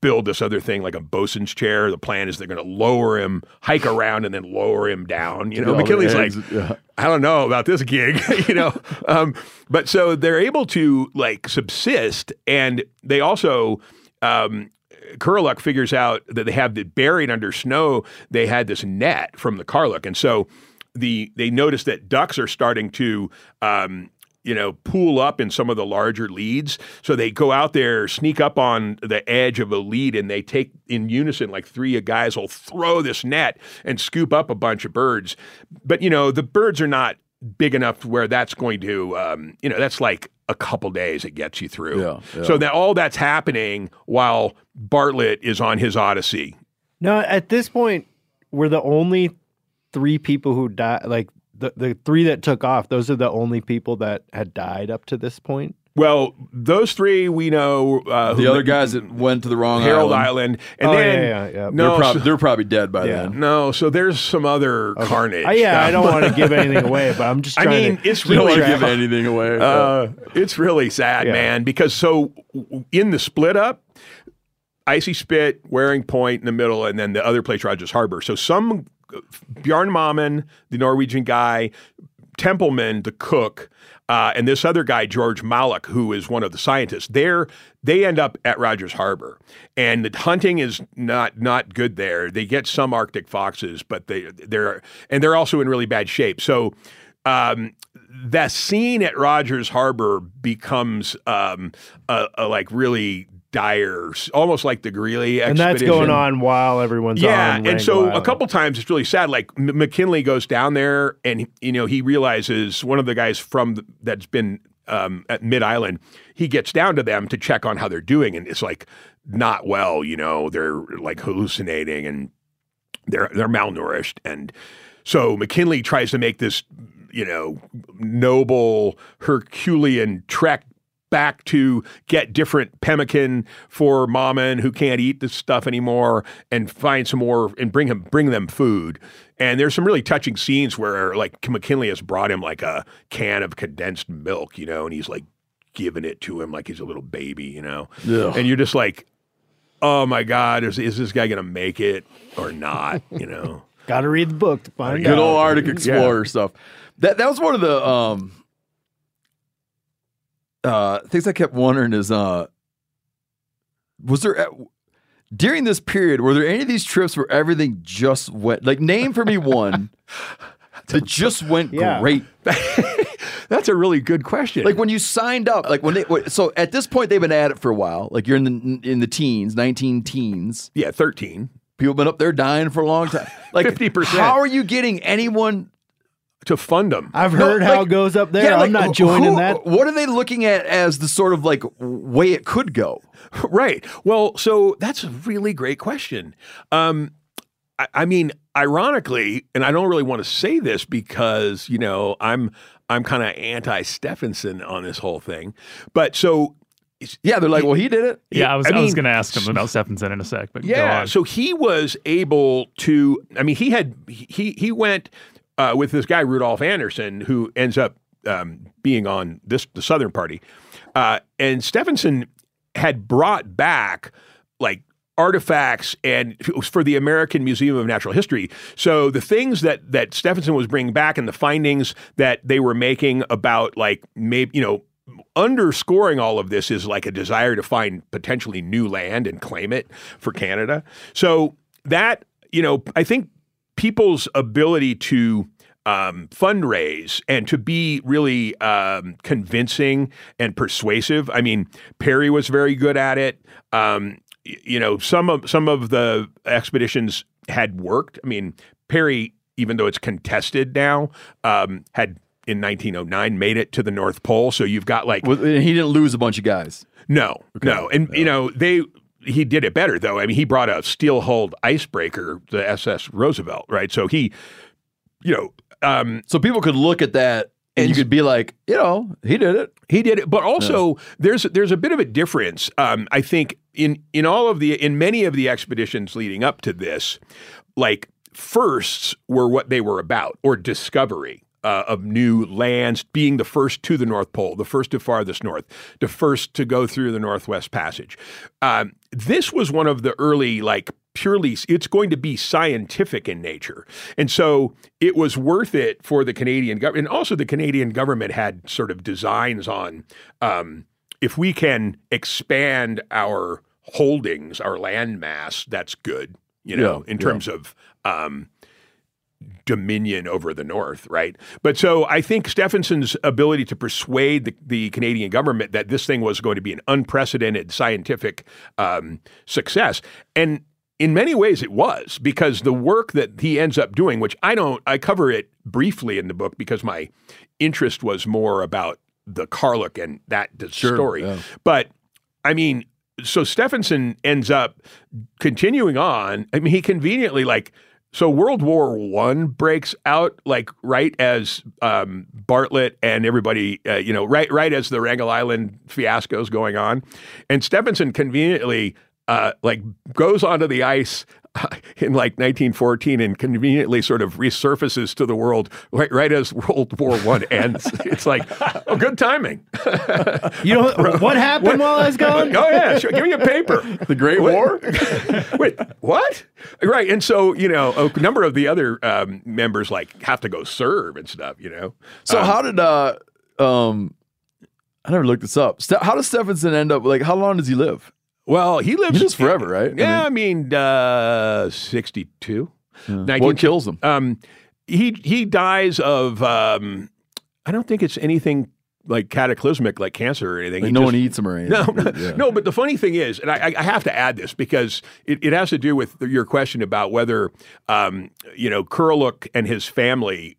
build this other thing like a bosun's chair the plan is they're going to lower him hike around and then lower him down you know McKinlay's like yeah. I don't know about this gig, you know. Um, but so they're able to like subsist, and they also. Um, Kurluk figures out that they have the buried under snow. They had this net from the Karluk, and so the they notice that ducks are starting to um, you know, pool up in some of the larger leads. So they go out there, sneak up on the edge of a lead, and they take in unison, like three guys will throw this net and scoop up a bunch of birds. But, you know, the birds are not big enough where that's going to, um, you know, that's like a couple days it gets you through. Yeah, yeah. So that all that's happening while Bartlett is on his odyssey. No, at this point, we're the only three people who died. Like the, the three that took off, those are the only people that had died up to this point. Well, those three we know. Uh, The who- other guys that went to the wrong Herald island, Island, and Oh, then yeah, yeah, yeah. no, they're, probably, so- they're probably dead by Yeah. then. no. So there's some other carnage. Uh, yeah, I don't want to give anything away, but I'm just I trying mean, to. it's You don't really give anything away. Uh, it's really sad, Yeah. man, because so in the split up, Icy Spit, Waring Point in the middle, and then the other place, Rogers Harbor. So some Bjarne Mammen, the Norwegian guy, Templeman, the cook, uh, and this other guy, George Malloch, who is one of the scientists, they're they end up at Rogers Harbor, and the hunting is not not good there. They get some Arctic foxes, but they they're and they're also in really bad shape. So um, that scene at Rogers Harbor becomes um, a, a like really dire, almost like the Greely and that's going on while everyone's Yeah, and so Wrangel a couple times it's really sad. Like M- McKinlay goes down there, and you know he realizes one of the guys from the, that's been um, at Mid Island. He gets down to them to check on how they're doing, and it's like not well. You know, they're like hallucinating and they're they're malnourished, and so McKinlay tries to make this you know noble Herculean trek back to get different pemmican for Mama who can't eat this stuff anymore and find some more and bring him bring them food. And there's some really touching scenes where like McKinlay has brought him like a can of condensed milk, you know, and he's like giving it to him like he's a little baby, you know. Ugh. And you're just like, oh my God, is, is this guy gonna make it or not? You know. Got to read the book to find Good out. old Arctic Explorer stuff. That that was one of the um uh things I kept wondering is uh was there uh, during this period were there any of these trips where everything just went like name for me one that just went Yeah. great That's a really good question. like when you signed up like when they so at this point they've been at it for a while like you're in the in the teens 19 teens yeah, 13. people have been up there dying for a long time like 50%. how are you getting anyone To fund them. I've No, heard how like- it goes up there. Yeah, I'm not joining who- that. What are they looking at as the sort of like way it could go? Right. Well, so that's a really great question. Um, I, I mean, ironically, and I don't really want to say this because you know I'm I'm kind of anti Stefansson on this whole thing, but so Yeah, they're like, well, he did it. Yeah, I was, I I was going to ask him about Stefansson in a sec, but go Yeah, on. so he was able to. I mean, he had he he went uh, with this guy Rudolph Anderson, who ends up um, being on this the Southern Party, uh, and Stefansson had brought back like artifacts and it was for the American Museum of Natural History. So the things that that Stefansson was bringing back and the findings that they were making about like maybe you know underscoring all of this is like a desire to find potentially new land and claim it for Canada. So that, you know, I think people's ability to um, fundraise and to be really um, convincing and persuasive. I mean, Peary was very good at it. Um, you know, some of some of the expeditions had worked. I mean, Peary, even though it's contested now, um, had in 1909 made it to the North Pole. So you've got like Well, he didn't lose a bunch of guys. no, no, and you know they. He did it better though. I mean, he brought a steel-hulled icebreaker, the SS Roosevelt, right? So he, you know, um, So people could look at that and, you could be like, you know, he did it. he did it, but also there's there's a bit of a difference. Um, I think in in all of the in many of the expeditions leading up to this, like firsts were what they were about, or discovery. Uh, of new lands, being the first to the North Pole, the first to farthest north, the first to go through the Northwest Passage. Um, this was one of the early, like purely, it's going to be scientific in nature. And so it was worth it for the Canadian government. And also, the Canadian government had sort of designs on um, if we can expand our holdings, our land mass, that's good, you know, Yeah, in yeah. terms of. Um, dominion over the North, right? But so I think Stefansson's ability to persuade the, the Canadian government that this thing was going to be an unprecedented scientific um, success, and in many ways it was because the work that he ends up doing, which I don't, I cover it briefly in the book because my interest was more about the Karluk and that Sure, story, yeah. but I mean. So Stefansson ends up continuing on. I mean, he conveniently like so World War One breaks out like right as um, Bartlett and everybody, uh, you know, right right as the Wrangel Island fiasco is going on, and Stefansson conveniently uh, like goes onto the ice in like 1914 and conveniently sort of resurfaces to the world right right as World War One ends. it's like, oh, good timing. You know what happened while I was gone? oh yeah, sure. Give me a paper. The Great War? Wait, what? Right, and so you know, a number of the other um, members like have to go serve and stuff. You know, So Um, how did uh um I never looked this up. How does Stefansson end up like how long does he live? Well, he lives He lives forever, right? I Yeah, I mean, uh, sixty-two. What kills him? Um, he he dies of um, I don't think it's anything like cataclysmic like cancer or anything. Like no just- one eats him or anything. No, no, Yeah. no, but the funny thing is, and I, I have to add this because it, it has to do with your question about whether, um, you know, Kuraluk and his family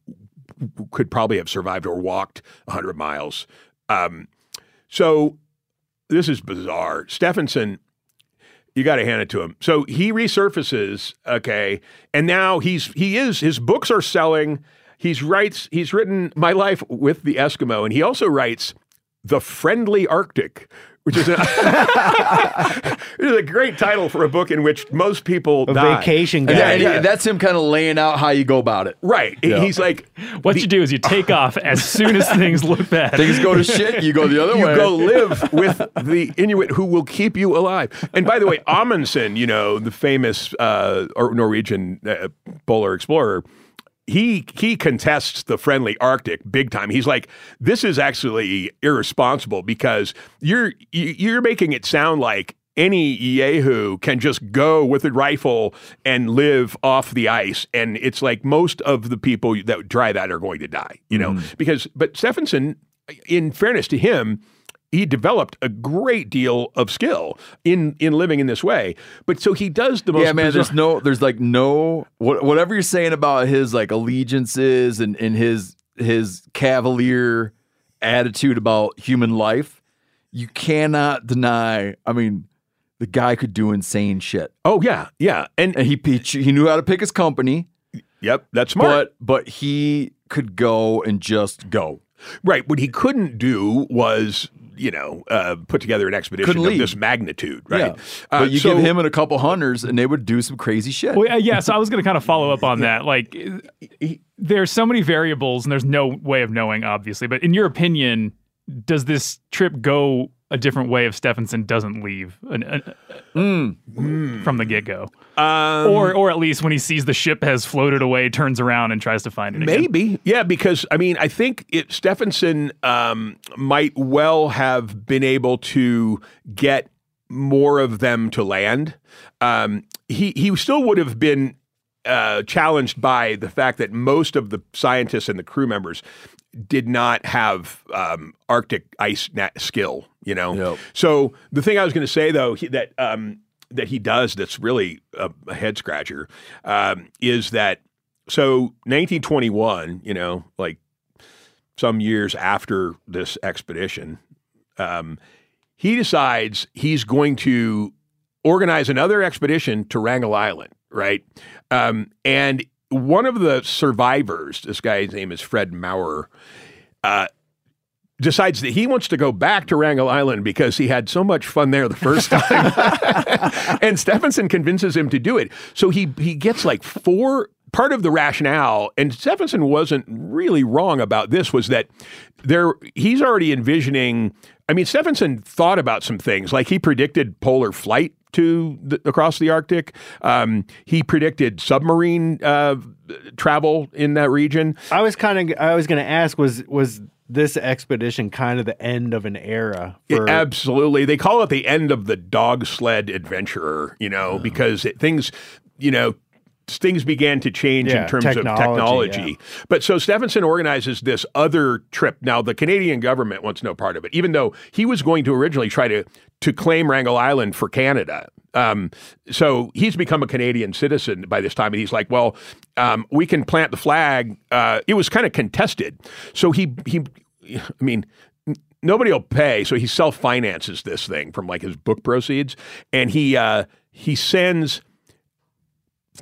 could probably have survived or walked 100 miles. Um, so this is bizarre. Stefansson, you got to hand it to him. So he resurfaces, okay, and now he's he is his books are selling. He's writes he's written My Life with the Eskimo, and he also writes The Friendly Arctic, which is a, it is a great title for a book in which most people A die. vacation And Yeah, that- that's him kind of laying out how you go about it. Right. Yeah. He's like, What you do is you take off as soon as things look bad. Things go to shit, you go the other you way. You go live with the Inuit who will keep you alive. And by the way, Amundsen, you know, the famous uh, Norwegian uh, polar explorer, he he contests the friendly Arctic big time. He's like, this is actually irresponsible because you're you- you're making it sound like any Yahoo can just go with a rifle and live off the ice. And it's like most of the people that try that are going to die, you know, mm-hmm. because, but Stefansson, in fairness to him, he developed a great deal of skill in in living in this way. But so he does the most. yeah, man. bizarre- There's no, there's like no, what, whatever you're saying about his like allegiances and, and his his cavalier attitude about human life, you cannot deny. I mean, the guy could do insane shit, oh yeah, yeah, and, and he he, he knew how to pick his company, yep, that's smart. but but he could go and just go. right, what he couldn't do was. You know, uh, put together an expedition Couldn't of leave. this magnitude, right? Yeah. Uh, but you so- give him and a couple hunters, and they would do some crazy shit. Well, uh, yeah, so I was going to kind of follow up on that. Like, there's so many variables, and there's no way of knowing, obviously. But in your opinion, does this trip go a different way if Stefansson doesn't leave an, an- from the get go, Um, or or at least when he sees the ship has floated away, turns around and tries to find it. again? Maybe, yeah, because I mean, I think it, Stefansson um, might well have been able to get more of them to land. Um, he he still would have been uh, challenged by the fact that most of the scientists and the crew members did not have um, Arctic ice skill. You know, so the thing I was going to say though he, that um, that he does that's really a, a head scratcher um, is that so 1921, you know, like some years after this expedition, um, he decides he's going to organize another expedition to Wrangel Island, right? Um, and one of the survivors, this guy's name is Fred Maurer, uh, decides that he wants to go back to Wrangel Island because he had so much fun there the first time. and Stefansson convinces him to do it. So he he gets like four part of the rationale and Stefansson wasn't really wrong about this was that there he's already envisioning I mean Stefansson thought about some things like he predicted polar flight to the, across the Arctic. Um, he predicted submarine uh, travel in that region. I was kind of I was going to ask was was this expedition kind of the end of an era for Absolutely. They call it the end of the dog sled adventurer, you know, because it, things, you know, things began to change Yeah, in terms technology, of technology. yeah. But so Stefansson organizes this other trip. Now, the Canadian government wants no part of it, even though he was going to originally try to, to claim Wrangel Island for Canada. Um, so he's become a Canadian citizen by this time, and he's like, "Well, um, we can plant the flag." Uh, it was kind of contested, so he he, I mean, nobody will pay, so he self finances this thing from like his book proceeds, and he uh, he sends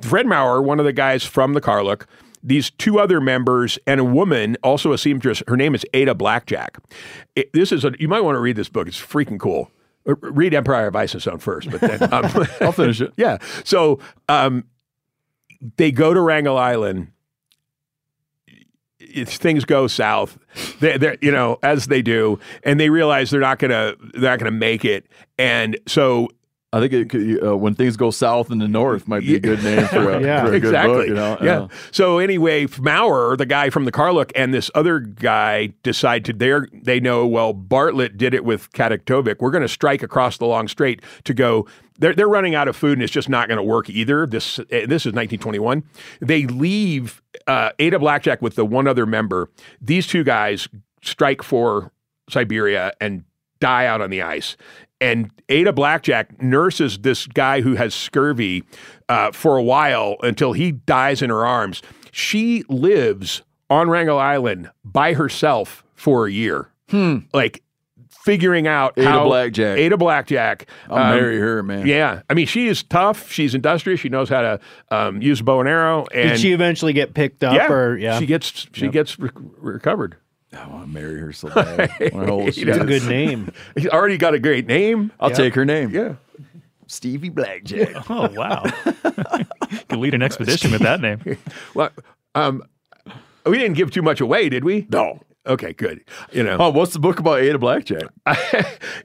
Fred Maurer, one of the guys from the Karluk, these two other members, and a woman, also a seamstress. Her name is Ada Blackjack. It- this is a, you might want to read this book. It's freaking cool. Uh, Read Empire of Stone first, but then um, I'll finish it. yeah. So um, they go to Wrangel Island. If things go south, they, they're you know as they do, and they realize they're not gonna they're not gonna make it, and so I think it could, uh, when things go south in the north might be a good name for a, Yeah. for a good exactly. book. You know, yeah. So anyway, Maurer, the guy from the Karluk, and this other guy decide to they they know well Bartlett did it with Kataktovik. We're going to strike across the long strait to go. They're, they're running out of food and it's just not going to work either. This eh, this is 1921. They leave uh, Ada Blackjack with the one other member. These two guys strike for Siberia and die out on the ice. And Ada Blackjack nurses this guy who has scurvy uh, for a while until he dies in her arms. She lives on Wrangel Island by herself for a year, like figuring out Ada how Blackjack. Ada Blackjack. I'll um, marry her, man. Yeah, I mean, she is tough. She's industrious. She knows how to um, use a bow and arrow. And did she eventually get picked up yeah, or yeah she gets she gets re- recovered. I want to marry her so bad. I wonder how old she It's a good name. He's already got a great name. I'll take her name. Yeah. Stevie Blackjack. Oh wow, could lead an expedition with that name. Well, um, we didn't give too much away, did we? No. Okay, good. You know, oh, what's the book about Ada Blackjack?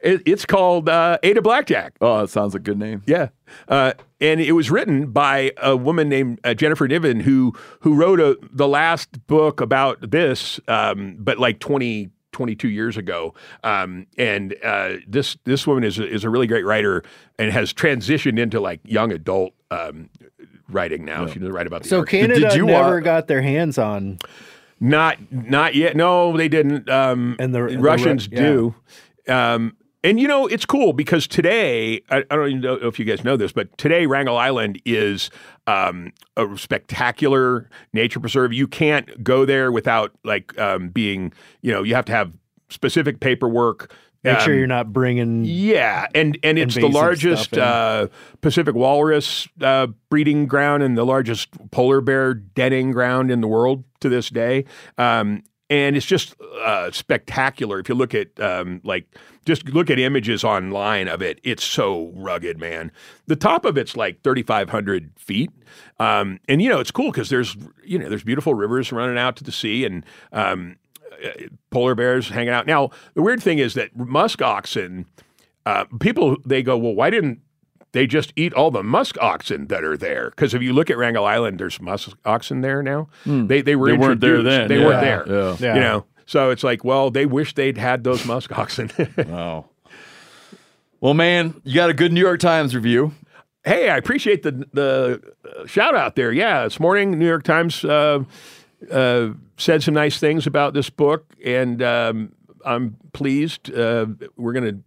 it, it's called uh, Ada Blackjack. Oh, that sounds like a good name. Yeah, uh, and it was written by a woman named uh, Jennifer Niven, who who wrote a, the last book about this, um, but like 20, 22 years ago. Um, and uh, this this woman is a, is a really great writer and has transitioned into like young adult um, writing now. She doesn't write about the So art. Canada you never wa- got their hands on. Not not yet. No, they didn't. Um, And the- the Russians Ru- do. Um, and you know it's cool because today I, I don't even know if you guys know this, but today Wrangel Island is um, a spectacular nature preserve. You can't go there without like um, being you know you have to have specific paperwork. Make sure you're not bringing. yeah, and and it's the largest uh, Pacific walrus uh, breeding ground and the largest polar bear denning ground in the world to this day. Um, and it's just uh, spectacular. If you look at um, like just look at images online of it, it's so rugged, man. The top of it's like 3,500 feet, um, and you know it's cool because there's you know there's beautiful rivers running out to the sea and. Um, polar bears hanging out. Now, the weird thing is that musk oxen, uh, people they go, well, why didn't they just eat all the musk oxen that are there? Because if you look at Wrangel Island, there's musk oxen there now. They they were They weren't there introduced. then. They Yeah. weren't there. Yeah. Yeah. You know, so it's like, well, they wish they'd had those musk oxen. Oh. Well, man, you got a good New York Times review. hey, I appreciate the the uh, shout out there. Yeah, this morning, New York Times uh, uh, said some nice things about this book, and um, I'm pleased. Uh, we're gonna,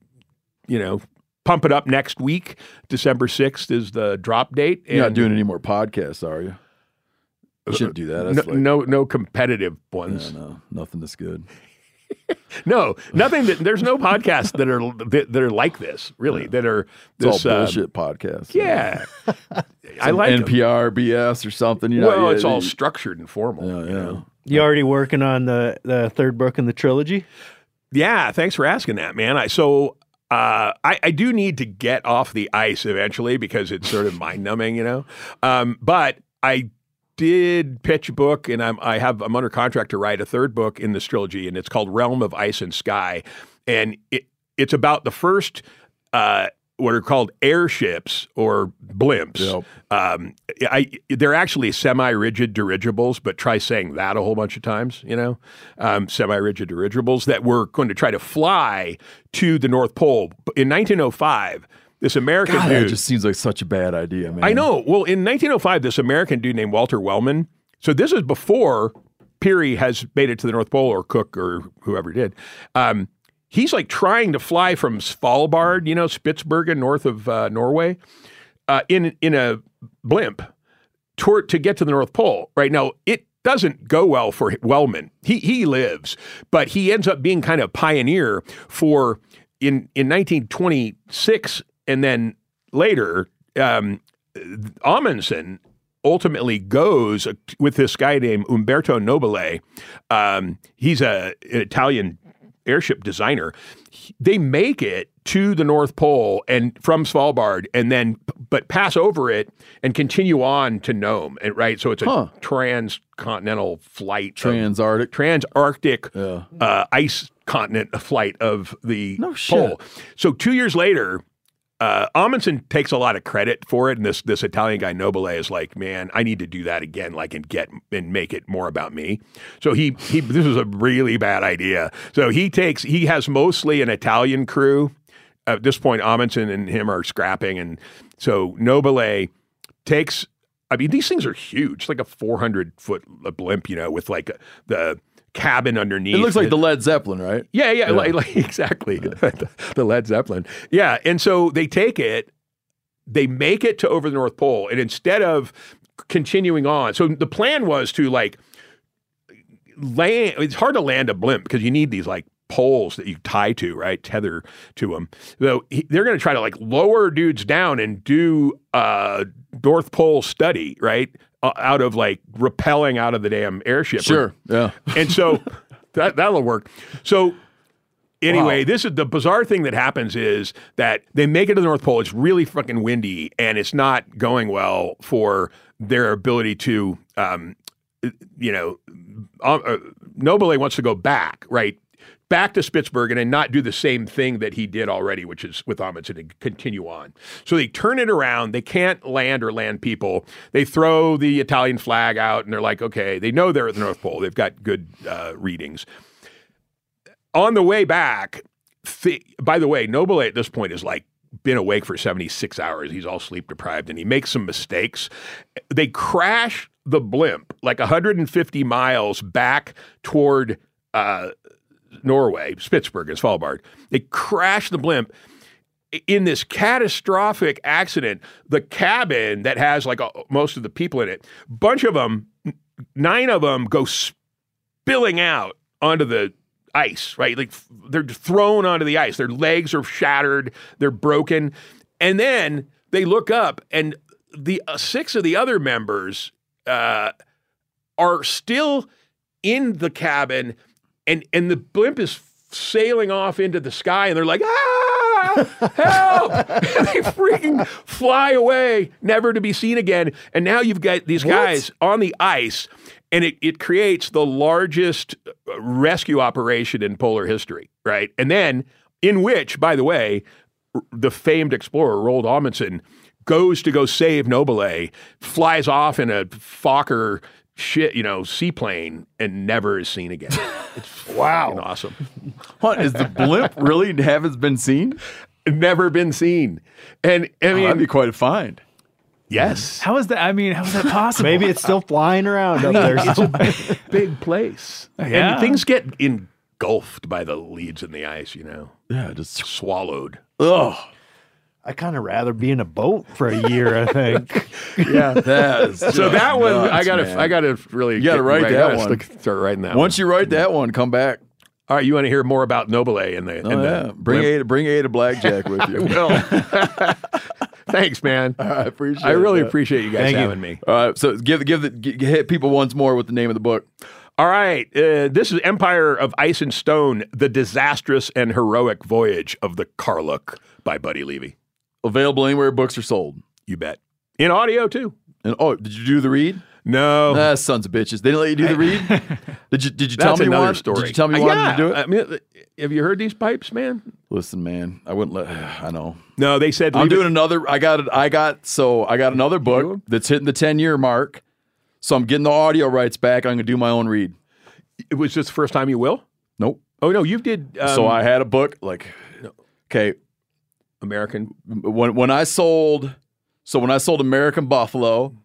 you know, pump it up next week. December sixth is the drop date. You're not doing any more podcasts, are you? You shouldn't do that. no, like, no no competitive ones. no, nothing that's good. No, nothing. That there's no podcasts that are that, that are like this. Really, that are It's all uh, bullshit podcasts. yeah, I like NPR, BS, or something. You know, Well, yeah, it's all you- structured and formal. Yeah, you yeah. know? You already working on the the third book in the trilogy? Yeah, thanks for asking that, man. I so uh, I, I do need to get off the ice eventually because it's sort of mind numbing, you know. Um, but I did pitch a book, and I'm I have I'm under contract to write a third book in this trilogy, and it's called Realm of Ice and Sky, and it it's about the first. Uh, what are called airships or blimps. Yep. Um, I, they're actually semi-rigid dirigibles, but try saying that a whole bunch of times. You know, um, semi-rigid dirigibles that were going to try to fly to the North Pole in 1905. This American God, dude, that just seems like such a bad idea, man. I know. Well, in 1905, this American dude named Walter Wellman. So this is before Peary has made it to the North Pole or Cook or whoever did. Um, he's like trying to fly from Svalbard, you know, Spitsbergen, north of uh, Norway, uh, in in a blimp toward to get to the North Pole. Right now, it doesn't go well for Wellman. He he lives, but he ends up being kind of pioneer for in in 1926 and then later. Um, Amundsen ultimately goes with this guy named Umberto Nobile. Um, he's a, an Italian airship designer. They make it to the North Pole and from Svalbard, and then but pass over it and continue on to Nome. And right, so it's a Huh. transcontinental flight, Transantarctic. Trans-Arctic Yeah. uh, ice continent flight of the No pole. So two years later, uh, Amundsen takes a lot of credit for it, and this this Italian guy Nobile is like, man, I need to do that again, like and get and make it more about me. So he he this is a really bad idea. So he takes he has mostly an Italian crew. At this point, Amundsen and him are scrapping, and so Nobile takes. I mean, these things are huge, like a 400 foot blimp, you know, with like the cabin underneath. It looks like the Led Zeppelin, right? Yeah, yeah, Like, like- exactly. the Led Zeppelin. Yeah, and so they take it, they make it to over the North Pole, and instead of continuing on, so the plan was to like land. It's hard to land a blimp because you need these like poles that you tie to, right? Tether to them. So he, they're going to try to like lower dudes down and do a North Pole study, right? Uh, out of like repelling out of the damn airship. Sure. Yeah. And so that that'll work. So anyway, this is the bizarre thing that happens is that they make it to the North Pole. It's really fucking windy, and it's not going well for their ability to, um, you know, uh, uh, Nobile wants to go back, right? Back to Spitsbergen and not do the same thing that he did already, which is with Amundsen and continue on. So they turn it around. They can't land or land people. They throw the Italian flag out and they're like, okay, they know they're at the North Pole. They've got good uh, readings on the way back, th- by the way, Nobile at this point is like been awake for 76 hours. He's all sleep deprived and he makes some mistakes. They crash the blimp like 150 miles back toward uh, Norway, Spitsbergen, Svalbard. They crash the blimp in this catastrophic accident. The cabin that has like a, most of the people in it, bunch of them, nine of them go spilling out onto the ice, right? Like they're thrown onto the ice. Their legs are shattered, they're broken. And then they look up, and the uh, six of the other members uh, are still in the cabin, and, and the blimp is sailing off into the sky, and they're like, ah, help! and they freaking fly away, never to be seen again. And now you've got these guys on the ice, and it, it creates the largest uh, rescue operation in polar history, right? And then, in which, by the way, the famed explorer Roald Amundsen goes to go save Nobile, flies off in a Fokker shit, you know, seaplane, and never is seen again. It's wow, awesome. What is the blimp really haven't been seen? Never been seen, and I Oh, mean, that'd be quite a find. yes, How is that? I mean, how is that possible? Maybe it's still flying around up there. it's a big place, Yeah. and things get engulfed by the leads in the ice, you know, Yeah, just swallowed. oh, I kind of rather be in a boat for a year. I think. Yeah. that is So that one, I gotta, man. I gotta really. You gotta get write right- that one. Start writing that. Once you write that one, come back. All right, you want to hear more about Nobile and the, Oh, and yeah. the Bring blimp? Ada, bring Ada Blackjack with you. Will. Thanks, man. I appreciate. I really that. appreciate you guys Thank you. having me. All right, so give give the g- hit people once more with the name of the book. All right, uh, this is Empire of Ice and Stone: The Disastrous and Heroic Voyage of the Karluk by Buddy Levy. Available anywhere books are sold. You bet. In audio too. And oh, did you do the read? No, Ah, sons of bitches. They didn't let you do the read. Did you? Did you tell that's me another wanted- story. Did you tell me Uh, yeah, to do it? I mean, have you heard these pipes, man? Listen, man, I wouldn't let. I know. No, they said I'm leave it- doing another. I got. It I got. So I got another book that's hitting the 10 year mark. So I'm getting the audio rights back. I'm gonna do my own read. It was just the first time you will. Nope. Oh no, you did. Um, so I had a book like. Okay, American. when when I sold, so when I sold American Buffalo,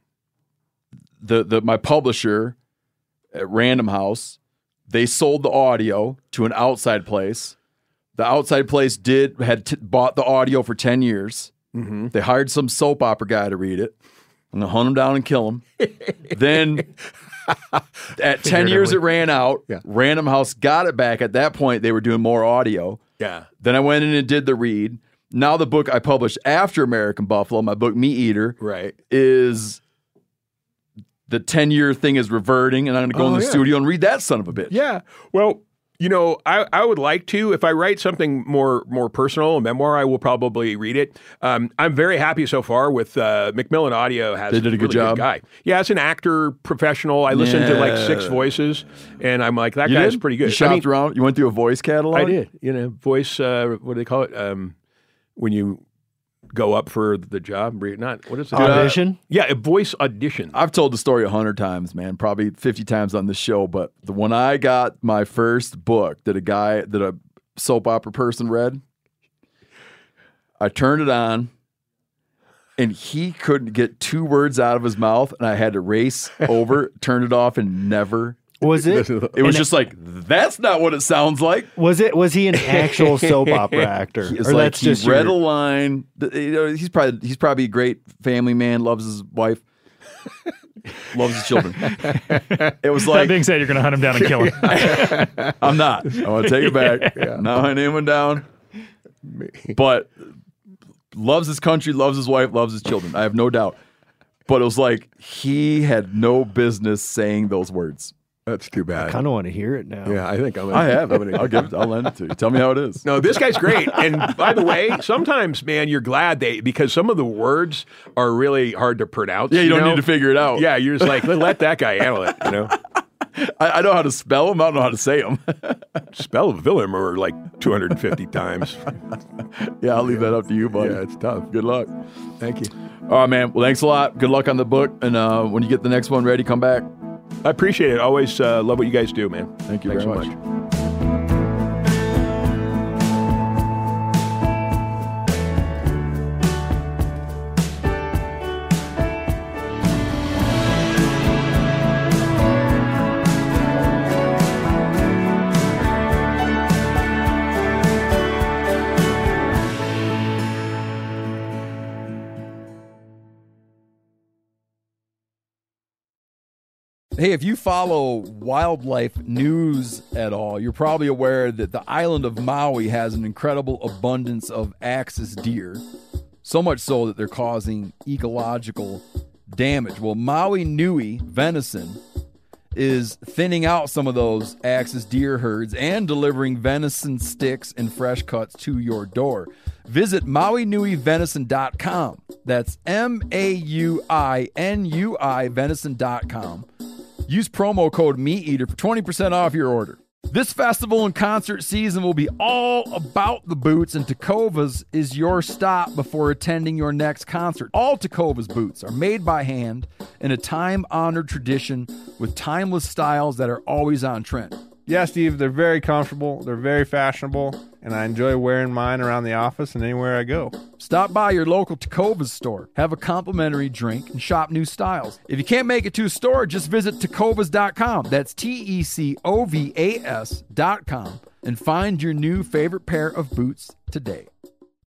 the the my publisher at Random House, they sold the audio to an outside place. The outside place did had t- bought the audio for ten years. They hired some soap opera guy to read it. I'm gonna hunt him down and kill him. then at ten years it ran out. Yeah. Random House got it back. At that point, they were doing more audio. Yeah. Then I went in and did the read. Now the book I published after American Buffalo, my book Meat Eater, Right. is the 10 year thing is reverting, and I'm gonna go in Oh, the yeah. studio and read that son of a bitch. Yeah. Well, you know, I, I would like to. If I write something more more personal, a memoir, I will probably read it. Um, I'm very happy so far with uh, Macmillan Audio. Has They did a good really job. guy. Yeah, as an actor professional, I listened to like six voices, and I'm like, that You guy's did? pretty good. You shopped I mean, around. You went through a voice catalog. I did. You know, voice. Uh, what do they call it? Um, when you go up for the job, re- not what is it? Audition. yeah, a voice audition. I've told the story a hundred times, man. Probably fifty times on this show. But the when I got my first book that a guy that a soap opera person read, I turned it on, and he couldn't get two words out of his mouth, and I had to race over, turn it off, and never. Was it? It was just like that's not what it sounds like. Was it? Was he an actual soap opera actor? It's or like that's he just read your- a line. You know, he's probably he's probably a great family man. Loves his wife. loves his children. It was that like being said, you're going to hunt him down and kill him. I'm not. I want to take it back. Now I name him down. But loves his country, loves his wife, loves his children. I have no doubt. But it was like he had no business saying those words. That's too bad. I kind of want to hear it now. yeah, I think I'm. I have. I'm gonna- I'll give it. I'll lend it to you. Tell me how it is. No, this guy's great. And by the way, sometimes, man, you're glad they because some of the words are really hard to pronounce. Yeah, you, don't know? need to figure it out. Yeah, you're just like let, let that guy handle it. You know, I, I know how to spell them. I don't know how to say them. spell Vilhjalmur like 250 times. yeah, I'll leave that up to you, buddy. Yeah, it's tough. Good luck. Thank you. All right, man. Well, thanks a lot. Good luck on the book. And uh, when you get the next one ready, come back. I appreciate it. Always uh, love what you guys do, man. Thank you Thanks very so much. Hey, if you follow wildlife news at all, you're probably aware that the island of Maui has an incredible abundance of axis deer. So much so that they're causing ecological damage. Well, Maui Nui venison is thinning out some of those axis deer herds and delivering venison sticks and fresh cuts to your door. Visit MauiNuiVenison.com. That's M A U I N U I Venison.com. Use promo code MeatEater for 20% off your order. This festival and concert season will be all about the boots, and Tecovas is your stop before attending your next concert. All Tecovas boots are made by hand in a time honored tradition with timeless styles that are always on trend. Yeah, Steve, they're very comfortable, they're very fashionable, and I enjoy wearing mine around the office and anywhere I go. Stop by your local Tecovas store, have a complimentary drink, and shop new styles. If you can't make it to a store, just visit Tecovas.com. That's T E C O V A S.com and find your new favorite pair of boots today.